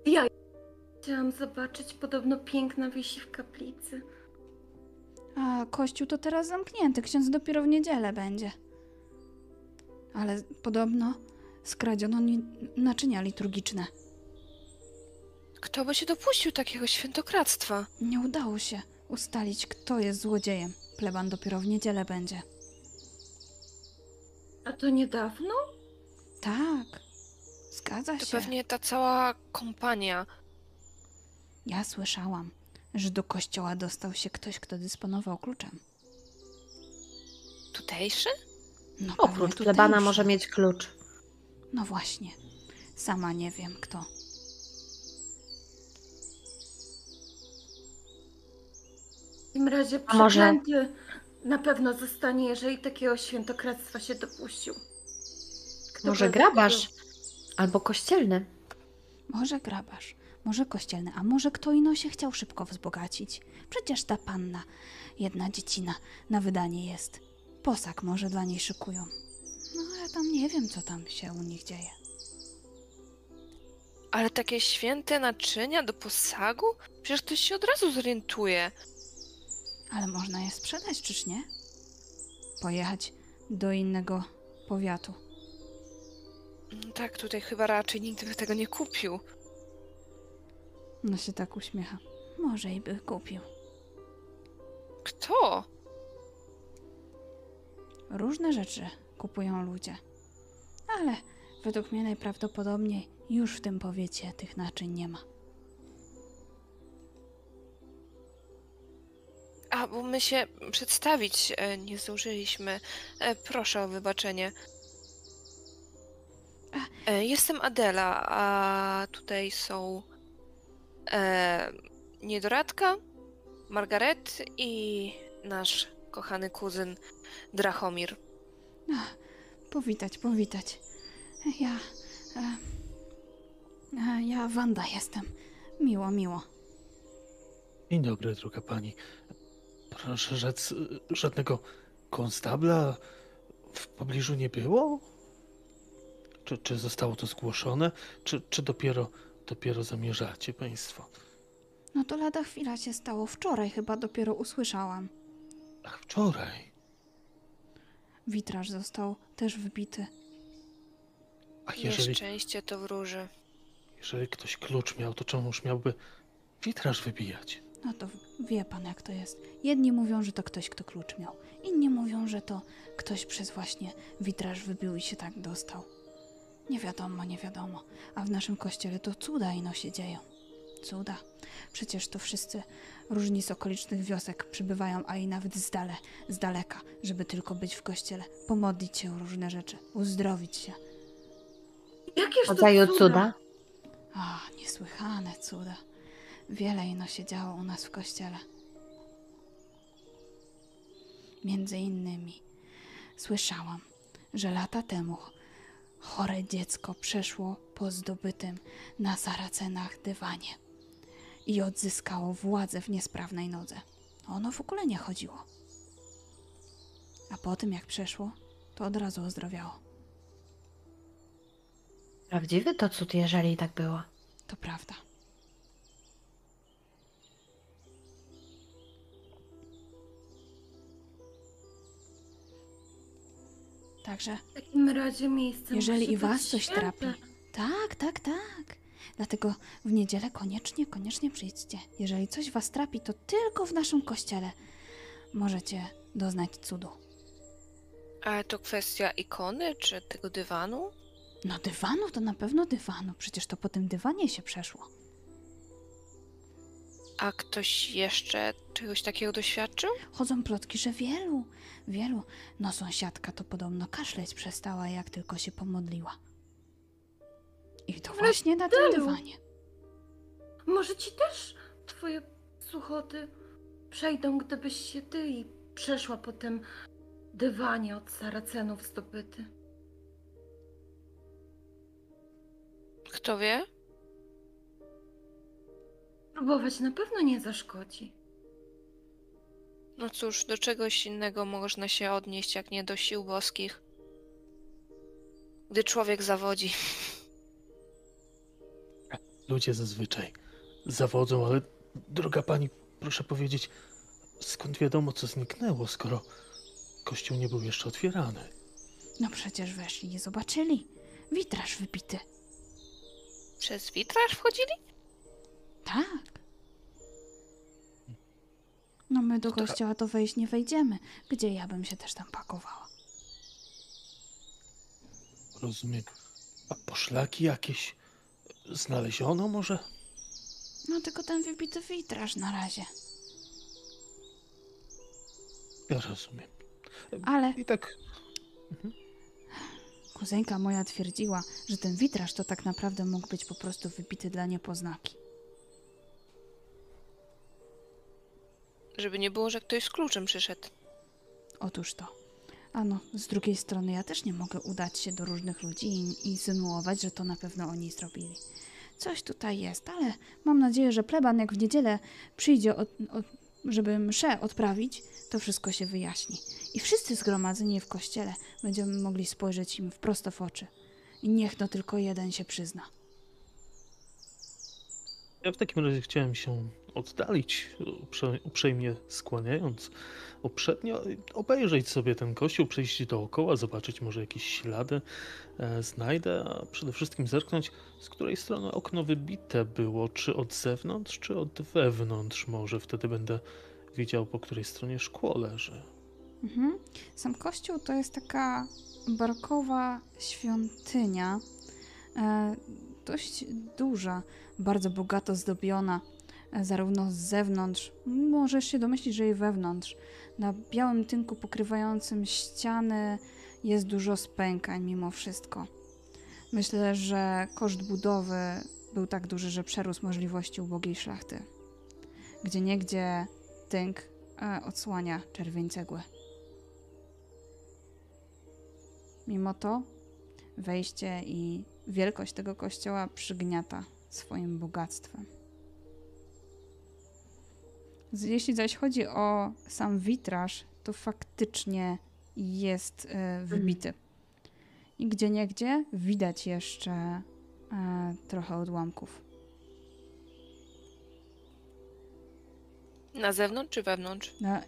Ja chciałam zobaczyć, podobno piękna wisi w kaplicy. A kościół to teraz zamknięty, ksiądz dopiero w niedzielę będzie. Ale podobno skradziono ni- naczynia liturgiczne. Kto by się dopuścił takiego świętokradztwa? Nie udało się ustalić, kto jest złodziejem. Pleban dopiero w niedzielę będzie. A to niedawno? Tak, zgadza To się. pewnie ta cała kompania. Ja słyszałam, że do kościoła dostał się ktoś, kto dysponował kluczem. Tutejszy? No, Oprócz pewnie plebana tutejszy. może mieć klucz. No właśnie, sama nie wiem kto. W takim razie A może- przeklęty na pewno zostanie, jeżeli takiego świętokradztwa się dopuścił. Kto Może by- grabarz? Albo kościelny. Może grabarz, może kościelny, a może kto ino się chciał szybko wzbogacić. Przecież ta panna, jedna dziecina, na wydanie jest. Posag może dla niej szykują. No ja tam nie wiem, co tam się u nich dzieje. Ale takie święte naczynia do posagu? Przecież ktoś się od razu zorientuje. Ale można je sprzedać, czyż nie? Pojechać do innego powiatu. Mm, Tak, tutaj chyba raczej nikt by tego nie kupił. No się tak uśmiecha. Może i by kupił. Kto? Różne rzeczy kupują ludzie. Ale według mnie najprawdopodobniej już w tym powiecie tych naczyń nie ma. A, bo my się przedstawić e, nie zdążyliśmy. E, Proszę o wybaczenie. E, Jestem Adela, a tutaj są e, niedoradka Margaret i nasz kochany kuzyn Drachomir. Ach, powitać, powitać. Ja. E, e, ja Wanda jestem. Miło, miło. Dzień dobry, droga pani. Proszę rzec, żadnego konstabla w pobliżu nie było? Czy, czy zostało to zgłoszone, czy, czy dopiero, dopiero zamierzacie państwo? No to lada chwila się stało. Wczoraj chyba dopiero usłyszałam. Ach, wczoraj. Witraż został też wybity. A jeżeli, Nieszczęście to wróży. jeżeli ktoś klucz miał, to czemuż miałby witraż wybijać? No to wie pan, jak to jest. Jedni mówią, że to ktoś, kto klucz miał. Inni mówią, że to ktoś przez właśnie witraż wybił i się tak dostał. Nie wiadomo, nie wiadomo. A w naszym kościele to cuda ino się dzieją. Cuda. Przecież to wszyscy różni z okolicznych wiosek przybywają, a i nawet z dale, z daleka, żeby tylko być w kościele, pomodlić się o różne rzeczy, uzdrowić się. Jakież to Rodzaju cuda? cuda. A, niesłychane cuda. Wiele ino się działo u nas w kościele. Między innymi słyszałam, że lata temu chore dziecko przeszło po zdobytym na Saracenach dywanie i odzyskało władzę w niesprawnej nodze. Ono w ogóle nie chodziło. A po tym jak przeszło, to od razu ozdrowiało. Prawdziwy to cud, jeżeli tak było. To prawda. Także, W takim razie miejsce jeżeli musi i was coś święte. trapi, tak, tak, tak. Dlatego w niedzielę koniecznie, koniecznie przyjdźcie. Jeżeli coś was trapi, to tylko w naszym kościele możecie doznać cudu. Ale to kwestia ikony czy tego dywanu? No dywanu to na pewno dywanu, przecież to po tym dywanie się przeszło. A ktoś jeszcze czegoś takiego doświadczył? Chodzą plotki, że wielu, wielu. No sąsiadka to podobno kaszleć przestała, jak tylko się pomodliła. I to właśnie na tym dywanie. Może ci też twoje suchoty przejdą, gdybyś się ty i przeszła po tym dywanie od Saracenów zdobyty. Kto wie? Próbować na pewno nie zaszkodzi. No cóż, do czegoś innego można się odnieść, jak nie do sił boskich. Gdy człowiek zawodzi. Ludzie zazwyczaj zawodzą, ale droga pani, proszę powiedzieć, skąd wiadomo, co zniknęło, skoro kościół nie był jeszcze otwierany? No przecież weszli i zobaczyli. Witraż wybity. Przez witraż wchodzili? Tak. No my do kościoła to wejść nie wejdziemy. Gdzie ja bym się też tam pakowała? Rozumiem. A poszlaki jakieś znaleziono może? No tylko ten wybity witraż na razie. Ja rozumiem. Ale I tak kuzynka moja twierdziła, że ten witraż to tak naprawdę mógł być po prostu wybity dla niepoznaki. Żeby nie było, że ktoś z kluczem przyszedł. Otóż to. Ano, z drugiej strony ja też nie mogę udać się do różnych ludzi i insynuować, że to na pewno oni zrobili. Coś tutaj jest, ale mam nadzieję, że pleban jak w niedzielę przyjdzie, od, od, żeby mszę odprawić, to wszystko się wyjaśni. I wszyscy zgromadzeni w kościele będziemy mogli spojrzeć im wprost w oczy. I niech no tylko jeden się przyzna. ja w takim razie chciałem się oddalić, uprze- uprzejmie skłaniając uprzednio, obejrzeć sobie ten kościół, przejść dookoła, zobaczyć może jakieś ślady e, znajdę, a przede wszystkim zerknąć, z której strony okno wybite było, czy od zewnątrz, czy od wewnątrz może, wtedy będę wiedział, po której stronie szkło leży. Mhm. Sam kościół to jest taka barokowa świątynia, e, dość duża, bardzo bogato zdobiona, zarówno z zewnątrz, możesz się domyślić, że i wewnątrz. Na białym tynku pokrywającym ściany jest dużo spękań mimo wszystko. Myślę, że koszt budowy był tak duży, że przerósł możliwości ubogiej szlachty. Gdzie niegdzie tynk e, odsłania czerwień cegły. Mimo to wejście i wielkość tego kościoła przygniata swoim bogactwem. Jeśli zaś chodzi o sam witraż, to faktycznie jest e, wbity. I gdzie niegdzie widać jeszcze e, trochę odłamków. Na zewnątrz czy wewnątrz? Na,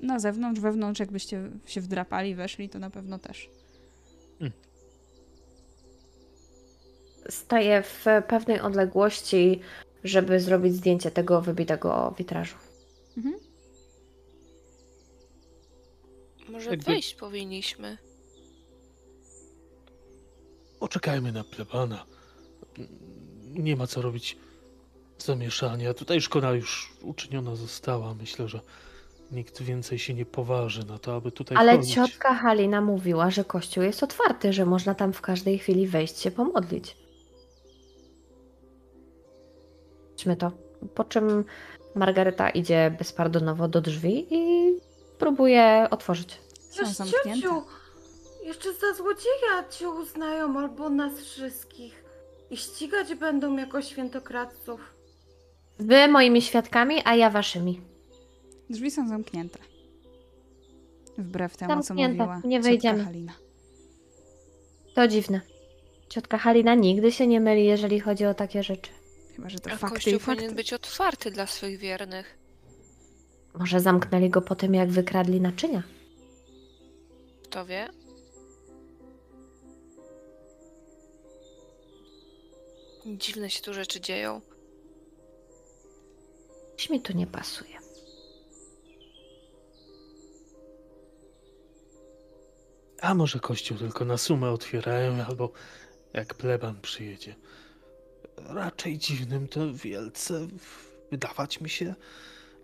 na zewnątrz, wewnątrz, jakbyście się wdrapali, weszli, to na pewno też. Staję w pewnej odległości, żeby zrobić zdjęcie tego wybitego witrażu. Mhm. Może Jakby- wejść powinniśmy. Poczekajmy na plebana. Nie ma co robić zamieszania. Tutaj szkoda już uczyniona została. Myślę, że nikt więcej się nie poważy na to, aby tutaj Ale wchodzić. ciotka Halina mówiła, że kościół jest otwarty, że można tam w każdej chwili wejść się pomodlić. Idźmy to. Po czym Margareta idzie bezpardonowo do drzwi i próbuje otworzyć. Są Wiesz, zamknięte. ciociu, jeszcze za złodzieja cię uznają albo nas wszystkich. I ścigać będą jako świętokradców. Wy moimi świadkami, a ja waszymi. Drzwi są zamknięte. Wbrew temu, co Zamknięte, mówiła nie ciotka wejdziemy. Halina. To dziwne. Ciotka Halina nigdy się nie myli, jeżeli chodzi o takie rzeczy. Chyba, że to A fakty kościół i fakty. powinien być otwarty dla swych wiernych. Może zamknęli go po tym, jak wykradli naczynia? Kto wie? Dziwne się tu rzeczy dzieją. Coś mi tu nie pasuje. A może kościół tylko na sumę otwierają, albo jak pleban przyjedzie. Raczej dziwnym to wielce wydawać mi się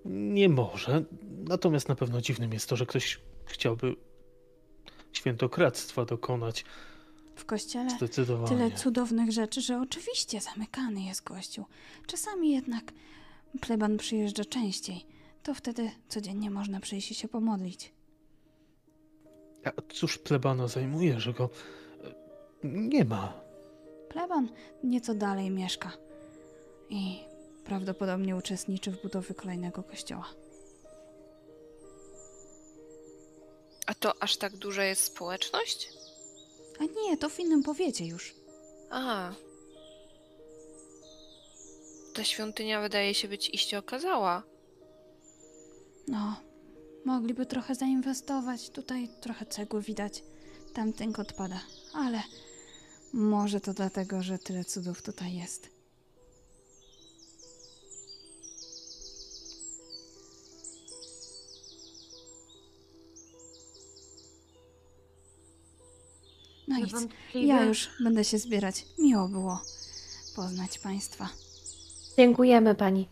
nie może. Natomiast na pewno dziwnym jest to, że ktoś chciałby świętokradztwa dokonać. W kościele tyle cudownych rzeczy, że oczywiście zamykany jest kościół. Czasami jednak pleban przyjeżdża częściej. To wtedy codziennie można przyjść i się pomodlić. A cóż plebana zajmuje, że go nie ma? Pleban nieco dalej mieszka i prawdopodobnie uczestniczy w budowie kolejnego kościoła. A to aż tak duża jest społeczność? A nie, to w innym powiecie już. A. Ta świątynia wydaje się być iście okazała. No, mogliby trochę zainwestować. Tutaj trochę cegły widać, tam tynk odpada, ale może to dlatego, że tyle cudów tutaj jest. No nic, ja już będę się zbierać. Miło było poznać Państwa. Dziękujemy pani.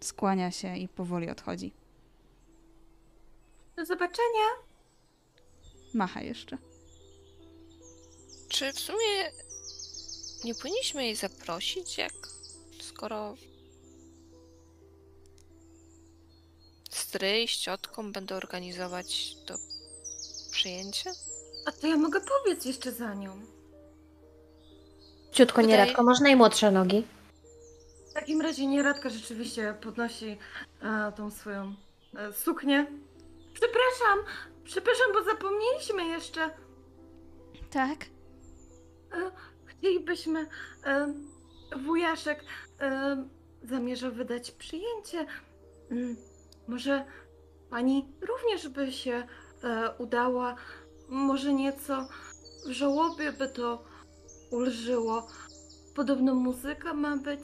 Skłania się i powoli odchodzi. Do zobaczenia. Macha jeszcze. Czy w sumie nie powinniśmy jej zaprosić, jak skoro stryj z ciotką będą organizować to przyjęcie? A to ja mogę pobiec jeszcze za nią. Ciutko Wydaje- nieradko, masz najmłodsze nogi. W takim razie nieradka rzeczywiście podnosi e, tą swoją e, suknię. Przepraszam, przepraszam, bo zapomnieliśmy jeszcze. Tak? E, chcielibyśmy. E, wujaszek e, zamierza wydać przyjęcie. Mm, może pani również by się udała. Może nieco w żałobie by to ulżyło. Podobno muzyka ma być.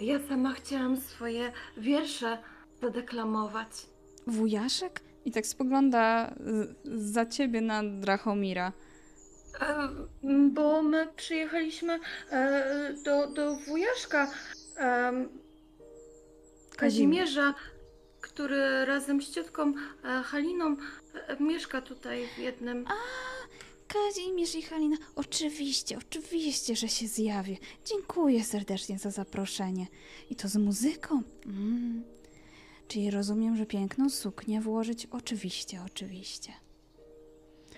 Ja sama chciałam swoje wiersze zadeklamować. Wujaszek? I tak spogląda z- za ciebie na Drachomira. Bo my przyjechaliśmy e, do, do wujaszka Kazimierza, który razem z ciotką e, Haliną e, mieszka tutaj w jednym. Kazimierz i Halina, oczywiście, oczywiście, że się zjawię. Dziękuję serdecznie za zaproszenie. I to z muzyką. Mm. Czyli rozumiem, że piękną suknię włożyć? Oczywiście, oczywiście.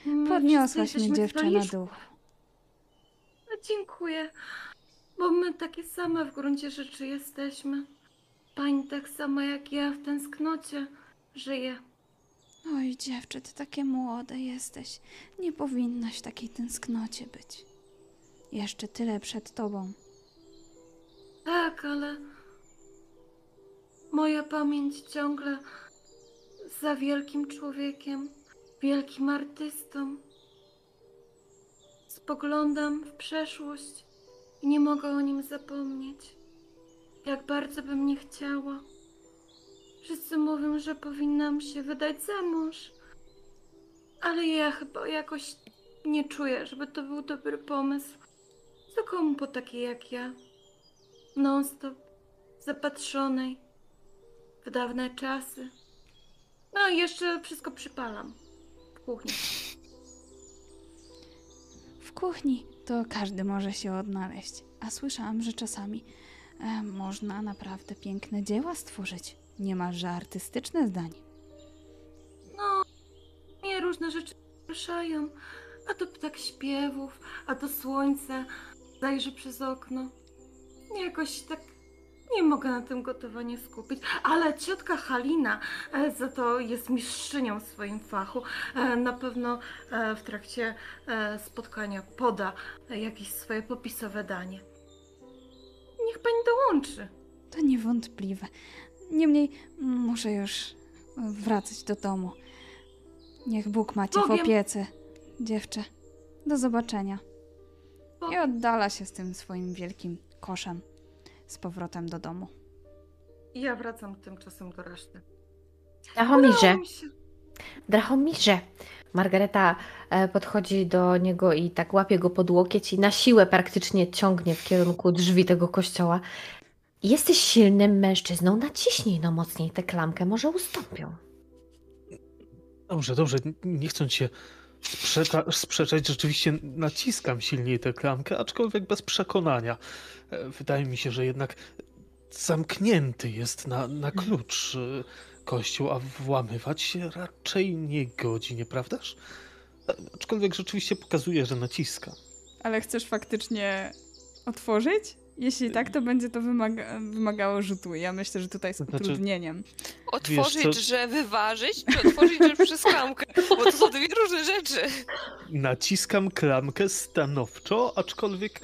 My Podniosłaś wszyscy mnie jesteśmy dziewczę na duch. No, dziękuję, bo my takie same w gruncie rzeczy jesteśmy. Pani tak samo jak ja w tęsknocie żyje. Oj, dziewczę, ty takie młode jesteś. Nie powinnaś w takiej tęsknocie być. Jeszcze tyle przed tobą. Tak, ale moja pamięć ciągle za wielkim człowiekiem, wielkim artystą. Spoglądam w przeszłość i nie mogę o nim zapomnieć. Jak bardzo bym nie chciała. Wszyscy mówią, że powinnam się wydać za mąż. Ale ja chyba jakoś nie czuję, żeby to był dobry pomysł. Co komu po takiej jak ja? non-stop, zapatrzonej w dawne czasy. No i jeszcze wszystko przypalam kuchni. W kuchni to każdy może się odnaleźć. A słyszałam, że czasami e, można naprawdę piękne dzieła stworzyć. Niemalże artystyczne zdanie. No, mnie różne rzeczy ruszają. A to ptak śpiewów, a to słońce zajrzy przez okno. Jakoś tak nie mogę na tym gotowanie skupić. Ale ciotka Halina e, za to jest mistrzynią w swoim fachu. E, Na pewno e, w trakcie e, spotkania poda e, jakieś swoje popisowe danie. Niech pani dołączy. To niewątpliwe. Niemniej muszę już wracać do domu. Niech Bóg macie w Powiem- opiece, dziewczę. Do zobaczenia. Bo- I oddala się z tym swoim wielkim koszem z powrotem do domu. Ja wracam tymczasem do reszty. Drachomirze. Drachomirze. Margareta e, podchodzi do niego i tak łapie go pod łokieć i na siłę praktycznie ciągnie w kierunku drzwi tego kościoła. Jesteś silnym mężczyzną, naciśnij no mocniej tę klamkę, może ustąpią. Dobrze, dobrze, nie chcąc się sprzecza, sprzeczać, rzeczywiście naciskam silniej tę klamkę, aczkolwiek bez przekonania. E, Wydaje mi się, że jednak zamknięty jest na, na klucz e, kościół, a włamywać się raczej nie godzi, nieprawdaż? E, Aczkolwiek rzeczywiście pokazuje, że naciska. Ale chcesz faktycznie otworzyć? Jeśli tak, to będzie to wymaga wymagało rzutu. Ja myślę, że tutaj z znaczy- utrudnieniem. Otworzyć, Wiesz co- że wyważyć, czy otworzyć, że przez klamkę? Bo to są dwie różne rzeczy. Naciskam klamkę stanowczo, aczkolwiek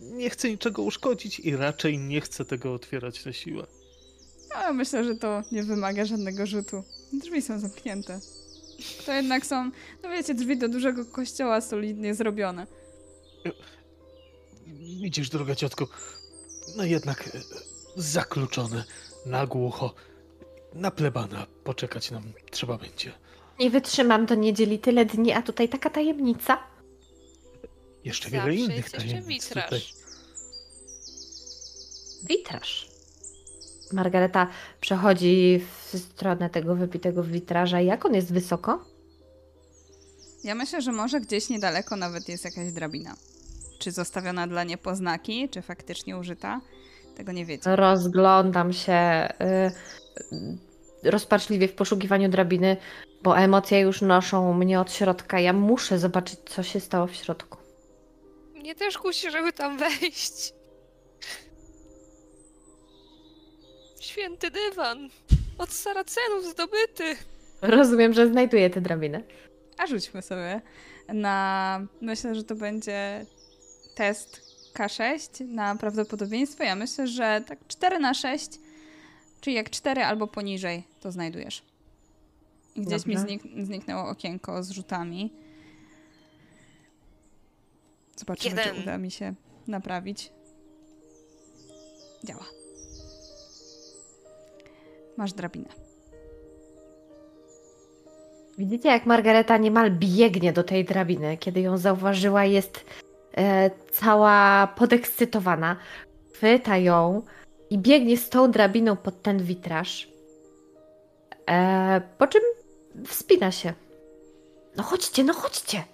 nie chcę niczego uszkodzić i raczej nie chcę tego otwierać na siłę. Ale myślę, że to nie wymaga żadnego rzutu. Drzwi są zamknięte. To jednak są, no wiecie, drzwi do dużego kościoła solidnie zrobione. Widzisz, droga ciotko, no jednak e, zakluczone, na głucho. Na plebana poczekać nam trzeba będzie. Nie wytrzymam do niedzieli tyle dni, a tutaj taka tajemnica. Jeszcze wiele Zawsze innych jest jeszcze tajemnic tutaj. witraż. Witraż. Margareta przechodzi w stronę tego wypitego witraża. Jak on jest wysoko? Ja myślę, że może gdzieś niedaleko nawet jest jakaś drabina. Czy zostawiona dla niepoznaki, czy faktycznie użyta? Tego nie wiecie. Rozglądam się y, rozpaczliwie w poszukiwaniu drabiny, bo emocje już noszą mnie od środka. Ja muszę zobaczyć, co się stało w środku. Mnie też kusi, żeby tam wejść. Święty dywan. Od Saracenów zdobyty. Rozumiem, że znajduję tę drabinę. A rzućmy sobie na. Myślę, że to będzie test K6 na prawdopodobieństwo. Ja myślę, że tak 4 na 6, czyli jak 4 albo poniżej, to znajdujesz. I gdzieś mi Dobra. znik- zniknęło okienko z rzutami. Zobaczymy, czy Jeden. uda mi się naprawić. Działa. Masz drabinę. Widzicie, jak Margareta niemal biegnie do tej drabiny. Kiedy ją zauważyła, jest cała podekscytowana. Chwyta ją i biegnie z tą drabiną pod ten witraż. E, po czym wspina się. No chodźcie, no chodźcie.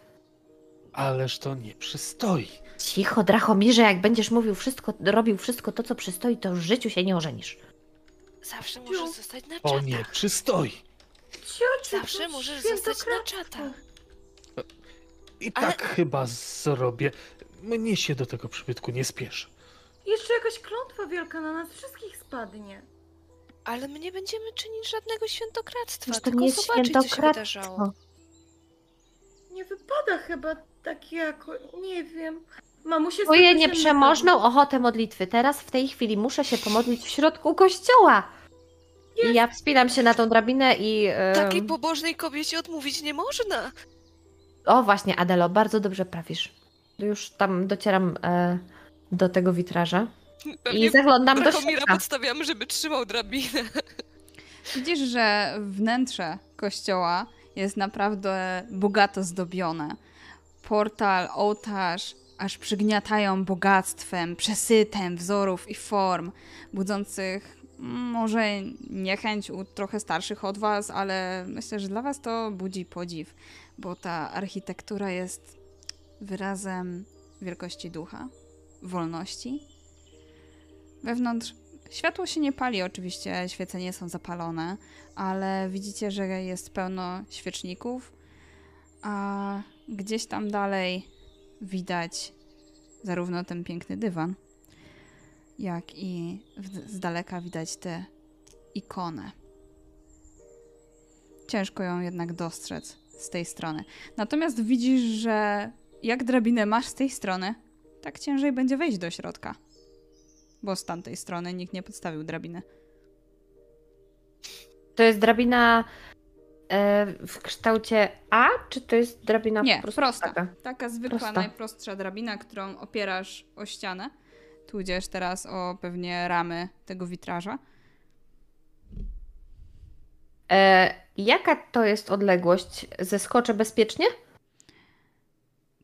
Ależ to nie przystoi. Cicho, Drachomirze, jak będziesz mówił wszystko, robił wszystko to, co przystoi, to w życiu się nie ożenisz. Zawsze możesz zostać na To czatach. nie przystoi. Ciociu, Zawsze możesz zostać na czatach. I Ale- tak chyba zrobię. Mnie się do tego przybytku nie spieszy. Jeszcze jakaś klątwa wielka na nas wszystkich spadnie. Ale my nie będziemy czynić żadnego świętokradztwa, Przecież to tylko nie jest zobaczyć, co się wydarzało. świętokradztwo. Nie wypada chyba tak jako, nie wiem. Mamusie Twoje stanie się nieprzemożną ochotę modlitwy. Teraz w tej chwili muszę się pomodlić w środku kościoła. I ja wspinam się na tą drabinę i... em, Takiej pobożnej kobiecie odmówić nie można. O właśnie, Adelo, bardzo dobrze prawisz. Już tam docieram e, do tego witraża i Pewnie zaglądam do środka. podstawiamy, żeby trzymał drabinę. Widzisz, że wnętrze kościoła jest naprawdę bogato zdobione. Portal, ołtarz aż przygniatają bogactwem, przesytem wzorów i form, budzących mm, może niechęć u trochę starszych od was, ale myślę, że dla was to budzi podziw, bo ta architektura jest wyrazem wielkości ducha, wolności. Wewnątrz Światło się nie pali, oczywiście świece nie są zapalone, ale widzicie, że jest pełno świeczników, a gdzieś tam dalej widać zarówno ten piękny dywan, jak i z daleka widać tę ikonę. Ciężko ją jednak dostrzec z tej strony. Natomiast widzisz, że jak drabinę masz z tej strony, tak ciężej będzie wejść do środka bo z tamtej strony nikt nie podstawił drabiny. To jest drabina e, w kształcie A, czy to jest drabina Nie, prosta. taka? Taka zwykła, Prosta. najprostsza drabina, którą opierasz o ścianę, tudzież teraz o pewnie ramy tego witraża. E, jaka to jest odległość? Zeskoczę bezpiecznie?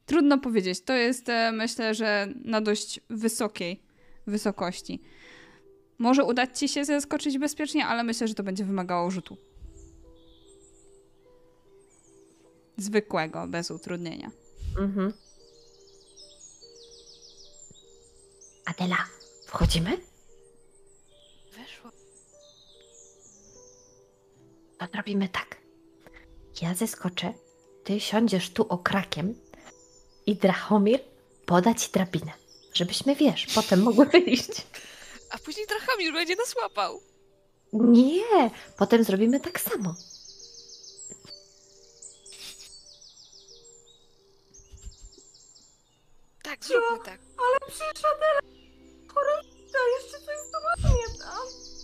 Trudno powiedzieć, to jest e, myślę, że na dość wysokiej wysokości. Może udać ci się zeskoczyć bezpiecznie, ale myślę, że to będzie wymagało rzutu. Zwykłego, bez utrudnienia. Mhm. Adela, wchodzimy? To zrobimy tak. Ja zeskoczę, ty siądziesz tu okrakiem i Drachomir poda ci drabinę. Żebyśmy, wiesz, potem mogły wyjść. A później Drachamir będzie nas łapał. Nie, potem zrobimy tak samo. Tak, zróbmy tak. Ale przecież Adela choroba, jeszcze coś zobaczmy tam.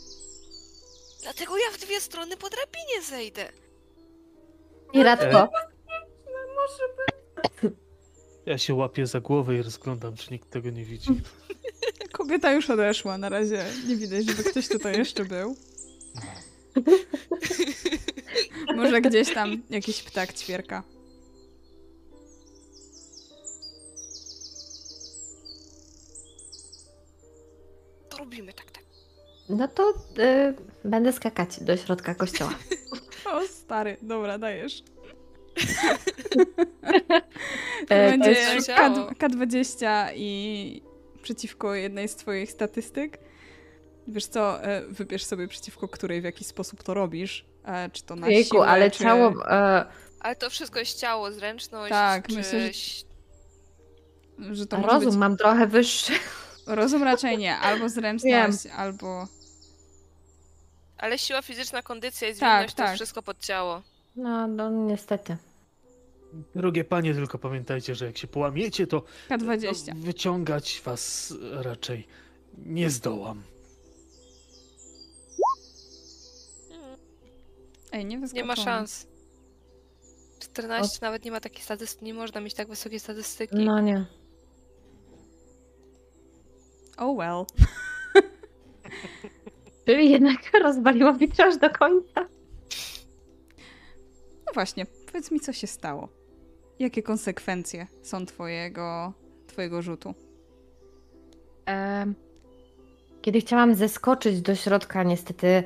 Dlatego ja w dwie strony po drabinie zejdę. I Radko, Może by... Ja się łapię za głowę i rozglądam, czy nikt tego nie widzi. Kobieta już odeszła, na razie nie widać, żeby ktoś tutaj jeszcze był. Może gdzieś tam jakiś ptak ćwierka. No to y, będę skakać do środka kościoła. O, stary, dobra, dajesz. To E, będzie jest- K, K20 i przeciwko jednej z twoich statystyk. Wiesz co, e, wybierz sobie przeciwko której, w jaki sposób to robisz. E, Czy to na Jejku, siłę, ale czy... ciało... E, Ale to wszystko jest ciało, zręczność, Tak, czy... myślę, że- Że to może rozum być... mam trochę wyższy. Rozum raczej nie. Albo zręczność, albo... Ale siła fizyczna, kondycja i Tak, zwinność to tak. jest wszystko pod ciało. No, no niestety. Drogie panie, tylko pamiętajcie, że jak się połamiecie, to K20. no, wyciągać was raczej nie zdołam. Ej, nie Nie ma szans. 14 nawet nie ma takiej statystyki, nie można mieć tak wysokiej statystyki. No nie. Oh well. Czyli jednak rozwaliło witraż do końca. No właśnie, powiedz mi, co się stało. Jakie konsekwencje są twojego, twojego rzutu? Kiedy chciałam zeskoczyć do środka, niestety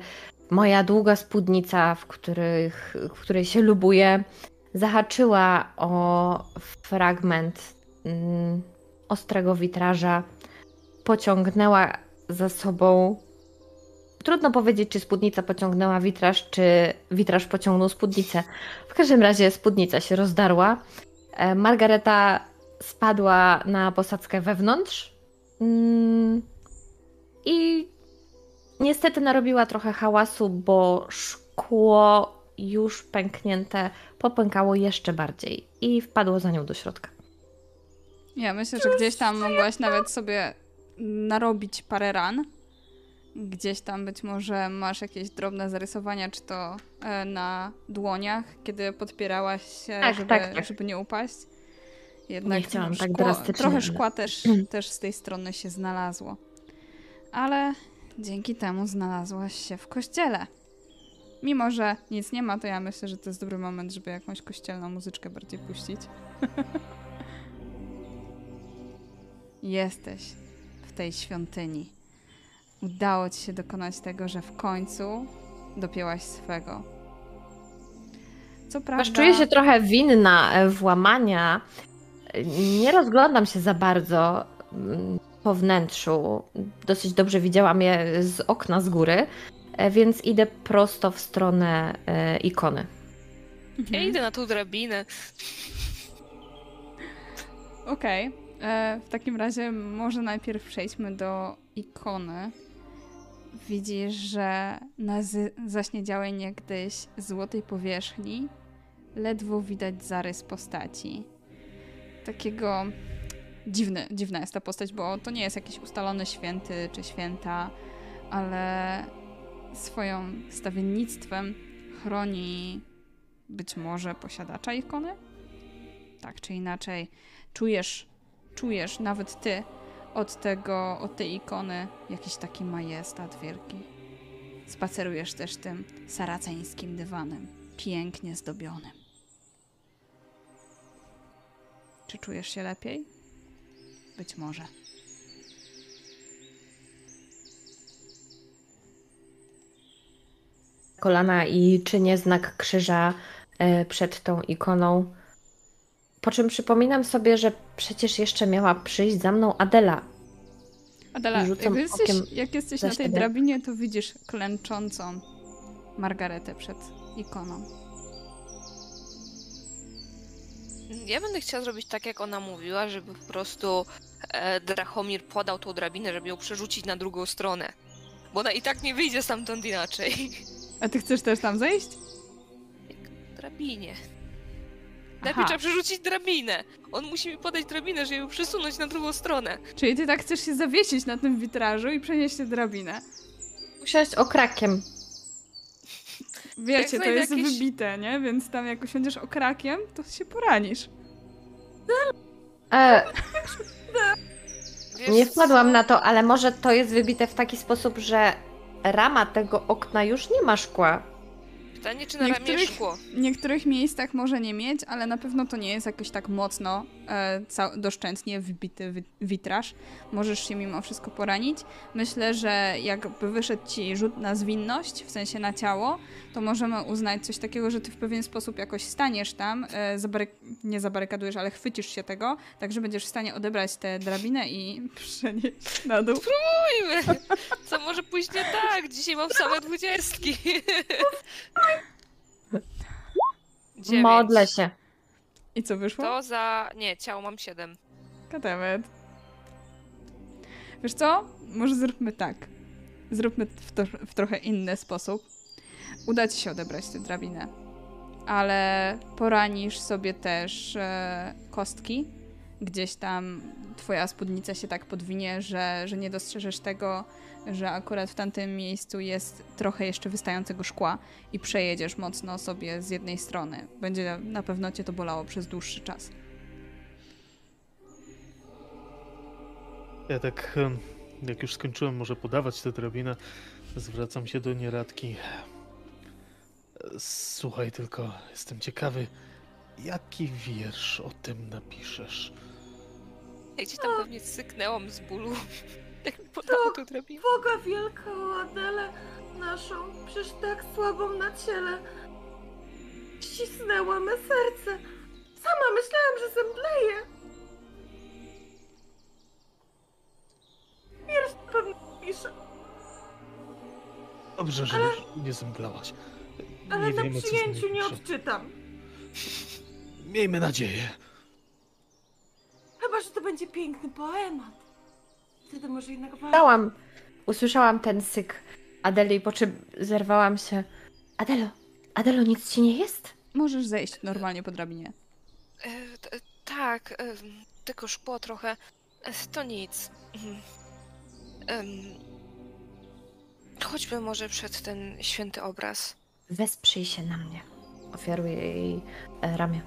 moja długa spódnica, w, których, w której się lubuję, zahaczyła o fragment mm, ostrego witraża, pociągnęła za sobą Trudno powiedzieć, czy spódnica pociągnęła witraż, czy witraż pociągnął spódnicę. W każdym razie spódnica się rozdarła. E, Margareta spadła na posadzkę wewnątrz. Mm, I niestety narobiła trochę hałasu, bo szkło już pęknięte popękało jeszcze bardziej i wpadło za nią do środka. Ja myślę, że gdzieś tam mogłaś nawet sobie narobić parę ran. Gdzieś tam być może masz jakieś drobne zarysowania, czy to e, na dłoniach, kiedy podpierałaś się, Tak, żeby, tak, tak. żeby nie upaść. Jednak Nie chciałam tak szkło, drastycznie, Trochę szkła też, też z tej strony się znalazło. Ale dzięki temu znalazłaś się w kościele. Mimo, że nic nie ma, to ja myślę, że to jest dobry moment, żeby jakąś kościelną muzyczkę bardziej puścić. Jesteś tej świątyni. Udało ci się dokonać tego, że w końcu dopięłaś swego. Co prawda... Aż czuję się trochę winna e, włamania. Nie rozglądam się za bardzo mm, po wnętrzu. Dosyć dobrze widziałam je z okna z góry, e, więc idę prosto w stronę e, ikony. Ja idę na tą drabinę. Okej. E, W takim razie może najpierw przejdźmy do ikony. Widzisz, że na zaśniedziałej niegdyś złotej powierzchni ledwo widać zarys postaci. Takiego dziwny, dziwna jest ta postać, bo to nie jest jakiś ustalony święty czy święta, ale swoją stawiennictwem chroni być może posiadacza ikony? Tak czy inaczej, czujesz, czujesz nawet ty od tego, od tej ikony jakiś taki majestat wielki. Spacerujesz też tym saraceńskim dywanem, pięknie zdobionym. Czy czujesz się lepiej? Być może. Kolana i czynię znak krzyża e, przed tą ikoną. Po czym przypominam sobie, że przecież jeszcze miała przyjść za mną Adela. Adela, Rzucam jak jesteś, okiem jak jesteś na tej siebie. drabinie, to widzisz klęczącą Margaretę przed ikoną. Ja będę chciała zrobić tak, jak ona mówiła, żeby po prostu e, Drachomir podał tą drabinę, żeby ją przerzucić na drugą stronę. Bo ona i tak nie wyjdzie stamtąd inaczej. A ty chcesz też tam zejść? Drabinie. Aha. Najpierw trzeba przerzucić drabinę. On musi mi podać drabinę, żeby ją przesunąć na drugą stronę. Czyli ty tak chcesz się zawiesić na tym witrażu i przenieść tę drabinę. Musiałaś okrakiem. Wiecie, to jest jakieś- wybite, nie? Więc tam jak usiądziesz okrakiem, to się poranisz. E, Wiesz nie wpadłam na to, ale może to jest wybite w taki sposób, że rama tego okna już nie ma szkła. Pytanie, czy na ramię Niektórych- szkło. W niektórych miejscach może nie mieć, ale na pewno to nie jest jakoś tak mocno, e, doszczętnie wbity wi- witraż. Możesz się mimo wszystko poranić. Myślę, że jakby wyszedł ci rzut na zwinność, w sensie na ciało, to możemy uznać coś takiego, że ty w pewien sposób jakoś staniesz tam, e, zabaryk- nie zabarykadujesz, ale chwycisz się tego, tak że będziesz w stanie odebrać tę drabinę i przenieść na dół. Spróbujmy. Co może pójść nie tak? Dzisiaj mam same dwudziestki. Dziewięć. Modlę się. I co wyszło? To za... Nie, ciało mam siedem. Katemet. Wiesz co? Może zróbmy tak. Zróbmy w, to, w trochę inny sposób. Uda ci się odebrać tę drabinę. Ale poranisz sobie też e, kostki. Gdzieś tam twoja spódnica się tak podwinie, że, że nie dostrzeżesz tego, że akurat w tamtym miejscu jest trochę jeszcze wystającego szkła i przejedziesz mocno sobie z jednej strony. Będzie na pewno cię to bolało przez dłuższy czas. Ja tak, jak już skończyłem może podawać tę drabinę, zwracam się do nieradki. Słuchaj tylko, jestem ciekawy, jaki wiersz o tym napiszesz? Ja gdzieś tam pewnie syknęłam z bólu. Jak mi podało tą drabinę. Boga wielka o Adelę naszą, przecież tak słabą na ciele. Ścisnęła me serce. Sama myślałam, że zemdleję. Wiersz na pewno piszę. Dobrze, że Ale- nie zemdlałaś. Ale nie na wiemy, co z przyjęciu nie pisze. odczytam. Miejmy nadzieję. Chyba, że to będzie piękny poemat. Wtedy może jednak warto. Usłyszałam, usłyszałam ten syk Adeli, po czym zerwałam się. Adelo, Adelo, nic ci nie jest? Możesz zejść normalnie po drabinie. E, t- tak, e, tylko szkło trochę. E, to nic. Mhm. Em, chodźmy może przed ten święty obraz. Wesprzyj się na mnie. Ofiaruję jej e, ramię.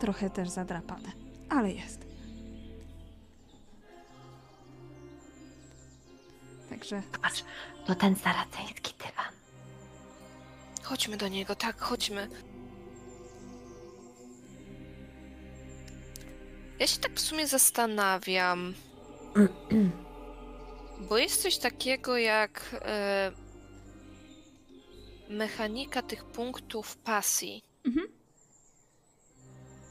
Trochę też zadrapane, ale jest. Także Patrz, to ten saraceński dywan. Chodźmy do niego, tak, chodźmy. Ja się tak w sumie zastanawiam, bo jest coś takiego jak e, mechanika tych punktów pasji. Mhm.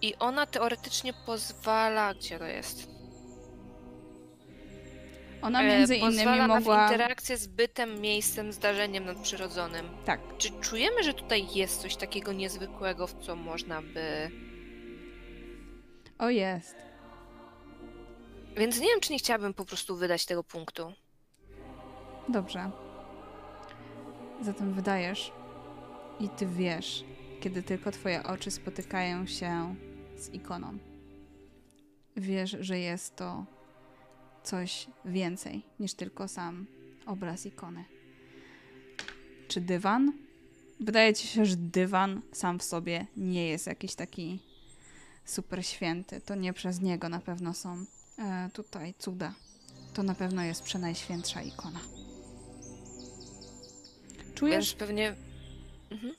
I ona teoretycznie pozwala. Gdzie to jest? Ona E, między innymi pozwala na mogła. interakcję z bytem, miejscem, zdarzeniem nadprzyrodzonym. Tak, Czy czujemy, że tutaj jest coś takiego niezwykłego, w co można by. o jest. Więc nie wiem, czy nie chciałabym po prostu wydać tego punktu. Dobrze. Zatem wydajesz i ty wiesz, kiedy tylko twoje oczy spotykają się z ikoną. Wiesz, że jest to coś więcej niż tylko sam obraz ikony. Czy dywan? Wydaje ci się, że dywan sam w sobie nie jest jakiś taki super święty. To nie przez niego na pewno są e, tutaj cuda. To na pewno jest przenajświętsza ikona. Czujesz, Wiesz, pewnie. Mhm.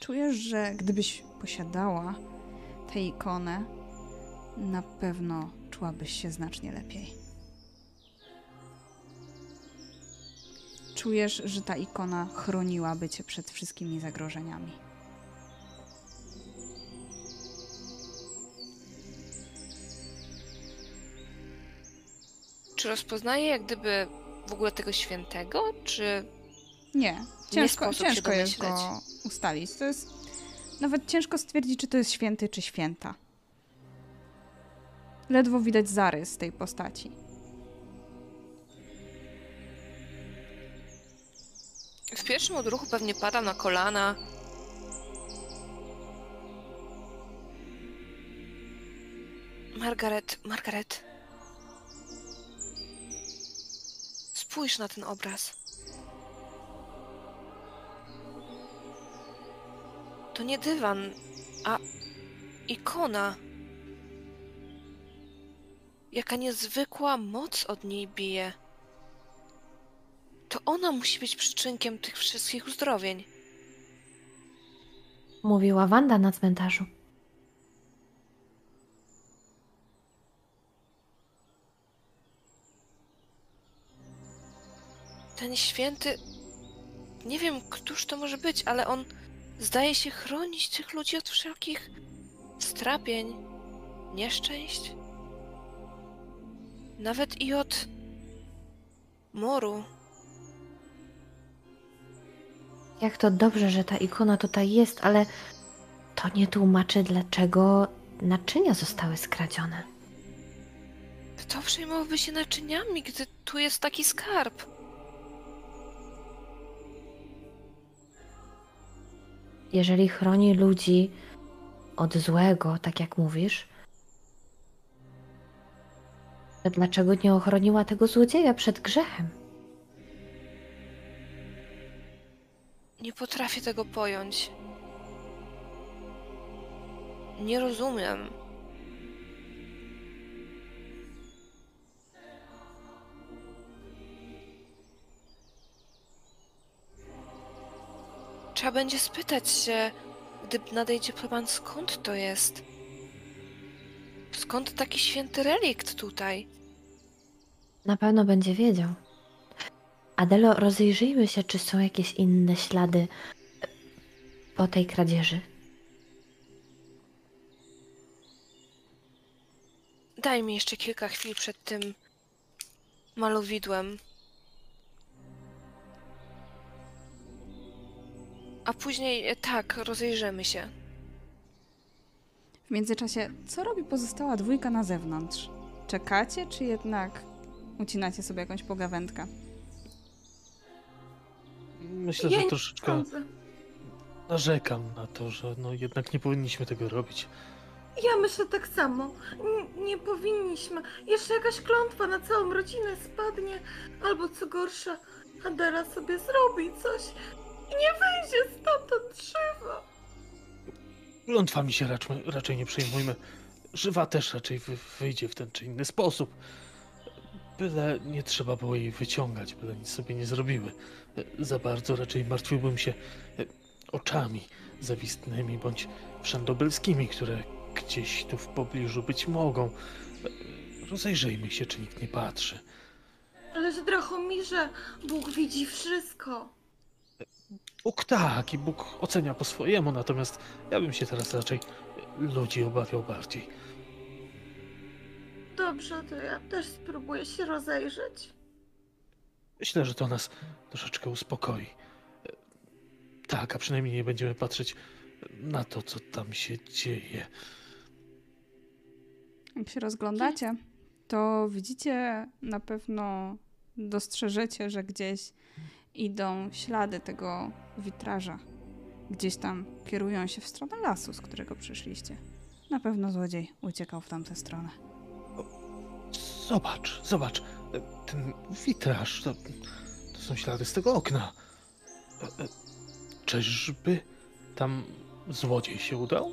czujesz, że gdybyś posiadała tę ikonę, na pewno czułabyś się znacznie lepiej. Czujesz, że ta ikona chroniłaby cię przed wszystkimi zagrożeniami. Czy rozpoznaję jak gdyby w ogóle tego świętego? Czy. Nie, ciężko, się ciężko jest go ustalić. To jest nawet ciężko stwierdzić, czy to jest święty, czy święta. Ledwo widać zarys tej postaci. Pierwszym odruchu pewnie pada na kolana. Margaret, Margaret. Spójrz na ten obraz. To nie dywan, a ikona. Jaka niezwykła moc od niej bije. To ona musi być przyczynkiem tych wszystkich uzdrowień. Mówiła Wanda na cmentarzu. Ten święty. Nie wiem, któż to może być, ale on zdaje się chronić tych ludzi od wszelkich strapień, nieszczęść. Nawet i od moru. Jak to dobrze, że ta ikona tutaj jest, ale to nie tłumaczy, dlaczego naczynia zostały skradzione. Kto przejmowałby się naczyniami, gdy tu jest taki skarb? Jeżeli chroni ludzi od złego, tak jak mówisz, to dlaczego nie ochroniła tego złodzieja przed grzechem? Nie potrafię tego pojąć. Nie rozumiem. Trzeba będzie spytać się, gdy nadejdzie plan, skąd to jest. Skąd taki święty relikt tutaj? Na pewno będzie wiedział. Adelo, rozejrzyjmy się, czy są jakieś inne ślady e, po tej kradzieży. Daj mi jeszcze kilka chwil przed tym malowidłem. A później, e, tak, rozejrzymy się. W międzyczasie, co robi pozostała dwójka na zewnątrz? Czekacie, czy jednak ucinacie sobie jakąś pogawędkę? Myślę, Ja że troszeczkę sądzę. narzekam na to, że no jednak nie powinniśmy tego robić. Ja myślę tak samo. N- nie powinniśmy. Jeszcze jakaś klątwa na całą rodzinę spadnie. Albo co gorsza, Adela sobie zrobi coś i nie wyjdzie stamtąd żywa. Klątwami się raczej, raczej nie przejmujmy. Żywa też raczej wy, wyjdzie w ten czy inny sposób. Byle nie trzeba było jej wyciągać, byle nic sobie nie zrobiły. Za bardzo raczej martwiłbym się e, oczami zawistnymi bądź wszędobelskimi, które gdzieś tu w pobliżu być mogą. E, Rozejrzyjmy się, czy nikt nie patrzy. Ależ Drachomirze, Bóg widzi wszystko. Bóg tak i Bóg ocenia po swojemu, natomiast ja bym się teraz raczej ludzi obawiał bardziej. Dobrze, to ja też spróbuję się rozejrzeć. Myślę, że to nas troszeczkę uspokoi. Tak, a przynajmniej nie będziemy patrzeć na to, co tam się dzieje. Jak się rozglądacie, to widzicie na pewno, dostrzeżecie, że gdzieś idą ślady tego witraża. Gdzieś tam kierują się w stronę lasu, z którego przyszliście. Na pewno złodziej uciekał w tamtę stronę. Zobacz, zobacz. Ten witraż, to, to są ślady z tego okna. E, e, Czyżby tam złodziej się udał?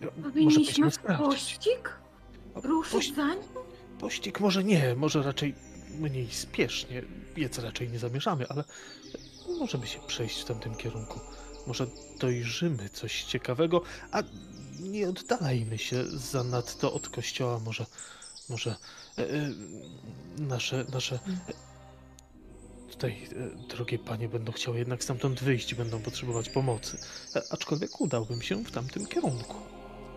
E, Może Powinniśmy w pościg? Ruszyć za nim? Pościg może nie, może raczej mniej spiesznie. Biec raczej nie zamierzamy, ale możemy się przejść w tamtym kierunku. Może dojrzymy coś ciekawego, a nie oddalajmy się zanadto od kościoła. Może, może nasze, nasze e, tutaj e, drogie panie będą chciały jednak stamtąd wyjść, będą potrzebować pomocy. E, aczkolwiek udałbym się w tamtym kierunku.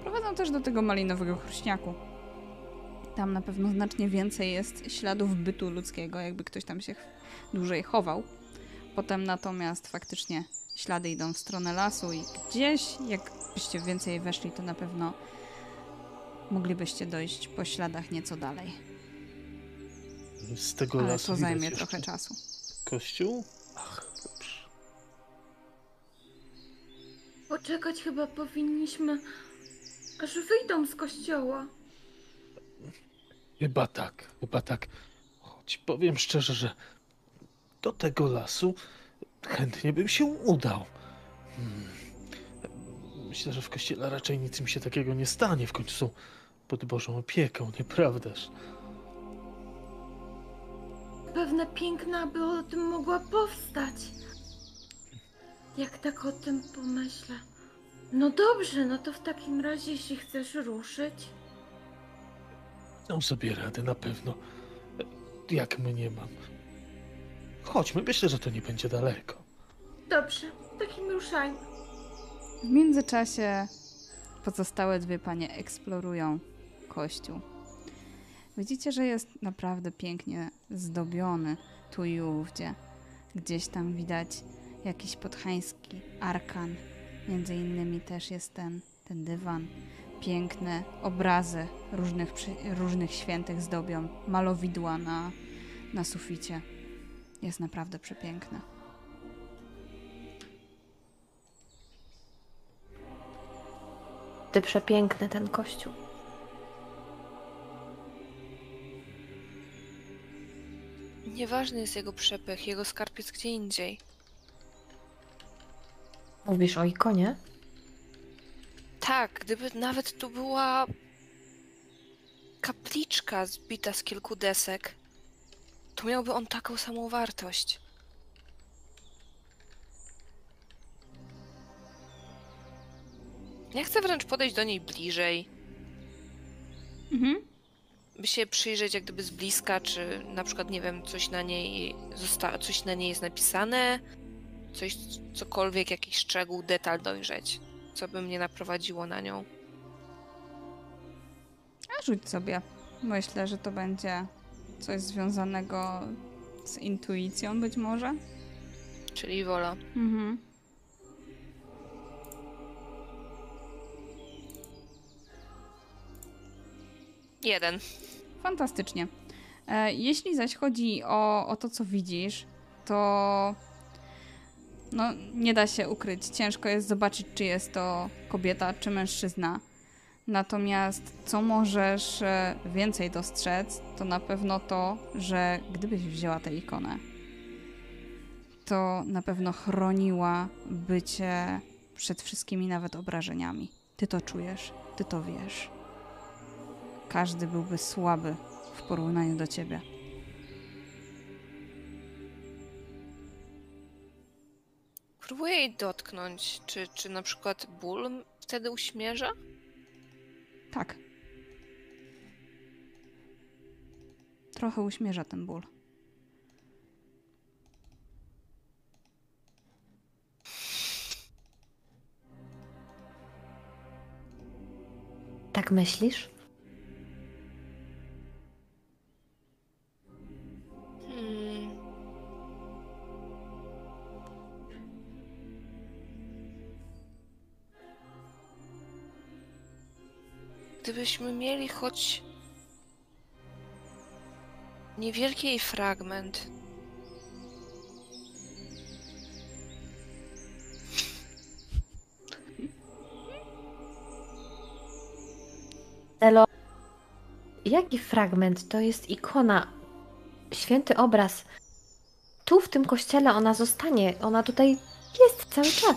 Prowadzą też do tego malinowego chruśniaku. Tam na pewno znacznie więcej jest śladów bytu ludzkiego, jakby ktoś tam się dłużej chował. Potem natomiast faktycznie ślady idą w stronę lasu i gdzieś, jakbyście więcej weszli, to na pewno moglibyście dojść po śladach nieco dalej. Z tego Ale lasu to zajmie trochę czasu. Kościół? Ach, dobrze. Poczekać chyba powinniśmy, aż wyjdą z kościoła. Chyba tak, chyba tak. Choć powiem szczerze, że do tego lasu chętnie bym się udał. Hmm. Myślę, że w kościele raczej nic mi się takiego nie stanie. W końcu są pod Bożą opieką, nieprawdaż? Pewne piękna by o tym mogła powstać. Jak tak o tym pomyślę. No dobrze, no to w takim razie, jeśli chcesz ruszyć. Dam sobie radę na pewno. Jak mnie mam. Chodźmy, myślę, że to nie będzie daleko. Dobrze, w takim ruszajmy. W międzyczasie pozostałe dwie panie eksplorują kościół. Widzicie, że jest naprawdę pięknie zdobiony tu i ówdzie. Gdzieś tam widać jakiś podchański arkan. Między innymi też jest ten, ten dywan. Piękne obrazy różnych, różnych świętych zdobią malowidła na, na suficie. Jest naprawdę przepiękne. Ty przepiękny ten kościół. Nieważny jest jego przepych, jego skarb jest gdzie indziej. Mówisz o ikonie? Tak, gdyby nawet tu była kapliczka zbita z kilku desek, to miałby on taką samą wartość. Ja chcę wręcz podejść do niej bliżej, Mhm. By się przyjrzeć jak gdyby z bliska, czy na przykład, nie wiem, coś na niej zosta- coś na niej jest napisane, coś, cokolwiek, jakiś szczegół, detal dojrzeć, co by mnie naprowadziło na nią. A rzuć sobie. Myślę, że to będzie coś związanego z intuicją być może. Czyli wola. Mhm. Jeden. Fantastycznie. E, jeśli zaś chodzi o, o to, co widzisz, to no, nie da się ukryć. Ciężko jest zobaczyć, czy jest to kobieta, czy mężczyzna. Natomiast co możesz e, więcej dostrzec, to na pewno to, że gdybyś wzięła tę ikonę, to na pewno chroniła bycie przed wszystkimi nawet obrażeniami. Ty to czujesz, ty to wiesz. Każdy byłby słaby w porównaniu do ciebie. Próbuję jej dotknąć. Czy, czy na przykład ból wtedy uśmierza? Tak. Trochę uśmierza ten ból. Tak myślisz? Gdybyśmy mieli choć niewielki jej fragment. Elo, jaki fragment? To jest ikona, święty obraz. Tu w tym kościele ona zostanie. Ona tutaj jest cały czas.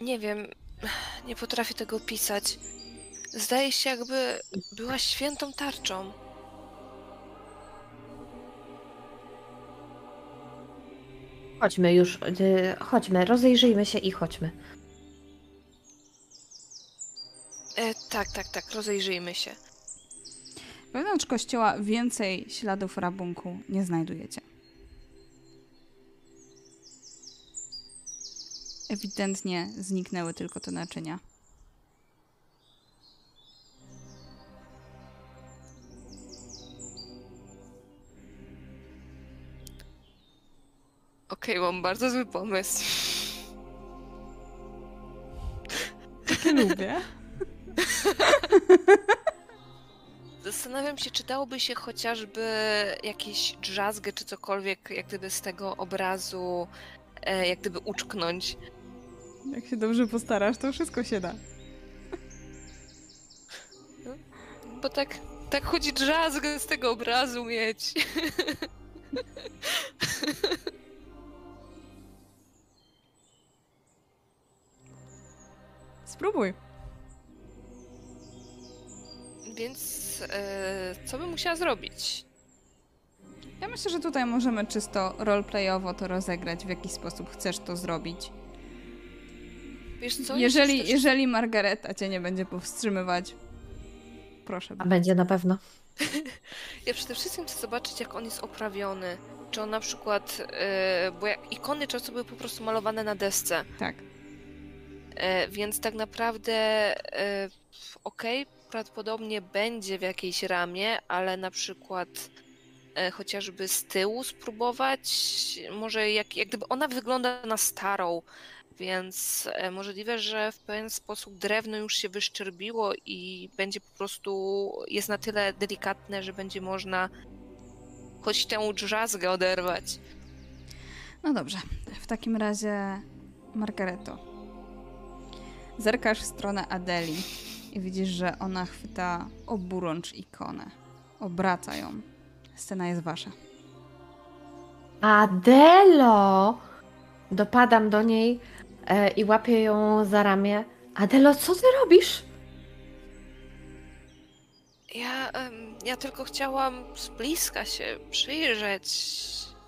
Nie wiem, nie potrafię tego opisać. Zdaje się, jakby była świętą tarczą. Chodźmy już, y, chodźmy, rozejrzyjmy się i chodźmy. E, tak, tak, tak, rozejrzyjmy się. Wewnątrz kościoła więcej śladów rabunku nie znajdujecie. Ewidentnie zniknęły tylko te naczynia. Okej, mam bardzo zły pomysł. Takie lubię. Zastanawiam się, czy dałoby się chociażby jakieś drzazgę czy cokolwiek, jak gdyby z tego obrazu, e, jak gdyby uczknąć. Jak się dobrze postarasz, to wszystko się da. Bo tak, tak chodzi drzazgę z tego obrazu mieć. Spróbuj. Więc e, co bym musiała zrobić? Ja myślę, że tutaj możemy czysto roleplayowo to rozegrać, w jaki sposób chcesz to zrobić. Wiesz co? jeżeli, też- jeżeli Margareta cię nie będzie powstrzymywać, proszę. A będzie na pewno. Ja przede wszystkim chcę zobaczyć, jak on jest oprawiony. Czy on na przykład, e, bo jak ikony często były po prostu malowane na desce, Tak. E, więc tak naprawdę e, okej, prawdopodobnie będzie w jakiejś ramie, ale na przykład e, chociażby z tyłu spróbować, może jak, jak gdyby ona wygląda na starą, więc możliwe, że w pewien sposób drewno już się wyszczerbiło i będzie po prostu, jest na tyle delikatne, że będzie można choć tę drzazgę oderwać. No dobrze. W takim razie, Margareto, zerkasz w stronę Adeli i widzisz, że ona chwyta oburącz ikonę. Obraca ją. Scena jest wasza. Adelo! Dopadam do niej e, i łapię ją za ramię. Adelo, co ty robisz? Ja, em, ja tylko chciałam z bliska się przyjrzeć.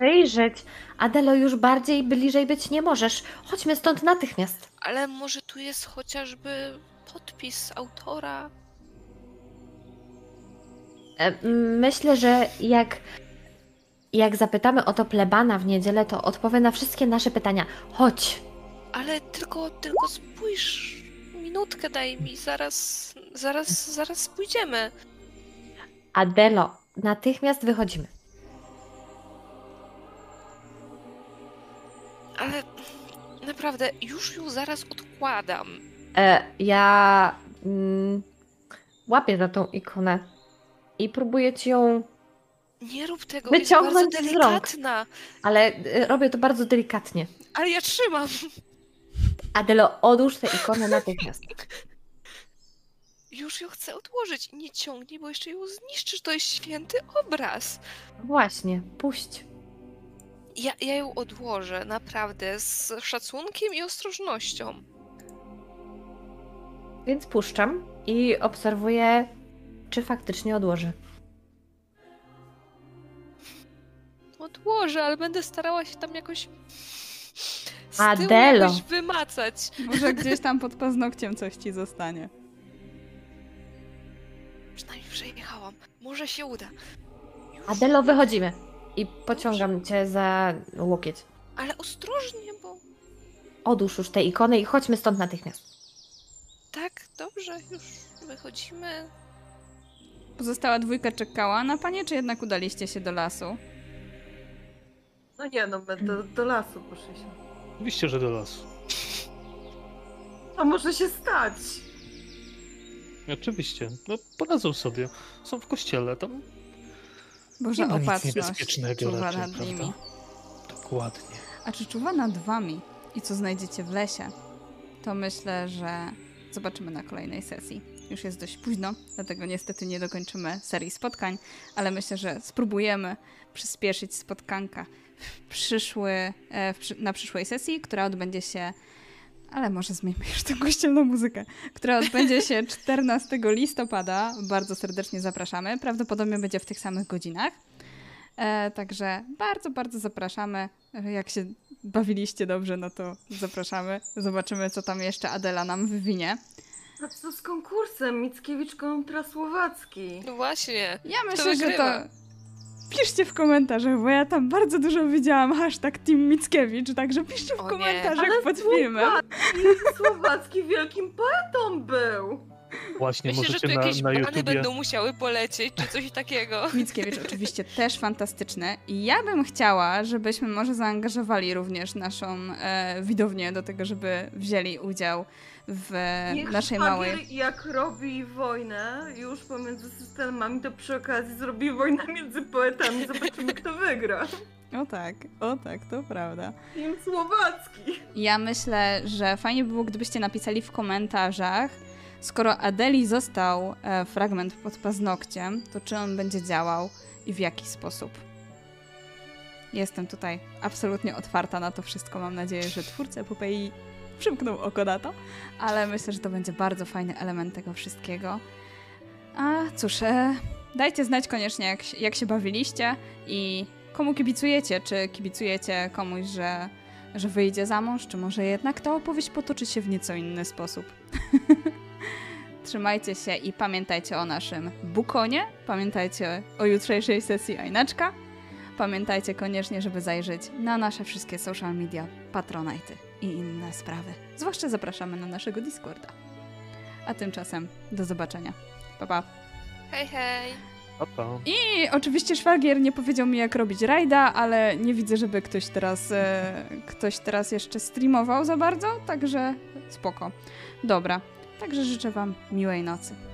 Wyjrzeć. Adelo, już bardziej bliżej być nie możesz. Chodźmy stąd natychmiast. Ale może tu jest chociażby podpis autora? E, Myślę, że jak, jak zapytamy o to plebana w niedzielę, to odpowie na wszystkie nasze pytania. Chodź. Ale tylko, tylko spójrz. Minutkę daj mi, zaraz, zaraz, zaraz pójdziemy. Adelo, natychmiast wychodzimy. Ale naprawdę, już ją zaraz odkładam. E, ja mm, łapię za tą ikonę i próbuję ci ją, Nie rób tego, Wyciągnąć jest z bardzo rąk. delikatna. ale e, robię to bardzo delikatnie. Ale ja trzymam. Adelo, odłóż tę ikonę natychmiast. Już ją chcę odłożyć. Nie ciągnij, bo jeszcze ją zniszczysz. To jest święty obraz. Właśnie, puść. Ja, ja ją odłożę, naprawdę, z szacunkiem i ostrożnością. Więc puszczam i obserwuję, czy faktycznie odłoży. Odłożę, ale będę starała się tam jakoś. Z Adelo. jakoś wymacać. Może gdzieś tam pod paznokciem coś ci zostanie. Przynajmniej przejechałam. Może się uda. Już. Adelo, wychodzimy. I pociągam cię za łokieć. Ale ostrożnie, bo. Odłóż już tę ikonę i chodźmy stąd natychmiast. Tak, dobrze, już wychodzimy. Pozostała dwójka czekała na panie, czy jednak udaliście się do lasu? No nie, no my do, do lasu poszliśmy. Oczywiście, że do lasu. A może się stać? Oczywiście. No, poradzą sobie. Są w kościele, tam Boże, nie ma nic niebezpiecznego czuwa raczej, nad prawda? nimi. Dokładnie. A czy czuwa nad wami i co znajdziecie w lesie? To myślę, że zobaczymy na kolejnej sesji. Już jest dość późno, dlatego niestety nie dokończymy serii spotkań, ale myślę, że spróbujemy przyspieszyć spotkanka w przyszły, e, w na przyszłej sesji, która odbędzie się ale może zmieńmy już tę kościelną muzykę, która odbędzie się 14 listopada. Bardzo serdecznie zapraszamy. Prawdopodobnie będzie w tych samych godzinach. E, także bardzo, bardzo zapraszamy. Jak się bawiliście dobrze, no to zapraszamy. Zobaczymy, co tam jeszcze Adela nam wywinie. A co z konkursem Mickiewicz kontra Słowacki? No właśnie. Ja myślę, że to wygrywa? Piszcie w komentarzach, bo ja tam bardzo dużo widziałam hashtag Team Mickiewicz, także piszcie w O nie. komentarzach Ale pod filmem. Słowacki, Słowacki wielkim poetą był! Właśnie, Myślę, że tu na, jakieś na YouTubie... będą musiały polecieć, czy coś takiego. Mickiewicz oczywiście też fantastyczny i ja bym chciała, żebyśmy może zaangażowali również naszą e, widownię do tego, żeby wzięli udział w Niech naszej małej... jak robi wojnę już pomiędzy systemami, to przy okazji zrobi wojnę między poetami. Zobaczymy, kto wygra. O tak, o tak, to prawda. Team Słowacki. Ja myślę, że fajnie by było, gdybyście napisali w komentarzach, skoro Adeli został e, fragment pod paznokciem, to czy on będzie działał i w jaki sposób. Jestem tutaj absolutnie otwarta na to wszystko. Mam nadzieję, że twórcy epopei przymknął oko na to, ale myślę, że to będzie bardzo fajny element tego wszystkiego. A cóż, e, dajcie znać koniecznie, jak, jak się bawiliście i komu kibicujecie. Czy kibicujecie komuś, że że wyjdzie za mąż, czy może jednak ta opowieść potoczy się w nieco inny sposób. Trzymajcie się i pamiętajcie o naszym bukonie, pamiętajcie o jutrzejszej sesji Ajnaczka, pamiętajcie koniecznie, żeby zajrzeć na nasze wszystkie social media, Patronite i inne sprawy. Zwłaszcza zapraszamy na naszego Discorda. A tymczasem do zobaczenia. Pa, pa. Hej, hej. Pa, pa. I oczywiście szwagier nie powiedział mi, jak robić rajda, ale nie widzę, żeby ktoś teraz, e, ktoś teraz jeszcze streamował za bardzo, także spoko. Dobra, także życzę Wam miłej nocy.